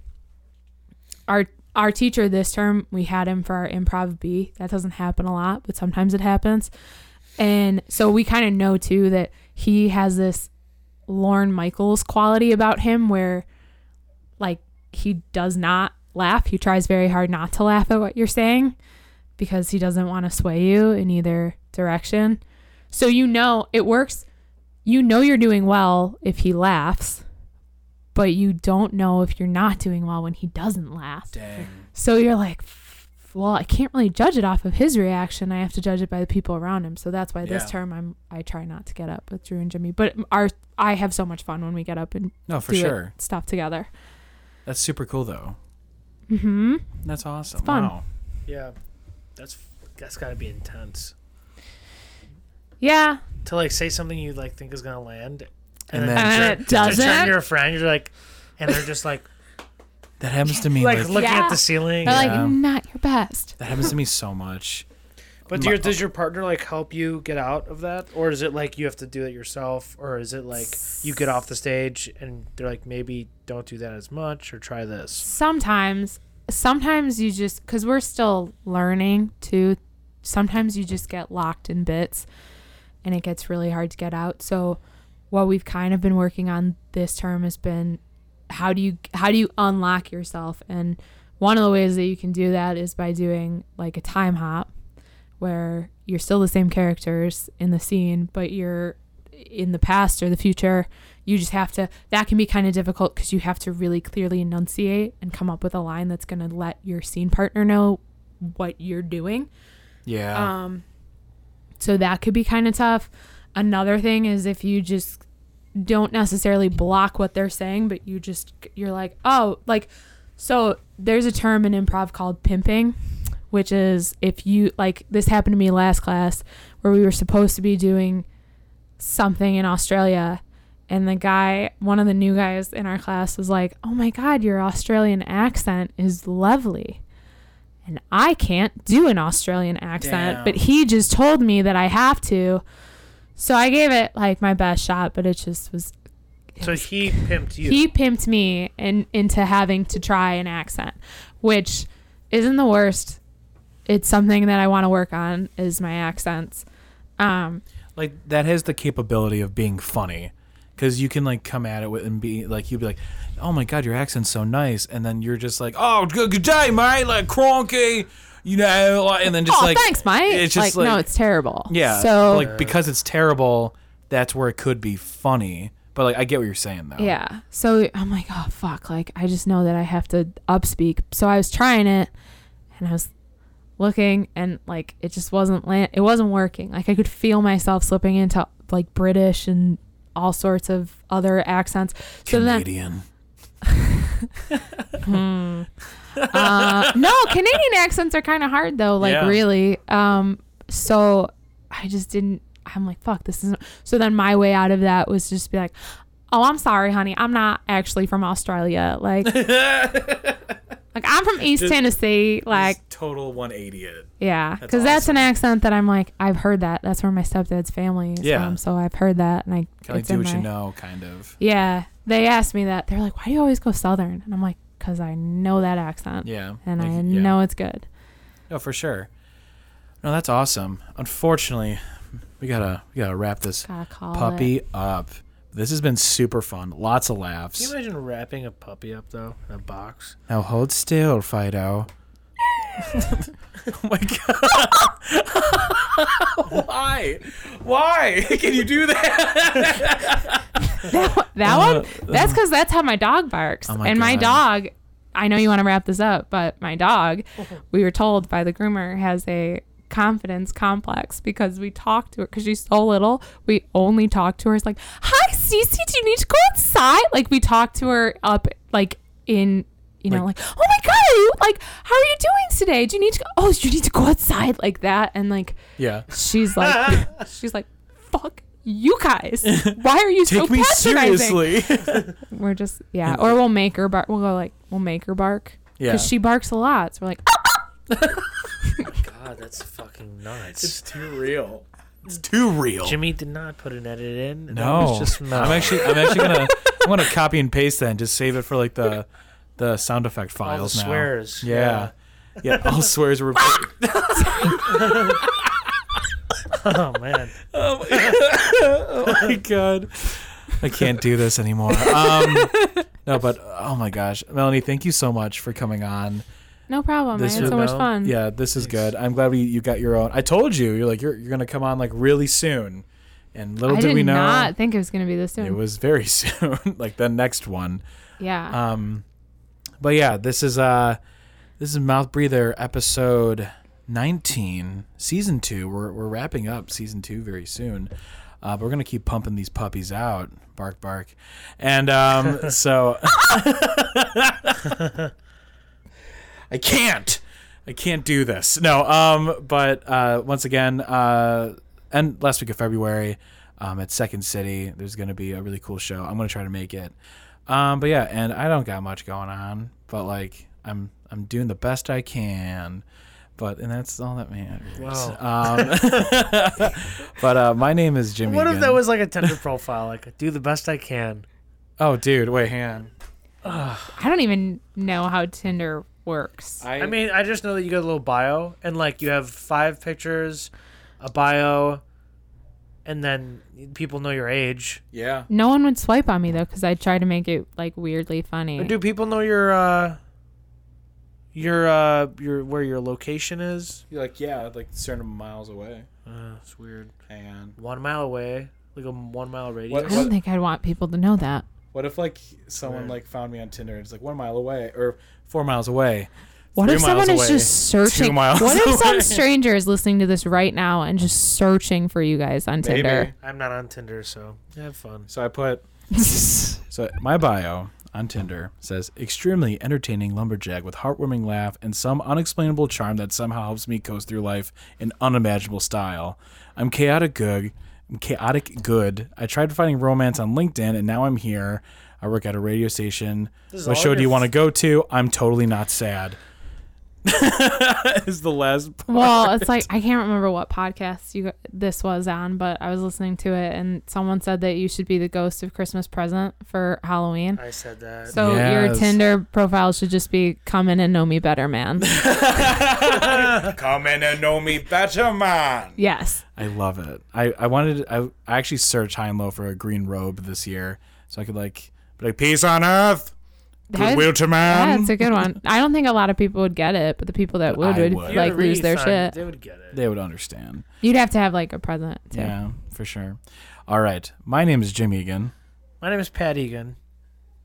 our our teacher this term, we had him for our improv B. That doesn't happen a lot, but sometimes it happens. And so we kind of know too that he has this Lorne Michaels quality about him where like he does not laugh. He tries very hard not to laugh at what you're saying because he doesn't want to sway you in either direction. So you know it works. You know you're doing well if he laughs, but you don't know if you're not doing well when he doesn't laugh. Dang. So you're like, well, I can't really judge it off of his reaction. I have to judge it by the people around him. So that's why this Yeah. term I'm I try not to get up with Drew and Jimmy. But our I have so much fun when we get up and No, for do it- sure. stuff together. That's super cool though. hmm That's awesome. fun. Wow. Yeah, that's that's got to be intense. Yeah, To like say something you like think is gonna land, And then, then- and turn- it to turn doesn't. to your friend, you're like, and they're just like <laughs> That happens to me. like Like, looking Yeah. at the ceiling. They're Yeah. like not your best. that happens to me so much. But do your, does your partner like help you get out of that, or is it like you have to do it yourself, or is it like you get off the stage and they're like maybe don't do that as much or try this? Sometimes, sometimes you just because we're still learning too. Sometimes you just get locked in bits, and it gets really hard to get out. So, what we've kind of been working on this term has been how do you how do you unlock yourself and one of the ways that you can do that is by doing like a time hop where you're still the same characters in the scene but you're in the past or the future you just have to that can be kind of difficult because you have to really clearly enunciate and come up with a line that's going to let your scene partner know what you're doing Yeah. um, so that could be kind of tough. Another thing is if you just don't necessarily block what they're saying, but you just you're like, oh, like so there's a term in improv called pimping, which is if you like this happened to me last class where we were supposed to be doing something in Australia and the guy one of the new guys in our class was like, "Oh my god, your Australian accent is lovely." And I can't do an Australian accent, Damn. but he just told me that I have to. So I gave it like my best shot, but it just was So he pimped you. he pimped me in, into having to try an accent, which isn't the worst. It's something that I want to work on is my accents. Um, like that has the capability of being funny because you can like come at it with and be like you'd be like oh my god your accent's so nice and then you're just like oh good, good day mate like cronky you know like, and then just oh, like thanks, Mike. it's just like, no, it's terrible. yeah So like because it's terrible that's where it could be funny but like i get what you're saying though Yeah. So I'm like, oh fuck, like I just know that I have to upspeak. So I was trying it and I was looking and like it just wasn't land it wasn't working. Like I could feel myself slipping into like British and all sorts of other accents. So then Canadian <laughs> Hmm. uh, no, Canadian accents are kind of hard though, like Yeah. really. Um so I just didn't I'm like, fuck, this isn't so then my way out of that was just be like, Oh, I'm sorry, honey. I'm not actually from Australia. Like <laughs> Like I'm from East Just- Tennessee. Like total 180 it. yeah, That's because that's an accent that I'm like I've heard that. That's where my stepdad's family is Yeah. from. So I've heard that, and I Kind of do what you know, kind of. Yeah, they asked me that. They're like, "Why do you always go Southern?" And I'm like, "Cause I know that accent, Yeah. and like, I yeah. know it's good." No, for sure. No, that's awesome. Unfortunately, we gotta we gotta wrap this Gotta puppy it. up. This has been super fun. Lots of laughs. Can you imagine wrapping a puppy up though in a box? Now hold still, Fido. <laughs> oh my god. <laughs> Why? Why? Can you do that? That, one- that one. Uh, uh, that's because that's how my dog barks. Oh my and my dog, I know you want to wrap this up, but my dog, <laughs> we were told by the groomer, has a confidence complex because we talk to her because she's so little. We only talk to her. It's like, "Hi, Cece, do you need to go outside?" Like we talk to her up like in. You know, like, oh my god, are you like, how are you doing today? Do you need to go? Oh, you need to go outside like that, and like, Yeah. she's like, <laughs> she's like, fuck you guys. <laughs> Why are you so patronizing? seriously. <laughs> We're just yeah, or we'll make her bark. We'll go like we'll make her bark yeah. because she barks a lot. So we're like, oh, oh. God, that's fucking nuts. It's too real. It's too real. Jimmy did not put an edit in. No, was just no. I'm actually I'm actually gonna <laughs> I'm gonna copy and paste that and just save it for like the the sound effect all the files now. swears. Yeah. Yeah, all swears were <laughs> <laughs> Oh man. Oh my god. I can't do this anymore. Um No, but oh my gosh. Melanie, thank you so much for coming on. No problem. I had so much fun. Yeah, this is good. I'm glad we you got your own. I told you, you're like you're you're gonna come on like really soon. And little I did did we know not think it was gonna be this soon. it was very <laughs> soon, <laughs> like the next one. yeah. Um, but yeah, this is uh, this is Mouth Breather episode nineteen, season two. We're we're wrapping up season two very soon. Uh, but we're gonna keep pumping these puppies out, bark bark, and um, <laughs> so I can't, I can't do this. No, um, but uh, once again, uh, and last week of February, um, at Second City, there's gonna be a really cool show. I'm gonna try to make it. Um, but yeah, and I don't got much going on, but like I'm I'm doing the best I can. But and that's all that matters. Wow. Um, <laughs> but uh, my name is Jimmy. What if again. that was like a Tinder profile? Like, do the best I can. Oh, dude, wait, hang on. I don't even know how Tinder works. I mean, I just know that you got a little bio, and like you have five pictures, a bio, and then people know your age. yeah. no one would swipe on me though because I try to make it like weirdly funny. Or do people know your uh, your uh, your where your location is? You're like, yeah, like certain miles away. Uh, it's weird. And. One mile away, like a one mile radius. What- I don't think I'd want people to know that. What if like someone Right. like found me on Tinder and it's like one mile away or four miles away? What if miles someone is just <laughs> searching? miles What if some stranger is listening to this right now and just searching for you guys on Maybe. Tinder? I'm not on Tinder, so have fun. So I put <laughs> so my bio on Tinder says extremely entertaining lumberjack with heartwarming laugh and some unexplainable charm that somehow helps me coast through life in unimaginable style. I'm chaotic good. I'm chaotic good. I tried finding romance on LinkedIn and now I'm here. I work at a radio station. This What show do you f- want to go to? I'm totally not sad. <laughs> is the last part. <laughs> Well, it's like I can't remember what podcast you this was on, but I was listening to it and someone said that you should be the ghost of Christmas present for Halloween. I said that. So your Tinder profile should just be come in and know me better, man. <laughs> Come in and know me better, man. yes. I love it. I, I wanted I, I actually searched high and low for a green robe this year so I could like be like peace on earth, That- goodwill to man. Yeah, That's a good one. I don't think a lot of people would get it, but the people that would I would, would. Like lose their shit. They would get it. they would understand. You'd have to have like a present too. Yeah, for sure. All right, my name is Jim Egan. My name is Pat Egan,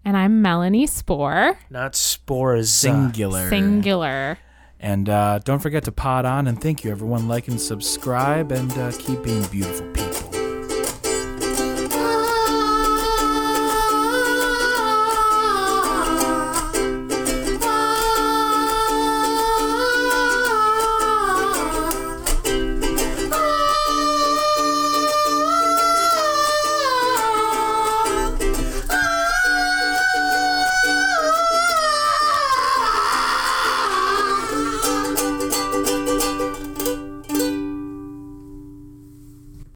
And I'm Melanie Spore. not Spores. Singular. Singular. And uh, don't forget to pod on and thank you everyone. Like and subscribe and uh, keep being beautiful people.